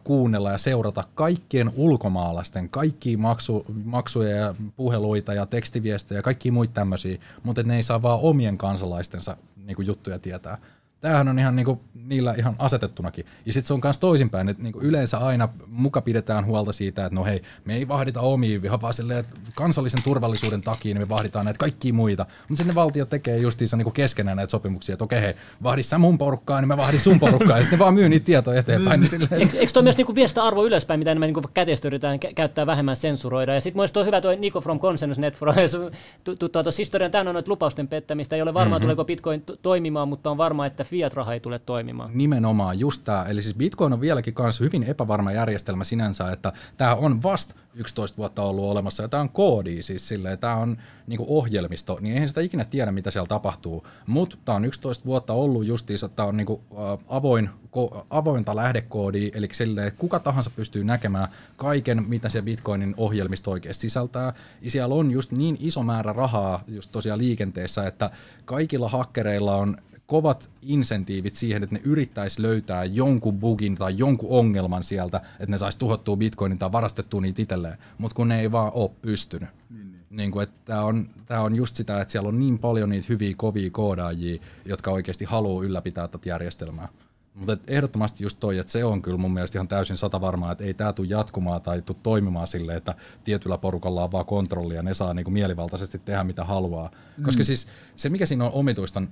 kuunnella ja seurata kaikkien ulkomaalaisten, kaikki maksu, maksuja ja puheluita ja tekstiviestejä ja kaikki muita tämmöisiä, mutta ne ei saa vaan omien kansalaistensa niin kuin juttuja tietää. Tämähän on ihan niinku niillä ihan asetettunakin. Ja sitten se on myös toisinpäin, että niinku yleensä aina muka pidetään huolta siitä, että no hei, me ei vahdita omia, ihan vaan silleen, että kansallisen turvallisuuden takia niin me vahditaan näitä kaikkia muita. Mutta sitten ne valtiot tekee justiinsa niinku keskenään näitä sopimuksia, että okei hei, vahdi sä mun porukkaa, niin mä vahdin sun porukkaa, ja sitten ne vaan myy niitä tietoja eteenpäin. Niin silleen, Eikö, eikö toi myös niinku vie sitä arvoa ylöspäin, mitä enemmän niinku käteistä yritetään kä- käyttää vähemmän sensuroida? Ja sitten mun on hyvä toi Nico from Consensus Net for tuttua tuossa historian täynnä on noita lupausten pettämistä. Ei ole varmaa, mm-hmm. tuleeko Bitcoin to- toimimaan, mutta on varmaa, että fiat-raha ei tule toimimaan. Nimenomaan, just tämä. Eli siis Bitcoin on vieläkin kanssa hyvin epävarma järjestelmä sinänsä, että tämä on vasta 11 vuotta ollut olemassa ja tämä on koodi, siis silleen, tämä on niinku ohjelmisto, niin eihän sitä ikinä tiedä, mitä siellä tapahtuu. Mutta tämä on 11 vuotta ollut justiinsa, tämä on niinku, avoin, ko, avointa lähdekoodia, eli silleen, että kuka tahansa pystyy näkemään kaiken, mitä se Bitcoinin ohjelmisto oikeasti sisältää. Ja siellä on just niin iso määrä rahaa just tosiaan liikenteessä, että kaikilla hakkereilla on kovat insentiivit siihen, että ne yrittäisi löytää jonkun bugin tai jonkun ongelman sieltä, että ne saisi tuhottua bitcoinin tai varastettua niitä itselleen, mutta kun ne ei vaan ole pystynyt. Niin, niin kuin, että tämä on, tää on just sitä, että siellä on niin paljon niitä hyviä, kovia koodaajia, jotka oikeasti haluaa ylläpitää tätä järjestelmää. Mutta ehdottomasti just toi, että se on kyllä mun mielestä ihan täysin sata varmaa, että ei tämä tule jatkumaan tai tule toimimaan silleen, että tietyllä porukalla on vaan kontrolli ja ne saa niinku mielivaltaisesti tehdä mitä haluaa. Mm. Koska siis se, mikä siinä on omituista,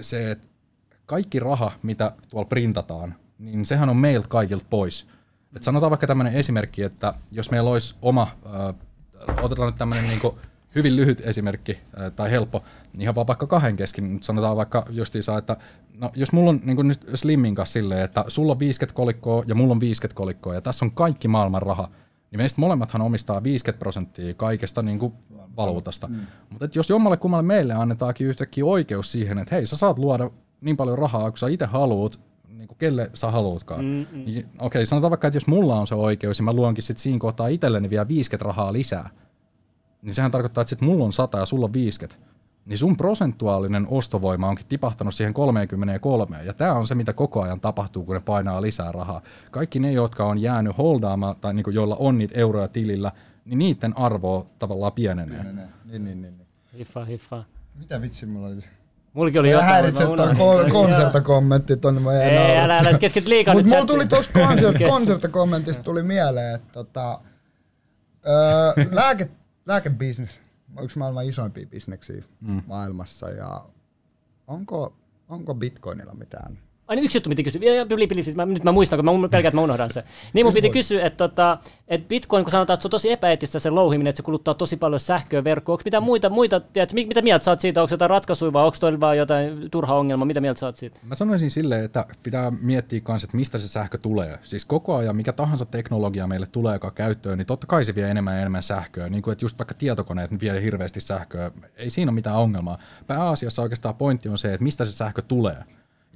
se, että kaikki raha, mitä tuolla printataan, niin sehän on meiltä kaikilta pois. Et sanotaan vaikka tämmöinen esimerkki, että jos meillä olisi oma, äh, otetaan nyt tämmöinen niin hyvin lyhyt esimerkki äh, tai helppo, niin ihan vaan vaikka kahden kesken, nyt sanotaan vaikka justiinsa, että no, jos mulla on niin nyt Slimmin kanssa silleen, että sulla on 50 kolikkoa ja mulla on 50 kolikkoa ja tässä on kaikki maailman raha, niin meistä molemmathan omistaa 50 prosenttia kaikesta niin kuin valuutasta. Mm. Mutta jos jommalle kummalle meille annetaankin yhtäkkiä oikeus siihen, että hei, sä saat luoda niin paljon rahaa, kun sä itse haluat, niin kuin kelle sä haluatkaan. Mm, mm. Niin, okei, okay, sanotaan vaikka, että jos mulla on se oikeus ja mä luonkin sit siinä kohtaa itselleni vielä 50 rahaa lisää, niin sehän tarkoittaa, että sit mulla on 100 ja sulla on 50 niin sun prosentuaalinen ostovoima onkin tipahtanut siihen 33. Ja tämä on se, mitä koko ajan tapahtuu, kun ne painaa lisää rahaa. Kaikki ne, jotka on jäänyt holdaamaan tai niinku, joilla on niitä euroja tilillä, niin niiden arvo tavallaan pienenee. Pienenee. Niin, niin, niin. niin. Hiffa, hiffa. Mitä vitsi mulla oli? Mullakin oli Mä jotain. häiritse ko- konsertakommentti tonne, mä jäin Ei, älä, älä keskit liikaa Mut mulla tuli tosta konsert, konserttakommentista tuli mieleen, että tota, öö, lääke, lääkebisnes yksi maailman isoimpia bisneksiä mm. maailmassa ja onko, onko bitcoinilla mitään? Aina yksi juttu, mitä kysyä. Ja- ja pili, pili, pili, mä, nyt mä muistan, kun mä pelkään, että mä unohdan se. Niin mun piti kysyä, että, tota, että Bitcoin, kun sanotaan, että se on tosi epäeettistä se louhiminen, että se kuluttaa tosi paljon sähköä verkkoon. Onko mitä muita, muita tiedätkö, mi- mitä mieltä sä oot siitä? Onko jotain ratkaisuja vai onko toi vaan jotain turha ongelma? Mitä mieltä sä oot siitä? Mä sanoisin silleen, että pitää miettiä myös, että mistä se sähkö tulee. Siis koko ajan mikä tahansa teknologia meille tulee käyttöön, niin totta kai se vie enemmän ja enemmän sähköä. Niin kuin, että just vaikka tietokoneet vie hirveästi sähköä, ei siinä ole mitään ongelmaa. Pääasiassa oikeastaan pointti on se, että mistä se sähkö tulee.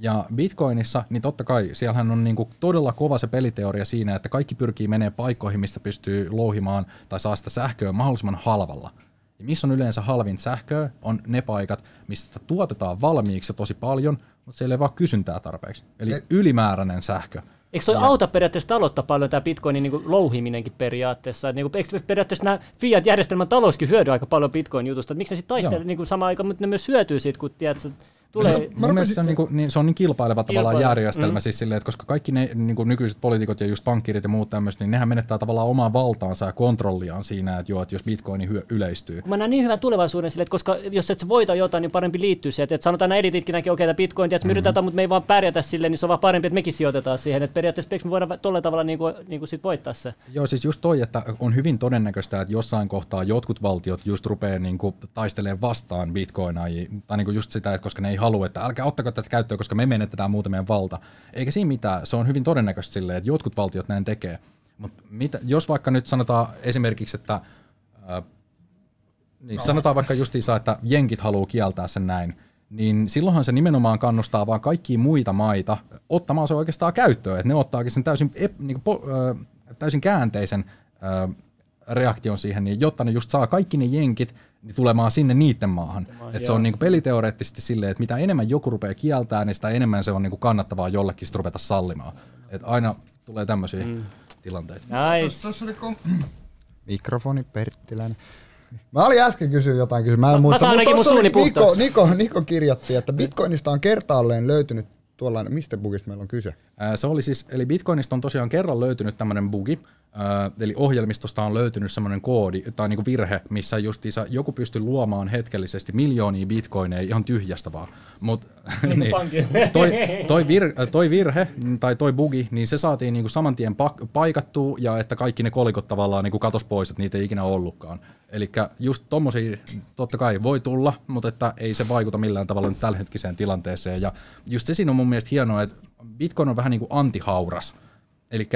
Ja Bitcoinissa, niin totta kai, siellähän on niinku todella kova se peliteoria siinä, että kaikki pyrkii menee paikkoihin, missä pystyy louhimaan tai saa sitä sähköä mahdollisimman halvalla. Ja missä on yleensä halvin sähköä, on ne paikat, missä sitä tuotetaan valmiiksi tosi paljon, mutta siellä ei vaan kysyntää tarpeeksi. Eli E- ylimääräinen sähkö. Eikö toi auta periaatteessa taloutta paljon tämä Bitcoinin niin lauhiminenkin periaatteassa? Et, niin kuin, eikö periaatteessa nämä fiat-järjestelmän talouskin hyödy aika paljon Bitcoin-jutusta? Miksi ne sitten taistelee niin samaan aikaan, mutta ne myös hyötyy siitä, kun tiedät, se Tulee, siis, mun rupesin- se on, niin kuin, niin, se on niin kilpaileva tavallaan järjestelmä, Mm. siis silleen, että koska kaikki ne niin kuin nykyiset poliitikot ja just pankkirit ja muut tämmöiset, niin nehän menettää tavallaan omaa valtaansa ja kontrolliaan siinä, että joo, että jos bitcoini hyö, yleistyy. Kun mä näen niin hyvän tulevaisuuden sille, että koska jos et sä voita jotain, niin parempi liittyy siihen. Että sanotaan nämä edititkin näkee, okei, okay, Bitcoin, tiedät, me Mhm. yritetään, mutta me ei vaan pärjätä sille, niin se on vaan parempi, että mekin sijoitetaan siihen. Että periaatteessa me voidaan tuolla tavalla niin kuin, niin kuin sit voittaa se. Joo, siis just toi, että on hyvin todennäköistä, että jossain kohtaa jotkut valtiot just rupeaa niin kuin taistelemaan vastaan bitcoinaa, tai niin kuin just sitä, että koska ne ei halua, että älkää ottako tätä käyttöön, koska me menetetään muuten meidän valta. Eikä siinä mitään, se on hyvin todennäköistä silleen, että jotkut valtiot näin tekee. Mutta mitä, jos vaikka nyt sanotaan esimerkiksi, että äh, niin sanotaan vaikka justiinsa, että jenkit haluaa kieltää sen näin, niin silloinhan se nimenomaan kannustaa vaan kaikkia muita maita ottamaan se oikeastaan käyttöön, että ne ottaakin sen täysin, ep, niin kuin, po, ö, täysin käänteisen ö, reaktion siihen, niin jotta ne just saa kaikki ne jenkit tulemaan sinne niiden maahan. Että se on niin kuin peliteoreettisesti silleen, että mitä enemmän joku rupeaa kieltää, niin sitä enemmän se on niin kuin kannattavaa jollekin sit ruveta sallimaan. Että aina tulee tämmöisiä mm. tilanteita. Nice. Tuossa oli kom- mikrofoni Perttiläinen. Mä olin äsken kysyä jotain kysyä. Mä en muista. mä saan Mut mun oli suuni Niko. Niko, Niko kirjoitti, että Bitcoinista on kertaalleen löytynyt tuollainen, mistä bugista meillä on kyse? Se oli siis, eli Bitcoinista on tosiaan kerran löytynyt tämmöinen bugi, eli ohjelmistosta on löytynyt semmoinen koodi tai niinku virhe, missä justiinsa joku pystyy luomaan hetkellisesti miljoonia bitcoineja ihan tyhjästä vaan. Mut, niin, toi, toi, vir, toi virhe tai toi bugi, niin se saatiin niinku saman tien pak- paikattua ja että kaikki ne kolikot tavallaan niinku katos pois, että niitä ei ikinä ollutkaan. Eli just tommosia totta kai voi tulla, mutta että ei se vaikuta millään tavalla nyt tällä hetkiseen tilanteeseen. Ja just se siinä on mun mielestä hienoa, että Bitcoin on vähän niin kuin antihauras. Eli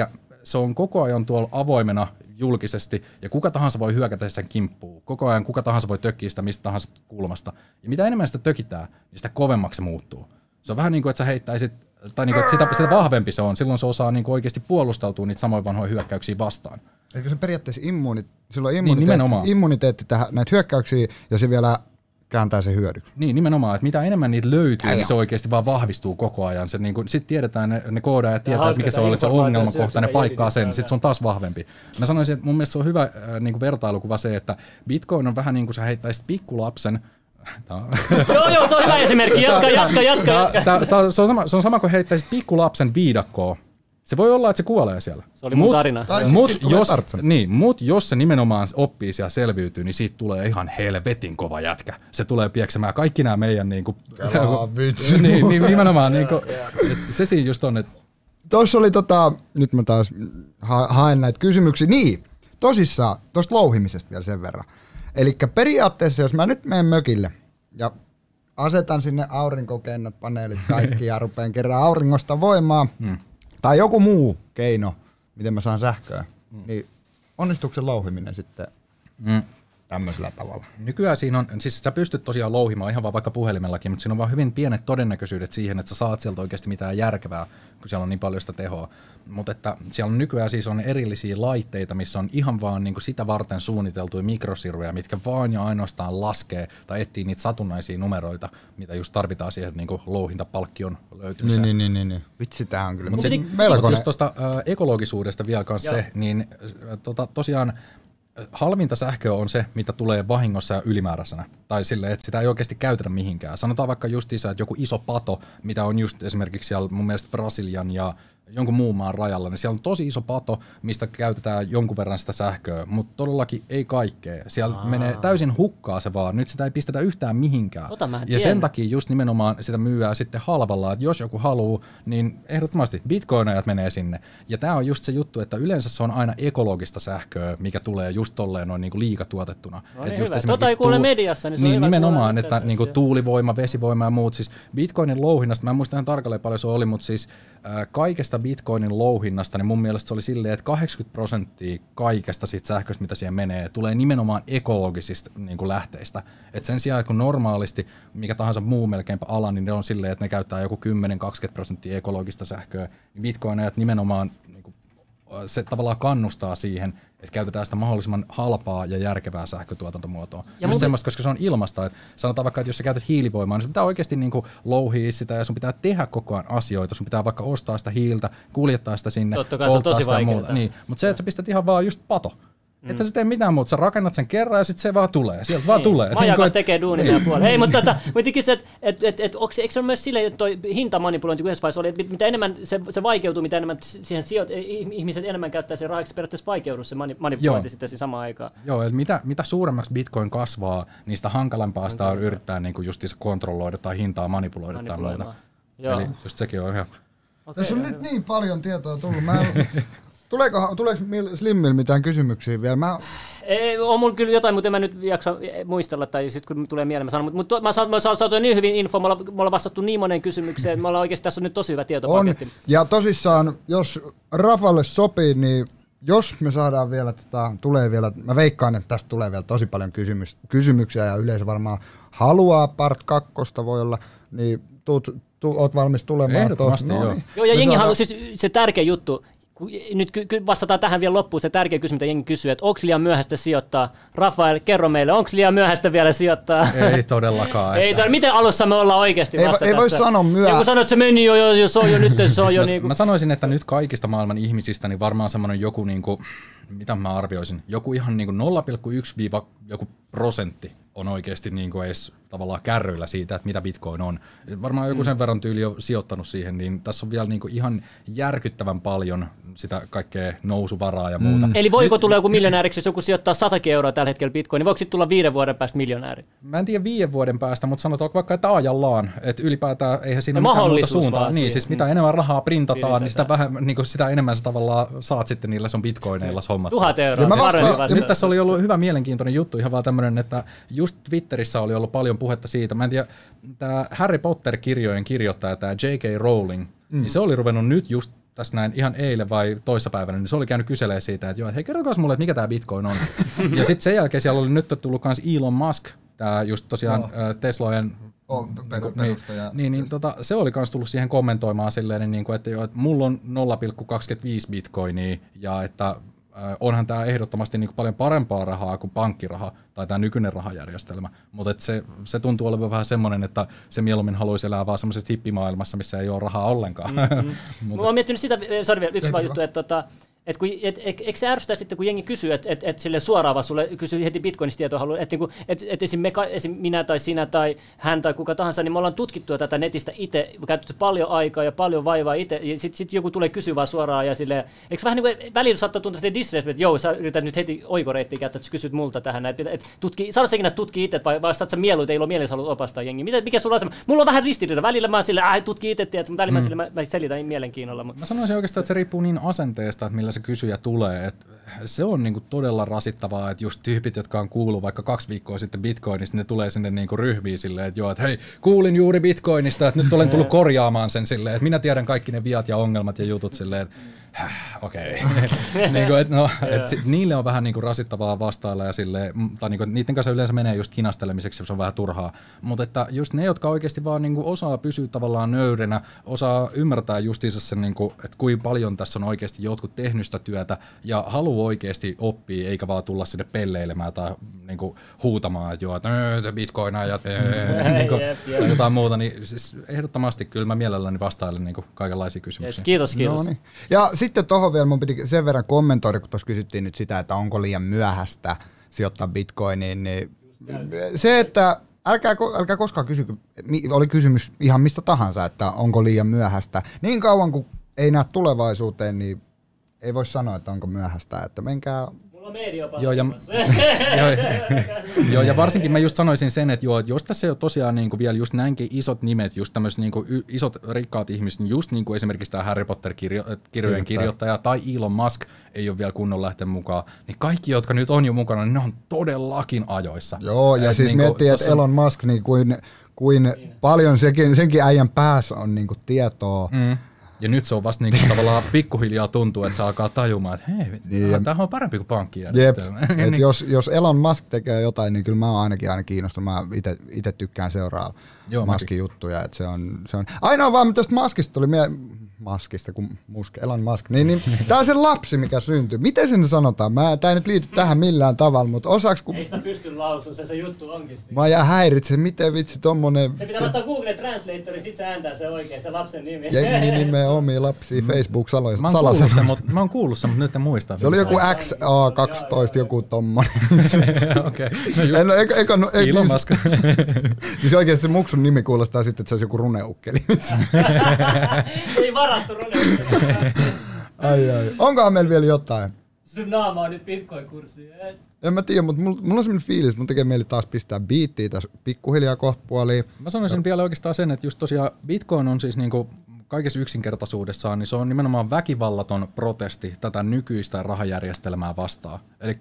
se on koko ajan tuolla avoimena julkisesti, ja kuka tahansa voi hyökätä sen kimppuun. Koko ajan kuka tahansa voi tökkiä sitä mistä tahansa kulmasta. Ja mitä enemmän sitä tökitään, niin sitä kovemmaksi se muuttuu. Se on vähän niin kuin, että sä heittäisit, tai niin kuin, että sitä, sitä vahvempi se on. Silloin se osaa niin kuin oikeasti puolustautua niitä samoja vanhoja hyökkäyksiä vastaan. Eikö se periaatteessa immuuni, silloin immuniteetti, Niin, nimenomaan. immuniteetti tähän, näitä hyökkäyksiä ja se vielä kääntää sen hyödyksi. Niin, nimenomaan, että mitä enemmän niitä löytyy, niin se oikeasti vaan vahvistuu koko ajan. Se, niin sitten tiedetään, ne, ne koodaajat tietää, että mikä se on, se ongelmakohta, ne paikkaa sen, sitten se on taas vahvempi. Mä sanoisin, että mun mielestä se on hyvä äh, niin kuin vertailukuva se, että Bitcoin on vähän niin kuin sä heittäisit pikkulapsen, joo, joo, toi on hyvä esimerkki. Jatka, jatka, jatka, jatka. tää- tää- se, on sama, se on sama kuin heittäisit pikkulapsen viidakkoon. Se voi olla, että se kuolee siellä. Se oli mun tarina. Tai mut jos, niin, mut jos se nimenomaan oppii siellä selviytyy, niin siitä tulee ihan helvetin kova jätkä. Se tulee pieksemään kaikki nämä meidän niinku, Kelaa vitsi. niin, niin, nimenomaan niinku, et se siinä just on, että Tuossa oli tota, nyt mä taas ha- haen näitä kysymyksiä. Niin, tosissaan, tuosta louhimisesta vielä sen verran. Eli periaatteessa, jos mä nyt menen mökille ja asetan sinne aurinkokennot, paneelit, kaikki ja rupean kerran auringosta voimaa, hmm. Tai joku muu keino, miten mä saan sähköä, hmm. niin onnistuuko se louhiminen sitten. Mm, tämmöisellä tavalla? Nykyään siinä on, siis sä pystyt tosiaan louhimaan ihan vaan vaikka puhelimellakin, mutta siinä on vaan hyvin pienet todennäköisyydet siihen, että sä saat sieltä oikeasti mitään järkevää, kun siellä on niin paljon sitä tehoa. Mutta että siellä on nykyään siis on erillisiä laitteita, missä on ihan vaan niin sitä varten suunniteltuja mikrosiruja, mitkä vaan ja ainoastaan laskee tai etsii niitä satunnaisia numeroita, mitä just tarvitaan siihen niin louhintapalkkion löytymiseen. Niin, niin, niin, niin. Vitsi, tää on kyllä Mutta Mut mut just tuosta äh, ekologisuudesta vielä kans Joo. se, niin äh, tota, tosiaan halvinta sähköä on se, mitä tulee vahingossa ja ylimääräisenä. Tai silleen, että sitä ei oikeasti käytetä mihinkään. Sanotaan vaikka justiinsa, että joku iso pato, mitä on just esimerkiksi siellä mun mielestä Brasilian ja jonkun muun maan rajalla, niin siellä on tosi iso pato, mistä käytetään jonkun verran sitä sähköä, mutta todellakin ei kaikkea. Siellä Aa. menee täysin hukkaa se vaan. Nyt sitä ei pistetä yhtään mihinkään. Tota ja sen tiennyt. takia just nimenomaan sitä myyää sitten halvalla, että jos joku haluaa, niin ehdottomasti bitcoinajat menee sinne. Ja tämä on just se juttu, että yleensä se on aina ekologista sähköä, mikä tulee just tolleen noin niinku liikatuotettuna. No niin, Et just Tota ei kuule mediassa, niin se on niin hyvä nimenomaan, että niinku tuulivoima, vesivoima ja muut. Siis bitcoinin louhinnasta, mä en muista ihan tarkalleen paljon se oli, mutta siis kaikesta bitcoinin louhinnasta, niin mun mielestä se oli silleen, että 80 prosenttia kaikesta siitä sähköstä, mitä siihen menee, tulee nimenomaan ekologisista niin kuin lähteistä. Et sen sijaan, kun normaalisti mikä tahansa muu melkeinpä ala, niin ne on silleen, että ne käyttää joku 10-20 prosenttia ekologista sähköä, niin bitcoinajat nimenomaan niin se tavallaan kannustaa siihen, että käytetään sitä mahdollisimman halpaa ja järkevää sähkötuotantomuotoa. Ja Just mun- semmoista, koska se on ilmasta. Että sanotaan vaikka, että jos sä käytät hiilivoimaa, niin sun pitää oikeasti niin kuin louhia sitä ja sun pitää tehdä koko ajan asioita. Sun pitää vaikka ostaa sitä hiiltä, kuljettaa sitä sinne, Totta kai se on tosi sitä muuta. Niin. Mutta se, että sä pistät ihan vaan just pato. Mm. Että sä tee mitään muuta, sä rakennat sen kerran ja sitten se vaan tulee. Sieltä vaan tulee. Majakat Niin kuin, tekee duunin meidän puolella. Hei, mutta tota, mä tikin että et, et, et, onks, eikö se ole myös silleen, että toi hintamanipulointi yhdessä vaiheessa oli, että mit- mitä enemmän se, se vaikeutuu, mitä enemmän siihen sijoit, ihmiset enemmän käyttää sen rahaksi, periaatteessa vaikeudu se mani, manipulointi Joo. sitten siinä samaan aikaan. Joo, eli mitä, mitä suuremmaksi bitcoin kasvaa, niin sitä hankalampaa sitä on yrittää niin kuin kontrolloida tai hintaa manipuloida tai muuta. Joo. Eli just sekin on ihan... Okei, Tässä on nyt niin paljon tietoa tullut. Mä en, tuleeko, tuleeko Mil- Slimmillä mitään kysymyksiä vielä? Mä, Ei, on mulla kyllä jotain, mutta en mä nyt jaksa muistella, tai sitten kun tulee mieleen, mä sanon, mutta, mutta mä saan, mä saan, saan niin hyvin info, me ollaan, me ollaan vastattu niin moneen kysymykseen, että me ollaan oikeasti, tässä on nyt tosi hyvä on. tietopaketti. Ja tosissaan, jos Rafalle sopii, niin jos me saadaan vielä, tota, tulee vielä, mä veikkaan, että tästä tulee vielä tosi paljon kysymys, kysymyksiä ja yleisö varmaan haluaa part kakkosta voi olla, niin tuut, tu, oot valmis tulemaan. Ehdottomasti, tuot- joo. Joo, ja Me jengi saadaan- haluaa, siis se tärkeä juttu, nyt ky- ky- vastataan tähän vielä loppuun se tärkeä kysymys, mitä jengi kysyy, että onko liian myöhäistä sijoittaa? Rafael, kerro meille, onko liian myöhäistä vielä sijoittaa? Ei todellakaan. Ei, että- toi, miten alussa me ollaan oikeasti Ei vasta vo- ei voi tässä? sanoa myöhä- Joku sanoo, että se meni jo, jo, jo se on jo nyt, se on Siis jo mä, niinku... mä sanoisin, että nyt kaikista maailman ihmisistä niin varmaan semmoinen joku, niinku, mitä mä arvioisin, joku ihan niinku 0,1 joku prosentti on oikeasti niinku edes tavallaan kärryillä siitä, että mitä bitcoin on. Varmaan joku sen verran tyyli on sijoittanut siihen, niin tässä on vielä niinku ihan järkyttävän paljon sitä kaikkea nousuvaraa ja muuta. Eli voiko tulla joku miljonääriksi, jos joku sijoittaa 100 euroa tällä hetkellä bitcoin, niin voiko sitten tulla viiden vuoden päästä miljonääri? Mä en tiedä viiden vuoden päästä, mutta sanotaan vaikka, että ajallaan, että ylipäätään eihän siinä ole mitään muuta suuntaa. Niin, siihen. siis mitä enemmän rahaa printataan, niin sitä, vähemmän, niin kuin sitä enemmän sä tavallaan saat sitten niillä sun bitcoineilla hommat. Tuhat euroa. Ja mä se vastaan-. Nyt tässä oli ollut hyvä mielenkiintoinen juttu, ihan vaan tämmöinen, että just Twitterissä oli ollut paljon puhetta siitä, mä en tiedä, tämä Harry Potter-kirjojen kirjoittaja, tämä J.K. Rowling, mm. niin se oli ruvennut nyt just tässä näin ihan eilen vai toissapäivänä, niin se oli käynyt kyselemään siitä, että joo, että hei kertokaa mulle, että mikä tämä Bitcoin on. ja sitten sen jälkeen siellä oli nyt tullut myös Elon Musk, tämä just tosiaan no. Teslojen On per- niin, niin, niin tota, se oli myös tullut siihen kommentoimaan silleen, niin kuin, että, joo, että mulla on 0,25 bitcoinia ja että onhan tämä ehdottomasti niin kuin paljon parempaa rahaa kuin pankkiraha tai tämä nykyinen rahajärjestelmä, mutta se, se tuntuu olevan vähän semmoinen, että se mieluummin haluaisi elää vaan semmoisessa hippimaailmassa, missä ei ole rahaa ollenkaan. Mä oon miettinyt sitä, sori vielä, yksi vaan juttu, että tota, et kun, et, et, eikö se ärsytä sitten, kun jengi kysyy, että et, et sille suoraan vaan sulle kysyy heti Bitcoinista tietoa, haluaa, että niinku, et, et esim, me, esim. minä tai sinä tai hän tai kuka tahansa, niin me ollaan tutkittu tätä netistä itse, käytetty paljon aikaa ja paljon vaivaa itse, ja sitten sit joku tulee kysyä vaan suoraan, ja sille, eikö vähän niin kuin välillä saattaa tuntua sitä disrespect, että joo, sä yrität nyt heti oikoreittiä käyttää, että sä kysyt multa tähän, että et, tutki, saat säkin tutki itse, vai, vai saat sä mieluiten, ei ole mielessä haluat opastaa jengiä, Mitä, mikä sulla on mulla on vähän ristiriita, välillä mä oon sille, äh, tutki itse, tiedät, mutta välillä mm. mä, sille, mä, mä selitän mielenkiinnolla, mutta Mä sanoisin oikeastaan, että se riippuu niin asenteesta, että millä se kysyjä tulee. Et se on niinku todella rasittavaa, että just tyypit, jotka on kuullut vaikka kaksi viikkoa sitten Bitcoinista, ne tulee sinne niinku ryhmiin silleen, että joo, että hei, kuulin juuri Bitcoinista, että nyt olen tullut korjaamaan sen silleen, että minä tiedän kaikki ne viat ja ongelmat ja jutut silleen, että okei. niinku, et no, et sit, niille on vähän niinku rasittavaa vastailla ja silleen, mm, tai niinku, et niiden kanssa yleensä menee just kinastelemiseksi, jos on vähän turhaa. Mutta että just ne, jotka oikeasti vaan niinku osaa pysyä tavallaan nöyrenä, osaa ymmärtää justiinsa sen, niinku, että kuinka paljon tässä on oikeasti jotkut tehnyt sitä työtä ja haluaa oikeasti oppia, eikä vaan tulla sinne pelleilemään tai niinku, huutamaan, että joo, että "Öö, bitcoinaa ja öö", niinku, Jep, jep. tai jotain muuta, niin siis ehdottomasti kyllä mä mielelläni vastailen niinku kaikenlaisia yes, kysymyksiä. kiitos, kiitos. No niin. Ja sitten tuohon vielä mun piti sen verran kommentoida, kun tuossa kysyttiin nyt sitä, että onko liian myöhäistä sijoittaa bitcoiniin, niin se, että älkää, älkää koskaan kysy, oli kysymys ihan mistä tahansa, että onko liian myöhäistä. Niin kauan kuin ei näe tulevaisuuteen, niin ei voi sanoa, että onko myöhäistä, että menkää. Joo, ja, joo, joo, ja varsinkin mä just sanoisin sen, että, joo, että jos tässä ei ole tosiaan niin kuin vielä just näinkin isot nimet, just tämmöiset niin kuin isot rikkaat ihmiset, niin just niin kuin esimerkiksi tämä Harry Potter-kirjojen Kirjoittaja. kirjoittaja tai Elon Musk ei ole vielä kunnon lähteä mukaan, niin kaikki, jotka nyt on jo mukana, niin ne on todellakin ajoissa. Joo, ja Et siis niinku miettii, että Elon Musk, niin kuin, kuin paljon sekin, senkin äijän päässä on niin kuin tietoa. Mm. Ja nyt se on vasta niinku tavallaan pikkuhiljaa tuntuu, että se alkaa tajumaan, että hei, Niin, tämä on parempi kuin Jep, pankkijärjestelmä. et Niin. jos, jos Elon Musk tekee jotain, niin kyllä mä oon ainakin aina kiinnostunut. Mä itse tykkään seuraa Joo, Muskin juttuja. Et se on, se on. Ainoa vaan tästä Muskista tuli Muskista, kun Musk, Elon Musk, niin, niin tää on se lapsi, mikä syntyy. Miten sen sanotaan? Mä, tää ei nyt liity tähän millään tavalla, mutta osaaks, kun Ei sitä pysty lausumaan, se se juttu onkin siinä. mä jää häiritse, miten vitsi tommonen Se pitää ottaa Google Translatori, sit se ääntää se oikein, se lapsen nimi. jengi nimeä omia lapsia facebook Mä oon kuullut sen, salasana. mutta mä oon kuullut sen, mutta nyt en muista. Se oli joku XA12, joku tommonen. Okei. No just eikä, no, ei, Elon Musk. Siis oikeesti se muksun nimi kuulostaa sitten, että se olisi joku runeukkeli. Ei varattu ai, ai. Onkohan meillä vielä jotain? Sun naama on nyt Bitcoin-kurssi. En mä tiedä, mutta mulla, mulla on sellainen fiilis, että mun tekee mieli taas pistää biittiä tässä pikkuhiljaa kohta puoliin. Mä sanoisin vielä oikeastaan sen, että just tosiaan Bitcoin on siis niinku kaikessa yksinkertaisuudessaan, niin se on nimenomaan väkivallaton protesti tätä nykyistä rahajärjestelmää vastaan. Eli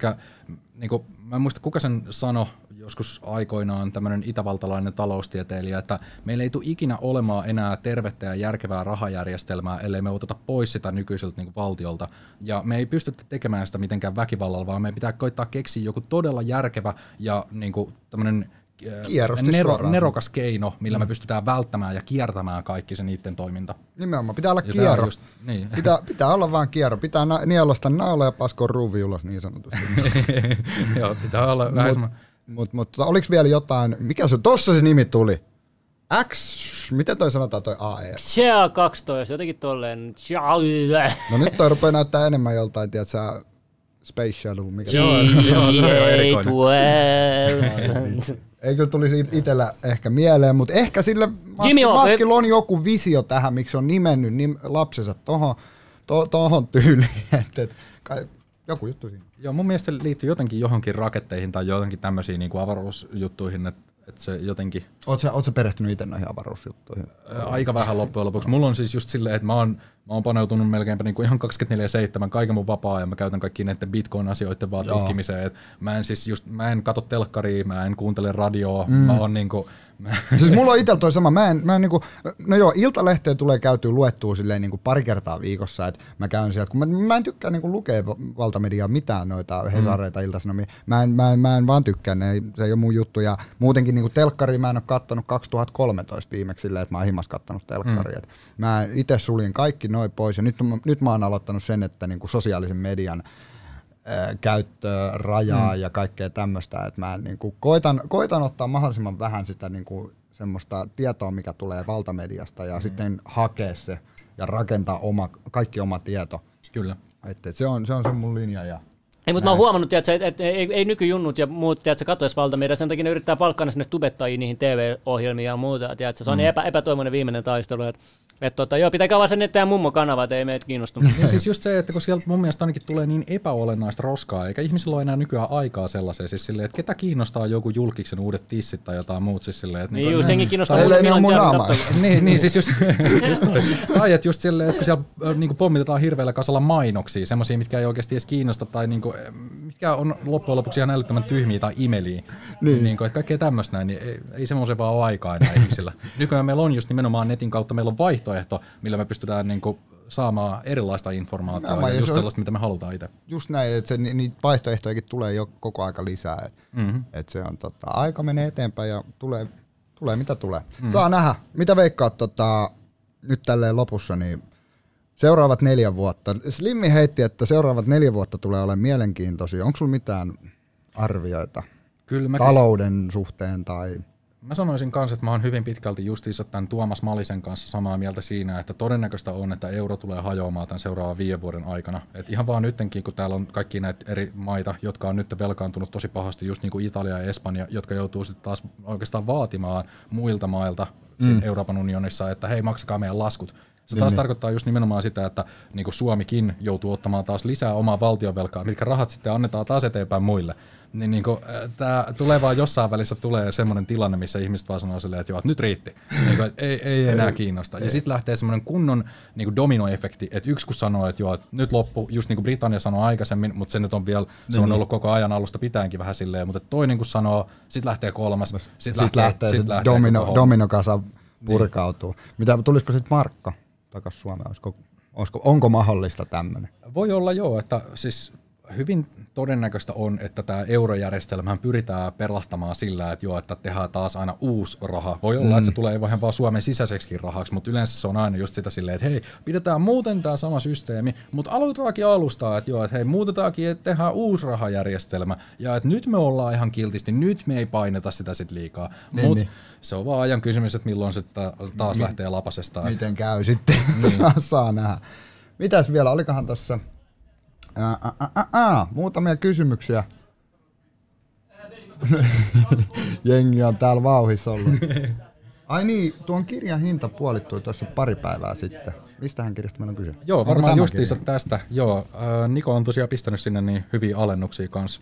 niinku, mä en muista kuka sen sano joskus aikoinaan tämmöinen itävaltalainen taloustieteilijä, että meillä ei tule ikinä olemaan enää tervettä ja järkevää rahajärjestelmää, ellei me oteta pois sitä nykyiseltä niin valtiolta. Ja me ei pystytä tekemään sitä mitenkään väkivallalla, vaan me pitää koittaa keksiä joku todella järkevä ja niin kuin, tämmöinen äh, Kierrosti suoraan. nerokas keino, millä me pystytään välttämään ja kiertämään kaikki se niiden toiminta. Nimenomaan, pitää olla Ja on kierro. just- niin. Pitää, pitää olla vaan kierro. Pitää na- nielasta naula ja paskoa ruuvi ulos niin sanotusti. Joo, pitää olla vähän Mut, mut, mut, oliko vielä jotain, mikä se, tossa se nimi tuli? X, miten toi sanotaan toi AE? Chia 12, jotenkin tolleen. No nyt toi rupeaa näyttää enemmän joltain, tiedätkö Space Shuttle, mikä Joo, joo, toi on erikoinen. GA12. Ei kyllä tulisi itellä ehkä mieleen, mutta ehkä sillä Maski, Jimmy on- Maskilla on joku visio tähän, miksi on nimennyt nim, lapsensa tohon, to, tohon tyyliin. Et, et, kai, joku juttu siinä. Joo, mun mielestä se liittyy jotenkin johonkin raketteihin tai jotenkin tämmöisiin niin kuin avaruusjuttuihin, että että se jotenkin Oot sä, oot sä perehtynyt itse näihin avaruusjuttuihin? aika vähän loppujen lopuksi. Mulla on siis just silleen, että mä oon, mä oon paneutunut melkeinpä niin kuin ihan 24-7, kaiken mun vapaa ja mä käytän kaikki näiden Bitcoin-asioiden vaan Joo. tutkimiseen. Et mä en siis just, mä en katso telkkaria, mä en kuuntele radioa, mm. mä oon niinku, mä, Siis mulla on itsellä toi sama, mä en, mä en niinku, no joo, iltalehteen tulee käytyä luettua silleen niinku pari kertaa viikossa, että mä käyn sieltä, kun mä, mä en tykkää niinku lukea va- valtamediaa mitään noita hesareita, mm. iltasanomia, mä en, mä, en, mä en vaan tykkää, ne, se ei ole mun juttu, ja muutenkin niinku telkkari mä en ole kattonut 2013 viimeksi silleen, että mä oon himas kattonut telkkaria, mm. mä itse suljin kaikki noin pois, ja nyt, nyt mä oon aloittanut sen, että niinku sosiaalisen median käyttöä, rajaa mm. ja kaikkea tämmöistä, että mä niinku koitan, koitan ottaa mahdollisimman vähän sitä niinku semmoista tietoa, mikä tulee valtamediasta ja mm. sitten hakea se ja rakentaa oma, kaikki oma tieto. kyllä. Että se on, se on se mun linja ja Ei, mutta mä oon huomannut, että, että ei, ei nykyjunnut ja muut tiedätkö, katsoisi valtamedia, sen takia ne yrittää palkkaa ne sinne tubettajiin niihin TV-ohjelmiin ja muuta. Tiedätkö, se on mm. epä, epätoivoinen viimeinen taistelu. Että, että, tota, joo, pitäkää vaan sen eteen mummo kanava, että ei meitä kiinnostu. Ja siis just se, että kun sieltä mun mielestä ainakin tulee niin epäolennaista roskaa, eikä ihmisillä ole enää nykyään aikaa sellaiseen, siis silleen, että ketä kiinnostaa joku julkiksen uudet tissit tai jotain muut, siis silleen, että niin, just senkin kiinnostaa. Milloin on mun niin, niin, siis just, just toi. tai että just silleen, että kun siellä niinku pommitetaan hirveällä kasalla mainoksia, semmoisia, mitkä ei oikeasti edes kiinnosta, tai niinku, äh, mitkä on loppujen lopuksi ihan älyttömän tyhmiä tai imeliä, niin. niinku, että kaikkea tämmöistä näin, niin ei, ei semmoisen vaan ole aikaa enää ihmisillä. Nykyään meillä on just nimenomaan netin kautta, meillä on vaihtoehto, millä me pystytään niinku saamaan erilaista informaatiota, Nimenomaan, ja just se sellaista, mitä me halutaan itse. just näin, että se, ni- niitä vaihtoehtojakin tulee jo koko aika lisää. Et, mm-hmm. et se on tota, aika menee eteenpäin ja tulee, tulee mitä tulee. Mm. Saa nähdä. Mitä veikkaat tota, nyt tälleen lopussa, niin seuraavat neljä vuotta. Slimmi heitti, että seuraavat neljä vuotta tulee olemaan mielenkiintoisia. Onko sulla mitään arvioita Kyllä mä talouden suhteen tai... Mä sanoisin kanssa, että mä oon hyvin pitkälti justiinsa tämän Tuomas Malisen kanssa samaa mieltä siinä, että todennäköistä on, että euro tulee hajoamaan tämän seuraavan viiden vuoden aikana. Et ihan vaan nytkin, kun täällä on kaikki näitä eri maita, jotka on nyt velkaantunut tosi pahasti, just niin kuin Italia ja Espanja, jotka joutuu sitten taas oikeastaan vaatimaan muilta mailta mm. Euroopan unionissa, että hei, maksakaa meidän laskut. Se taas tarkoittaa just nimenomaan sitä, että niin kuin Suomikin joutuu ottamaan taas lisää omaa valtionvelkaa, mitkä rahat sitten annetaan taas eteenpäin muille. Niin, niin kuin, tämä tulee vaan jossain välissä tulee semmoinen tilanne, missä ihmiset vaan sanoo silleen, että joo, että nyt riitti. niin kuin, ei, ei enää kiinnosta. Ja sitten lähtee semmoinen kunnon niin kuin dominoefekti, että yksi kun sanoo, että joo, että nyt loppu, just niin kuin Britannia sanoi aikaisemmin, mutta se nyt on vielä, se on ollut koko ajan alusta pitäenkin vähän silleen, mutta toinen kun sanoo, sitten lähtee kolmas, sitten Sitten lähtee, lähtee, sit lähtee domino, homma. dominokasa purkautuu. Mitä, tulisiko sitten Markka takaisin Suomeen? Olisiko, olisiko, onko mahdollista tämmöinen? Voi olla joo, että siis hyvin todennäköistä on, että tämä eurojärjestelmään pyritään pelastamaan sillä, että joo, että tehdään taas aina uusi raha. Voi olla, mm. että se tulee vähän vaan Suomen sisäiseksikin rahaksi, mutta yleensä se on aina just sitä silleen, että hei, pidetään muuten tämä sama systeemi, mutta aloitetaankin alusta, että joo, että hei, muutetaankin, että tehdään uusi rahajärjestelmä, ja että nyt me ollaan ihan kiltisti, nyt me ei paineta sitä sit liikaa. Niin, Mutta niin. se on vaan ajan kysymys, että milloin se ta- taas lähtee lapasesta. Miten käy sitten? saa, saa nähdä. Mitäs vielä? Olikohan tässä ää, ää, ää, ää, muutamia kysymyksiä? Jengi on täällä vauhissa ollut. Ai niin, tuon kirjan hinta puolittui tuossa pari päivää sitten. Mistähän kirjasta meillä on kyse? Joo, varmaan justiinsa kirja? tästä. Joo, ää, Niko on tosiaan pistänyt sinne niin hyviä alennuksia kanssa.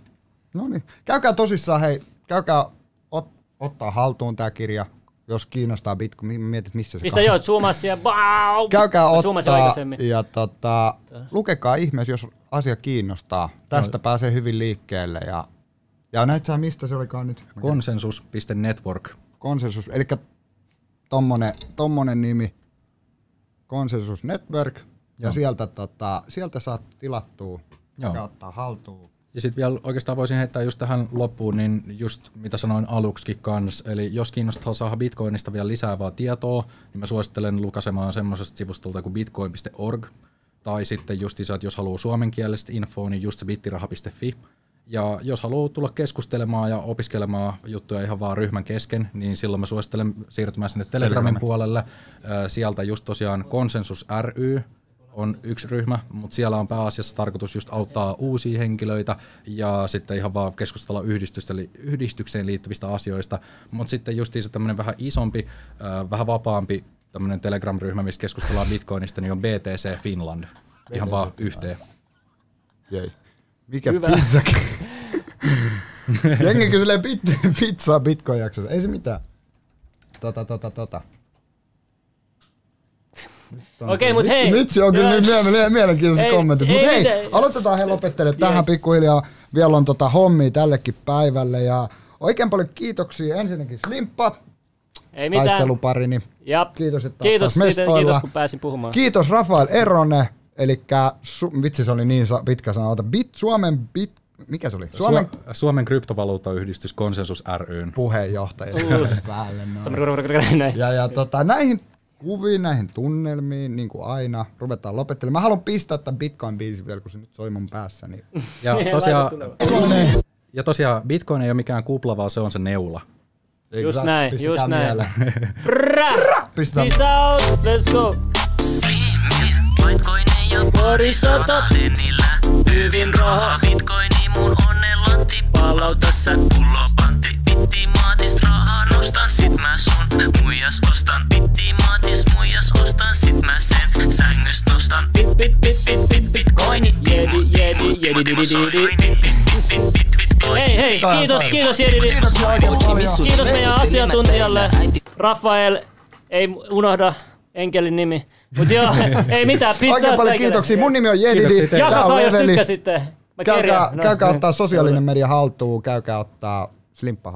No niin. Käykää tosissaan, hei, käykää ot, ottaa haltuun tämä kirja, jos kiinnostaa Bitcoin. Mi- Mietit, missä se Pistä joo, zoomas ja bau! Käykää ottaa ja tota, lukekaa ihmeessä, jos asia kiinnostaa. Tästä pääsee hyvin liikkeelle. Ja, ja näet sä, mistä se olikaan nyt? Konsensus.network. Konsensus, eli tommonen, tommonen nimi, Konsensus Network, ja Joo. sieltä, tota, sieltä saat tilattua, Joo. ja ottaa haltuun. Ja sitten vielä oikeastaan voisin heittää just tähän loppuun, niin just mitä sanoin aluksikin kanssa, eli jos kiinnostaa saada Bitcoinista vielä lisää vaan tietoa, niin mä suosittelen lukasemaan semmoisesta sivustolta kuin bitcoin.org, tai sitten just että jos haluaa suomenkielistä infoa, niin just se bittiraha.fi. Ja jos haluaa tulla keskustelemaan ja opiskelemaan juttuja ihan vaan ryhmän kesken, niin silloin mä suosittelen siirtymään sinne Telegramin puolelle. Sieltä just tosiaan Konsensus ry on yksi ryhmä, mutta siellä on pääasiassa tarkoitus just auttaa uusia henkilöitä ja sitten ihan vaan keskustella yhdistystä, yhdistykseen liittyvistä asioista. Mutta sitten justiinsa tämmöinen vähän isompi, vähän vapaampi tämmöinen Telegram-ryhmä, missä keskustellaan Bitcoinista, niin on BTC Finland. Ihan vaan yhteen. Jei. Mikä Hyvä. pizza? Jengi kyselee pit, pizzaa Bitcoin-jaksossa. Ei se mitään. Tota, tota, tota. Okei, mut hei. Vitsi, vitsi on kyllä nyt mie- mie- mielenkiintoiset Ei- kommentit. Mut ei hei, mitään. aloitetaan he lopettelemaan tähän Yes. pikkuhiljaa. Vielä on tota hommia tällekin päivälle ja oikein paljon kiitoksia ensinnäkin Slimppa, Ei mitään. taisteluparini. Ja Kiitos, että kiitos, siitä, kiitos, kun pääsin puhumaan. Kiitos Rafael Erone, eli su- vitsi se oli niin sa- pitkä sana, Ota, bit, Suomen bit, mikä se oli? Suomen Su- Suomen kryptovaluuttayhdistys Konsensus ryn. puheenjohtaja. Päälle. Ja, ja tota, näihin kuviin, näihin tunnelmiin, niin kuin aina, ruvetaan lopettelemaan. Mä haluan pistää tämän Bitcoin-biisin vielä, kun se nyt soi mun päässä. Niin. Ja tosiaan, ja tosiaan Bitcoin ei ole mikään kupla, vaan se on se neula. Eikö Just näin, pistetään just näin. Prrrä! Pistetään. Peace out, let's go. Bitcoineja ja parisota Tennillä hyvin raha Bitcoini mun onnellantti Palauta sä pullopantti Bittimaatis rahaa nostan sit mä sun Muijas ostan Bittimaatis muijas ostan sit mä sen Sängyst nostan Bit bit bit bit bit Bitcoini Jedi, jedi, jedi, di, di, di, di. Hei, hei, kiitos, kiitos Jedi. Kiitoksia oikein paljon. Kiitos meidän asiantuntijalle. Rafael, ei unohda enkelin nimi. Mut joo, ei mitään, pizza. Oikein paljon kiitoksia. Mun nimi on Jedidi. On Jakakaa, jos tykkäsitte. Mä Käykää. No, käykää niin. ottaa sosiaalinen media haltuun, käykää ottaa Slimppa